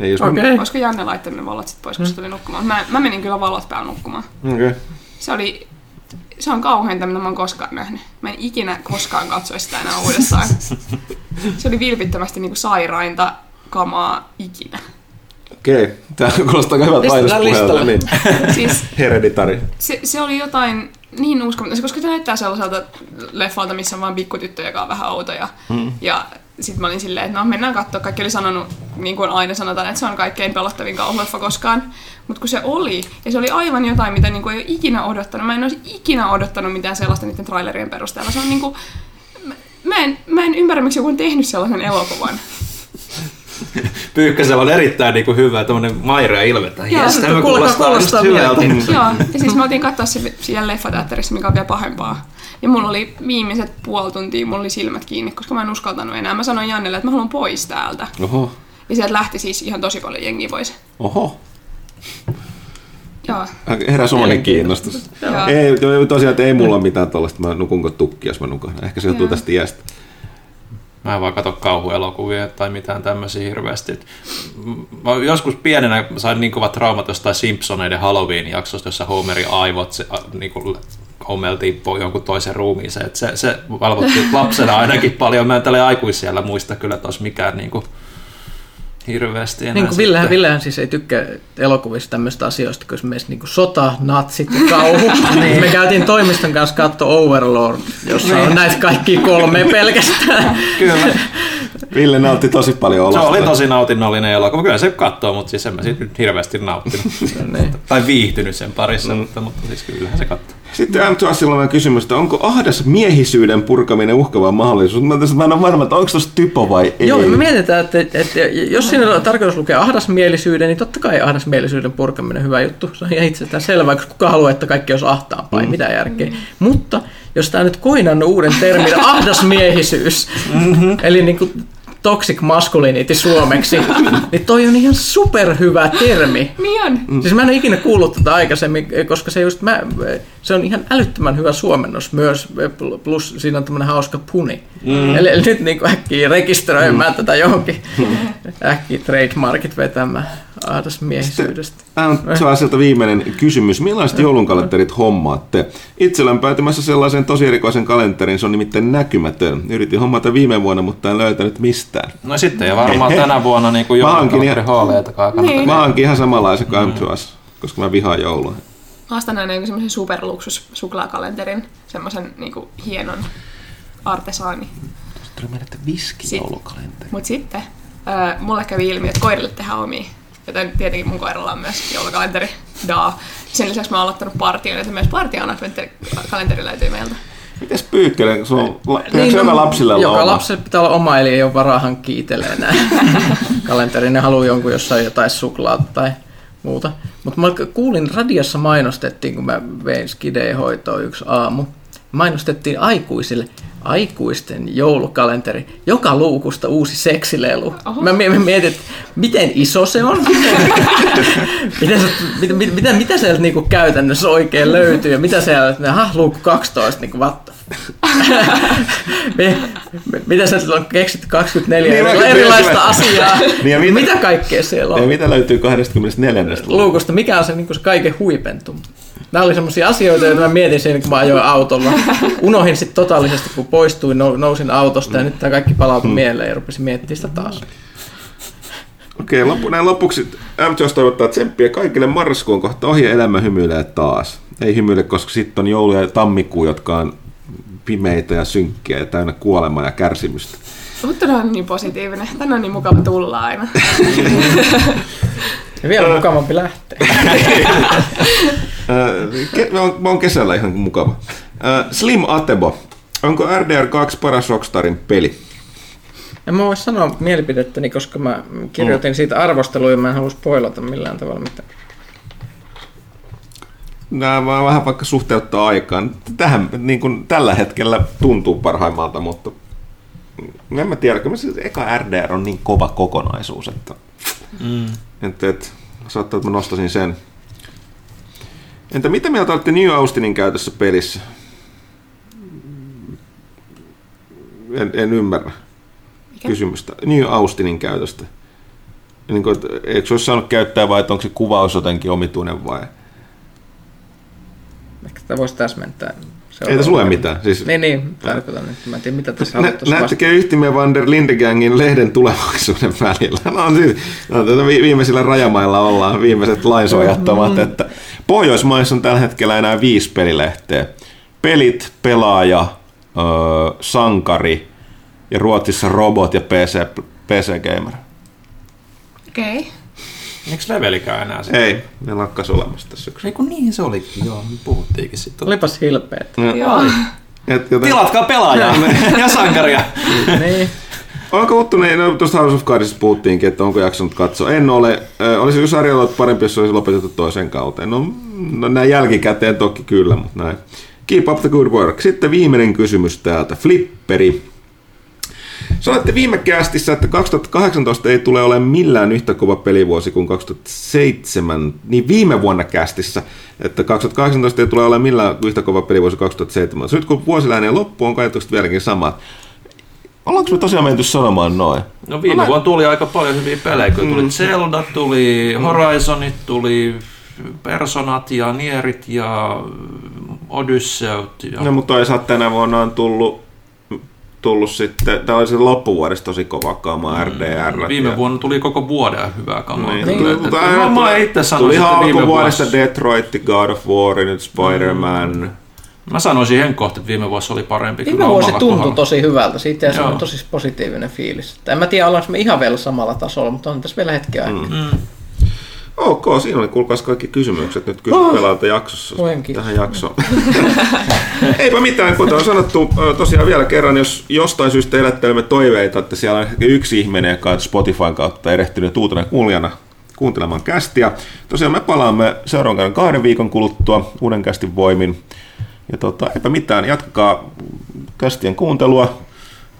Ei, jos Okei. mä... Olisiko Janne laittanut ne valot sit pois, kun se tuli nukkumaan? Mä, mä menin kyllä valot päällä nukkumaan. Okay. Se oli, se on kauheinta, mitä mä oon koskaan nähnyt. Mä en ikinä koskaan katsoisi sitä enää uudestaan. Se oli vilpittömästi niinku sairainta kamaa ikinä. Okei, tämä kuulostaa aika hyvältä listalle. Niin. Siis Hereditari. se, se oli jotain niin uskomatonta, koska se näyttää sellaiselta leffalta, missä on vaan pikkutyttö, joka on vähän outo. Ja, Mm. ja sitten mä olin silleen, että no mennään katsoa. Kaikki oli sanonut, niin kuin aina sanotaan, että se on kaikkein pelottavin kauhuleffa koskaan. Mutta kun se oli, ja se oli aivan jotain, mitä niin kuin ei ole ikinä odottanut. Mä en olisi ikinä odottanut mitään sellaista niiden trailerien perusteella. Se on niin kuin, mä, en, mä en ymmärrä, miksi joku on tehnyt sellaisen elokuvan. Pyykkösellä on erittäin niin kuin hyvä tämmöinen mairea ilmettä. Joo, Jes, se tämä kuulostaa- kuulostaa just hyvältä. Joo, ja siis me oltiin katsoa se siellä leffateatterissa, mikä on vielä pahempaa. Ja mulla oli viimeiset puoli tuntia, mulla oli silmät kiinni, koska mä en uskaltanut enää. Mä sanoin Jannelle, että mä haluan pois täältä. Oho, Ja sieltä lähti siis ihan tosi paljon jengiä pois. oho. Joo. Heräs omakin kiinnostus. Joo. Ei, joo, tosiaan, että ei mulla ole mitään tuollaista. Mä nukunko tukki, jos mä nukun. Ehkä se johtuu Joo. tästä iästä. Mä en vaan katso kauhuelokuvia tai mitään tämmöisiä hirveästi. Mä joskus pienenä sain niin kovat traumat jostain Simpsoneiden Halloween-jaksosta, jossa Homerin aivot se, a, niin kuin Homeltiin po- jonkun toisen ruumiiseen. Et se, se valvotti lapsena ainakin paljon. Mä en tälle aikuisiellä muista kyllä, että olisi mikään niin kuin hirveästi enää Niin kuin Villehän. Villehän siis ei tykkää elokuvista tämmöistä asioista, kun esimerkiksi niin kuin sota, natsit ja kauhu. niin. Me käytiin toimiston kanssa katsoa Overlord, jossa on näitä kaikki kolme pelkästään. Kyllä. Ville nautti tosi paljon Se olosta. oli tosi nautinnollinen elokuva. Kyllä se katsoo, mutta siis en mä siitä nyt hirveästi nauttinut. niin. tai viihtynyt sen parissa, mm. mutta, mutta siis kyllähän se katsoo. Sitten M2Silla on kysymys, että onko ahdas miehisyyden purkaminen uhkava mahdollisuus? Mä, tässä, mä en ole varma, että onko tuossa typo vai ei. Joo, me mietitään, että, että jos siinä on tarkoitus lukea ahdasmielisyyden, niin totta kai ahdasmielisyyden purkaminen hyvä juttu. Se on ihan itsestään selvää, koska kuka haluaa, että kaikki olisi ahtaampaa, ei mitään järkeä. Mutta jos tämä nyt koinannut uuden termin, ahdasmiehisyys, mm-hmm. eli niin kuin toxic masculinity suomeksi, niin toi on ihan superhyvä termi. Niin on. Mm. Siis mä en ole ikinä kuullut tätä aikaisemmin, koska se, just mä, se on ihan älyttömän hyvä suomennos myös, plus siinä on tämmöinen hauska puni. Mm. Eli, eli nyt niin äkkiä rekisteröimään mm. tätä johonkin, äkkiä trademarkit vetämään ahdasmiehisyydestä. Ääntsäiseltä viimeinen kysymys. Millaiset joulunkalenterit hommaatte? Itse olen päätymässä sellaisen tosi erikoisen kalenterin, se on nimittäin näkymätön. Yritin hommata viime vuonna, mutta en löytänyt mistään. No sitten ja varmaan tänä vuonna niin kuin joulukalenteri hooleitakaan Niin. Mä hankin ihan samanlaisen kuin mm. koska mä vihaan joulua. Mä ostan aina jonkun semmoisen superluksus suklaakalenterin, semmoisen niinku hienon artesaani. Tuli meille viski joulukalenteri. Mut sitten äh, mulle kävi ilmi, että koirille tehdään omia. Joten tietenkin mun koiralla on myös joulukalenteri. Daa. Sen lisäksi mä oon aloittanut partion, että myös partion adventtikalenteri löytyy meiltä. Mites pyykkäinen, kun sulla on, la, niin, joka lapsille olla Joka oma? lapselle pitää olla oma, eli ei ole varaa hankkia itselleen näin kalenteri. Ne haluaa jonkun, jossa on jotain suklaata tai muuta. Mutta mä kuulin, radiossa mainostettiin, kun mä vein skideen hoitoon yksi aamu. Mainostettiin aikuisille aikuisten joulukalenteri. Joka luukusta uusi seksilelu. Oho. Mä mietin, että miten iso se on. mitä, se, mitä, mitä, mitä sieltä niinku käytännössä oikein löytyy ja mitä sieltä, aha, luukku 12, niin kuin what the mitä sä on keksitty 24 niin, erilaista asiaa? niin mitä, mitä kaikkea siellä on? Ja mitä löytyy 24. luukusta? Mikä on se, niin se kaiken huipentum? Nämä oli semmoisia asioita, joita mä mietin siinä, kun mä ajoin autolla. Unohin sitten totaalisesti, kun poistuin, nousin autosta ja nyt tämä kaikki palautui hmm. mieleen ja rupesin miettimään sitä taas. Okei, loppu, näin lopuksi MTOS toivottaa tsemppiä kaikille marraskuun kohta ohi elämä hymyilee taas. Ei hymyile, koska sitten on joulu ja tammikuu, jotka on pimeitä ja synkkiä ja täynnä kuolemaa ja kärsimystä. Mutta on niin positiivinen. Tänne on niin mukava tulla aina. ja vielä mukavampi lähteä. mä oon kesällä ihan mukava. Slim Atebo. Onko RDR2 paras Rockstarin peli? En mä voi sanoa mielipidettäni, koska mä kirjoitin siitä arvosteluja ja mä en halua spoilata millään tavalla mitään nämä vähän vaikka suhteuttaa aikaan. Tähän niin kuin tällä hetkellä tuntuu parhaimmalta, mutta en mä tiedä, kyllä se eka RDR on niin kova kokonaisuus, että, mm. että, että saattaa, että mä nostasin sen. Entä mitä mieltä olette New Austinin käytössä pelissä? En, en ymmärrä Mikä? kysymystä. New Austinin käytöstä. Niin kuin, eikö se olisi saanut käyttää vai onko se kuvaus jotenkin omituinen vai? Ehkä tätä voisi täsmentää. Se Ei tässä lue mitään. Siis... Niin, niin, tarkoitan nyt. Mä en tiedä, mitä tässä Nä, Näettekö yhtimme Van der Lindegangin lehden tulevaisuuden välillä? No, siis, no, tuota, viimeisillä rajamailla ollaan viimeiset lainsuojattomat, mm. että Pohjoismaissa on tällä hetkellä enää viisi pelilehteä. Pelit, pelaaja, öö, sankari ja Ruotsissa robot ja PC, PC Gamer. Okei. Okay. Eikö levelikään enää sitten? Ei, ne lakkas olemassa tässä syksy. Ei kun niin se olikin, joo, me puhuttiinkin sitten. Olipas hilpeet. No. Joo. Et, joten... Tilatkaa pelaajaa ja sankaria. niin. Onko Uttunen, no tuosta House of Cardsista puhuttiinkin, että onko jaksanut katsoa. En ole. Äh, olisi sarja ollut parempi, jos olisi lopetettu toisen kauteen. No, no näin jälkikäteen toki kyllä, mutta näin. Keep up the good work. Sitten viimeinen kysymys täältä. Flipperi. Sanoitte viime kästissä, että 2018 ei tule olemaan millään yhtä kova pelivuosi kuin 2007, niin viime vuonna kästissä, että 2018 ei tule olemaan millään yhtä kova pelivuosi kuin 2007. Nyt kun vuosi lähenee loppuun, on ajatukset vieläkin samat. Ollaanko me tosiaan menty sanomaan noin? No viime vuonna tuli aika paljon hyviä pelejä. Tuli mm. Zelda, tuli Horizonit, tuli Personat ja Nierit ja Odysseut. Ja... No mutta toisaalta tänä vuonna on tullut tullut sitten, tämä oli se loppuvuodesta tosi kova kama RDR. Mm, viime vuonna tuli koko vuoden hyvää kamaa. Niin, tuli, mutta mä, mä itse sanoisin, tuli että viime vuodesta Detroit, God of War, nyt Spider-Man. Mm. Mä sanoisin ihan kohta, että viime vuosi oli parempi. Viime vuosi tuntui kohdalla. tosi hyvältä, siitä ja se on tosi positiivinen fiilis. En mä tiedä, ollaanko me ihan vielä samalla tasolla, mutta on tässä vielä hetki aikaa. Mm. Mm. Ok, siinä oli kuulkaas kaikki kysymykset nyt kysy oh. pelaalta jaksossa tähän jaksoon. Eipä mitään, kuten on sanottu tosiaan vielä kerran, jos jostain syystä elättelemme toiveita, että siellä on yksi ihminen, joka on Spotifyn kautta erehtynyt uutena kuulijana kuuntelemaan kästiä. Tosiaan me palaamme seuraavan kerran kahden viikon kuluttua uuden kästin voimin. Ja tota, eipä mitään, jatkakaa kästien kuuntelua.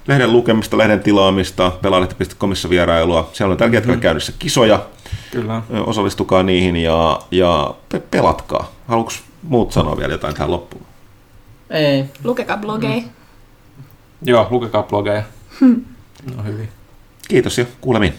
Lehden lukemista, lehden tilaamista, pelaalehti.comissa vierailua. Siellä on tällä hetkellä käynnissä kisoja. Kyllä. Osallistukaa niihin ja, ja pe- pelatkaa. Haluatko muut sanoa vielä jotain tähän loppuun? Ei. Lukekaa blogeja. Joo, lukekaa blogeja. No hyvin. Kiitos ja kuulemiin.